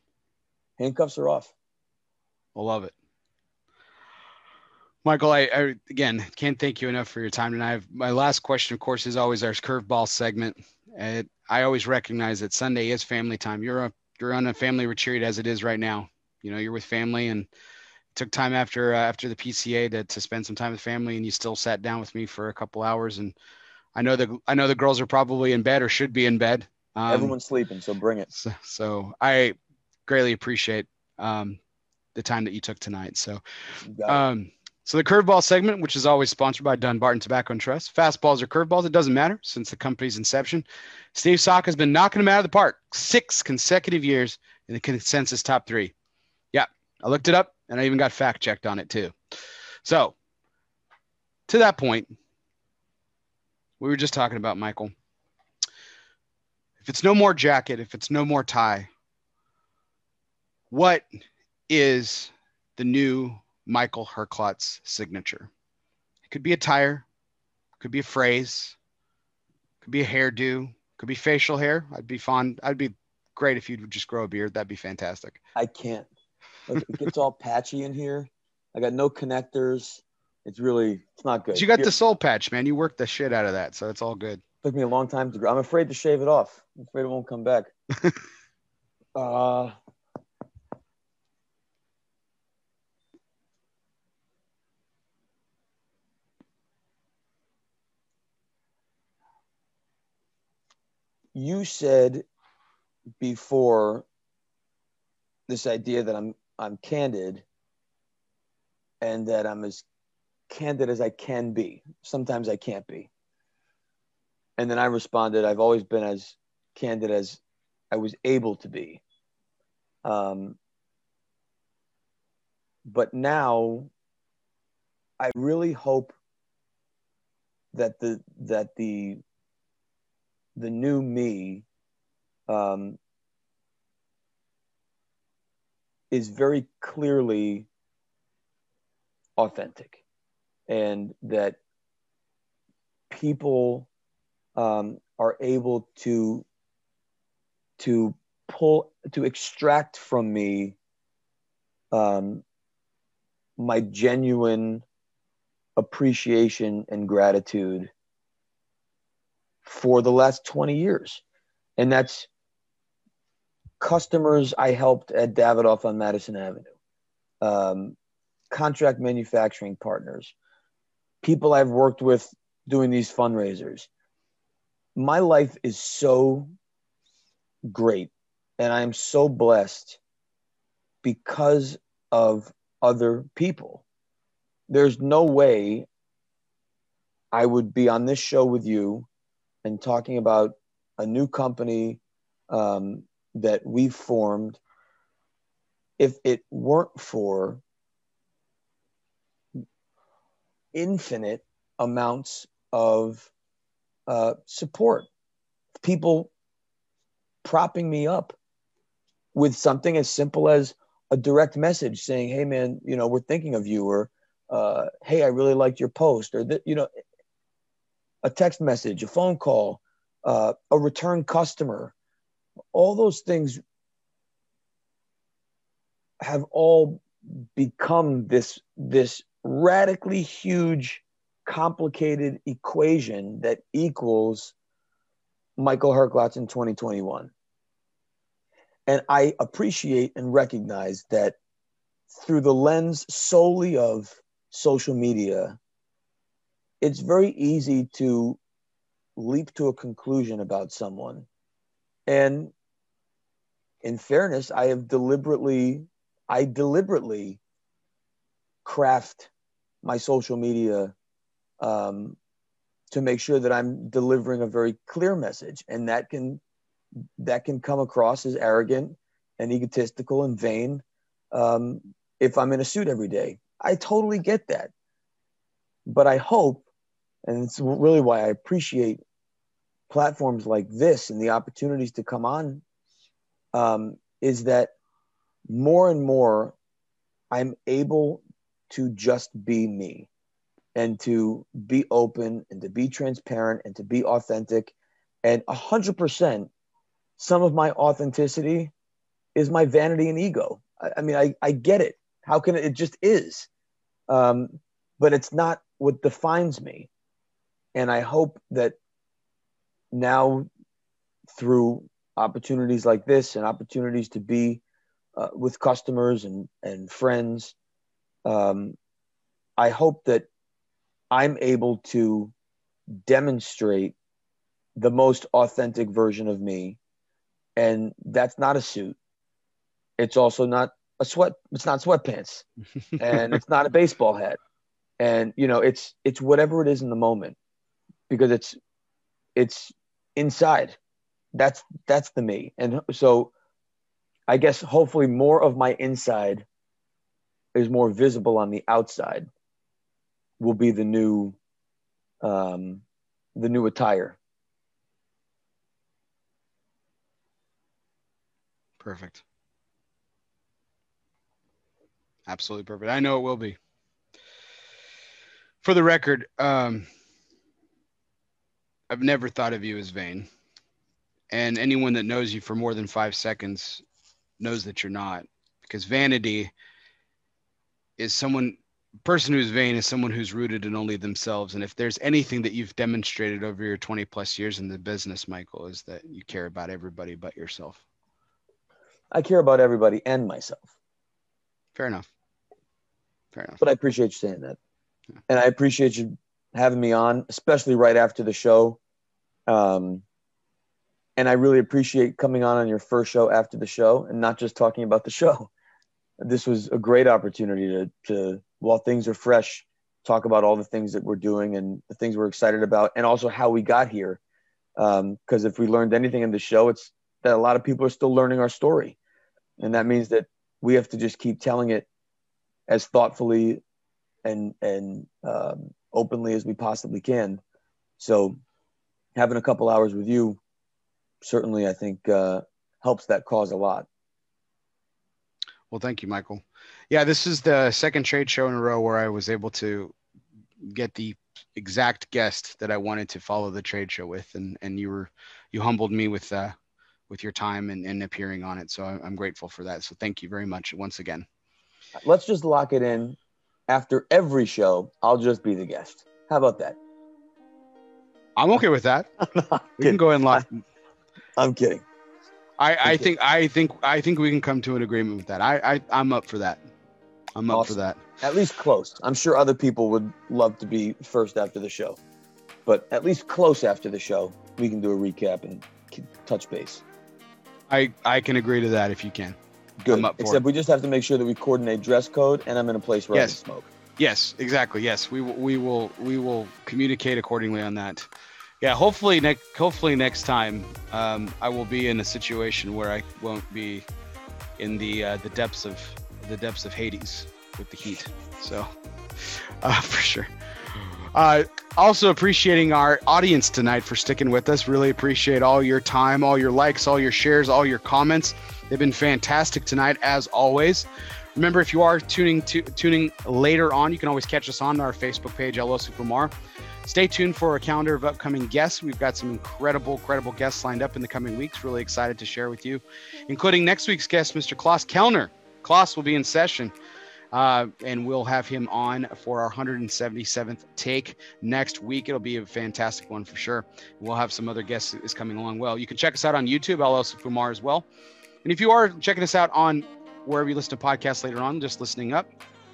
Handcuffs are off.
I love it. Michael, I, I, again can't thank you enough for your time tonight. My last question, of course, is always our curveball segment. And I always recognize that Sunday is family time. You're a, you're on a family retreat as it is right now. You know, you're with family and took time after uh, after the PCA to to spend some time with family, and you still sat down with me for a couple hours. And I know the I know the girls are probably in bed or should be in bed.
Um, Everyone's sleeping, so bring it.
So, so I greatly appreciate um, the time that you took tonight. So. Um, so the curveball segment, which is always sponsored by Dunbarton Tobacco and Trust, fastballs or curveballs, it doesn't matter since the company's inception. Steve Saka has been knocking them out of the park six consecutive years in the consensus top three. Yeah, I looked it up and I even got fact checked on it too. So to that point, we were just talking about Michael. If it's no more jacket, if it's no more tie, what is the new Michael Herklots signature. It could be a tire, could be a phrase, could be a hairdo, could be facial hair. I'd be fond. I'd be great if you'd just grow a beard. That'd be fantastic.
I can't. Like, it gets all patchy in here. I got no connectors. It's really, it's not good.
But you got the soul patch, man. You worked the shit out of that, so it's all good.
Took me a long time to grow. I'm afraid to shave it off. I'm afraid it won't come back. uh, you said before this idea that I'm I'm candid and that I'm as candid as I can be. Sometimes I can't be. And then I responded, I've always been as candid as I was able to be. Um, but now I really hope that the that the the new me um, is very clearly authentic and that people um, are able to to pull to extract from me um, my genuine appreciation and gratitude for the last 20 years. And that's customers I helped at Davidoff on Madison Avenue, um, contract manufacturing partners, people I've worked with doing these fundraisers. My life is so great and I am so blessed because of other people. There's no way I would be on this show with you and talking about a new company um, that we formed if it weren't for infinite amounts of uh, support, people propping me up with something as simple as a direct message saying, "Hey, man, you know, we're thinking of you," or uh, "Hey, I really liked your post," or that, you know, a text message, a phone call, uh, a return customer, all those things have all become this this radically huge complicated equation that equals Michael Herklots in 2021. And I appreciate and recognize that through the lens solely of social media, it's very easy to leap to a conclusion about someone. And in fairness, I have deliberately, I deliberately craft my social media um, to make sure that I'm delivering a very clear message, and that can that can come across as arrogant and egotistical and vain um, if I'm in a suit every day. I totally get that, but I hope, and it's really why I appreciate platforms like this and the opportunities to come on, um, is that more and more I'm able to just be me and to be open and to be transparent and to be authentic. And 100%, some of my authenticity is my vanity and ego. I, I mean, I, I get it. How can it, it just is. Um, but it's not what defines me. And I hope that now through opportunities like this and opportunities to be uh, with customers and, and friends, um, I hope that I'm able to demonstrate the most authentic version of me. And that's not a suit. It's also not a sweat, it's not sweatpants. and it's not a baseball hat. And you know, it's it's whatever it is in the moment because it's it's inside. That's that's the me. And so I guess hopefully more of my inside is more visible on the outside will be the new um, the new attire.
Perfect. Absolutely perfect. I know it will be. For the record, um, I've never thought of you as vain. And anyone that knows you for more than five seconds knows that you're not. Because vanity is someone person who's vain is someone who's rooted in only themselves. And if there's anything that you've demonstrated over your 20 plus years in the business michael is that you care about everybody but yourself.
I care about everybody and myself.
Fair enough. Fair enough.
But i appreciate you saying that. Yeah. and i appreciate you having me on especially right after the show. Um, and i really appreciate coming on on your first show after the show and not just talking about the show this was a great opportunity to, to while things are fresh, talk about all the things that we're doing and the things we're excited about, and also how we got here. Because um, if we learned anything in the show, it's that a lot of people are still learning our story, and that means that we have to just keep telling it as thoughtfully and and um, openly as we possibly can. So, having a couple hours with you certainly, I think, uh, helps that cause a lot.
Well, thank you, Michael. Yeah, this is the second trade show in a row where I was able to get the exact guest that I wanted to follow the trade show with, and and you were you humbled me with uh, with your time and, and appearing on it. So I'm grateful for that. So thank you very much once again.
Let's just lock it in. After every show, I'll just be the guest. How about that?
I'm okay with that. We can go in live.
I'm kidding.
I, I think I think I think we can come to an agreement with that. I, I I'm up for that. I'm up for that.
At least close. I'm sure other people would love to be first after the show, but at least close after the show, we can do a recap and touch base.
I I can agree to that if you can.
Good.
I'm up for
Except
it.
we just have to make sure that we coordinate dress code, and I'm in a place where
Yes.
I can smoke.
Yes, exactly. Yes, we will. We will. We will communicate accordingly on that. Yeah. Hopefully next. Hopefully next time, um, I will be in a situation where I won't be in the uh, the depths of the depths of Hades with the heat. So, uh, for sure. Uh, also appreciating our audience tonight for sticking with us. Really appreciate all your time, all your likes, all your shares, all your comments. They've been fantastic tonight, as always. Remember, if you are tuning to tuning later on, you can always catch us on our Facebook page, LO Supermar. Stay tuned for a calendar of upcoming guests. We've got some incredible, credible guests lined up in the coming weeks. Really excited to share with you, including next week's guest, Mr. Klaus Kelner. Klaus will be in session, uh, and we'll have him on for our 177th take next week. It'll be a fantastic one for sure. We'll have some other guests is coming along well. You can check us out on YouTube, LL Sufumar as well. And if you are checking us out on wherever you listen to podcasts later on, just listening up,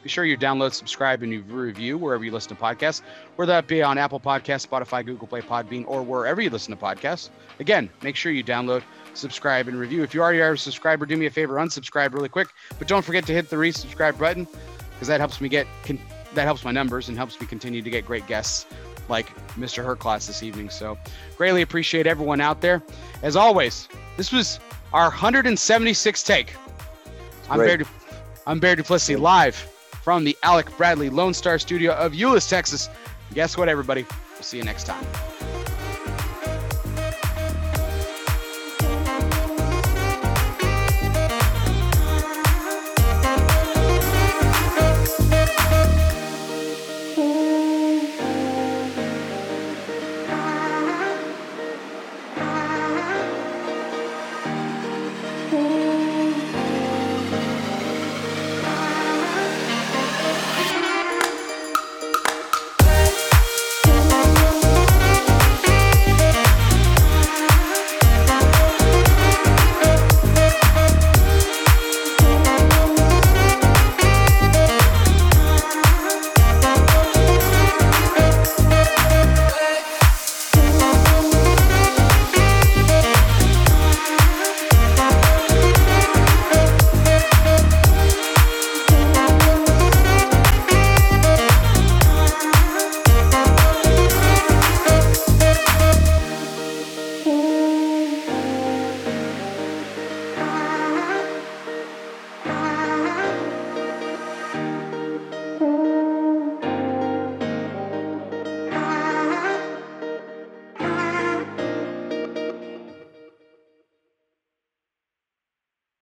be sure you download, subscribe, and you review wherever you listen to podcasts, whether that be on Apple Podcasts, Spotify, Google Play, Podbean, or wherever you listen to podcasts. Again, make sure you download, subscribe, and review. If you already are a subscriber, do me a favor, unsubscribe really quick, but don't forget to hit the resubscribe button because that helps me get con- that helps my numbers and helps me continue to get great guests like Mr. Herklots this evening. So greatly appreciate everyone out there. As always, this was our 176th take. I'm
Great.
Bear, Du- I'm Bear Duplessis live from the Alec Bradley Lone Star Studio of Euless, Texas. Guess what, everybody? We'll see you next time.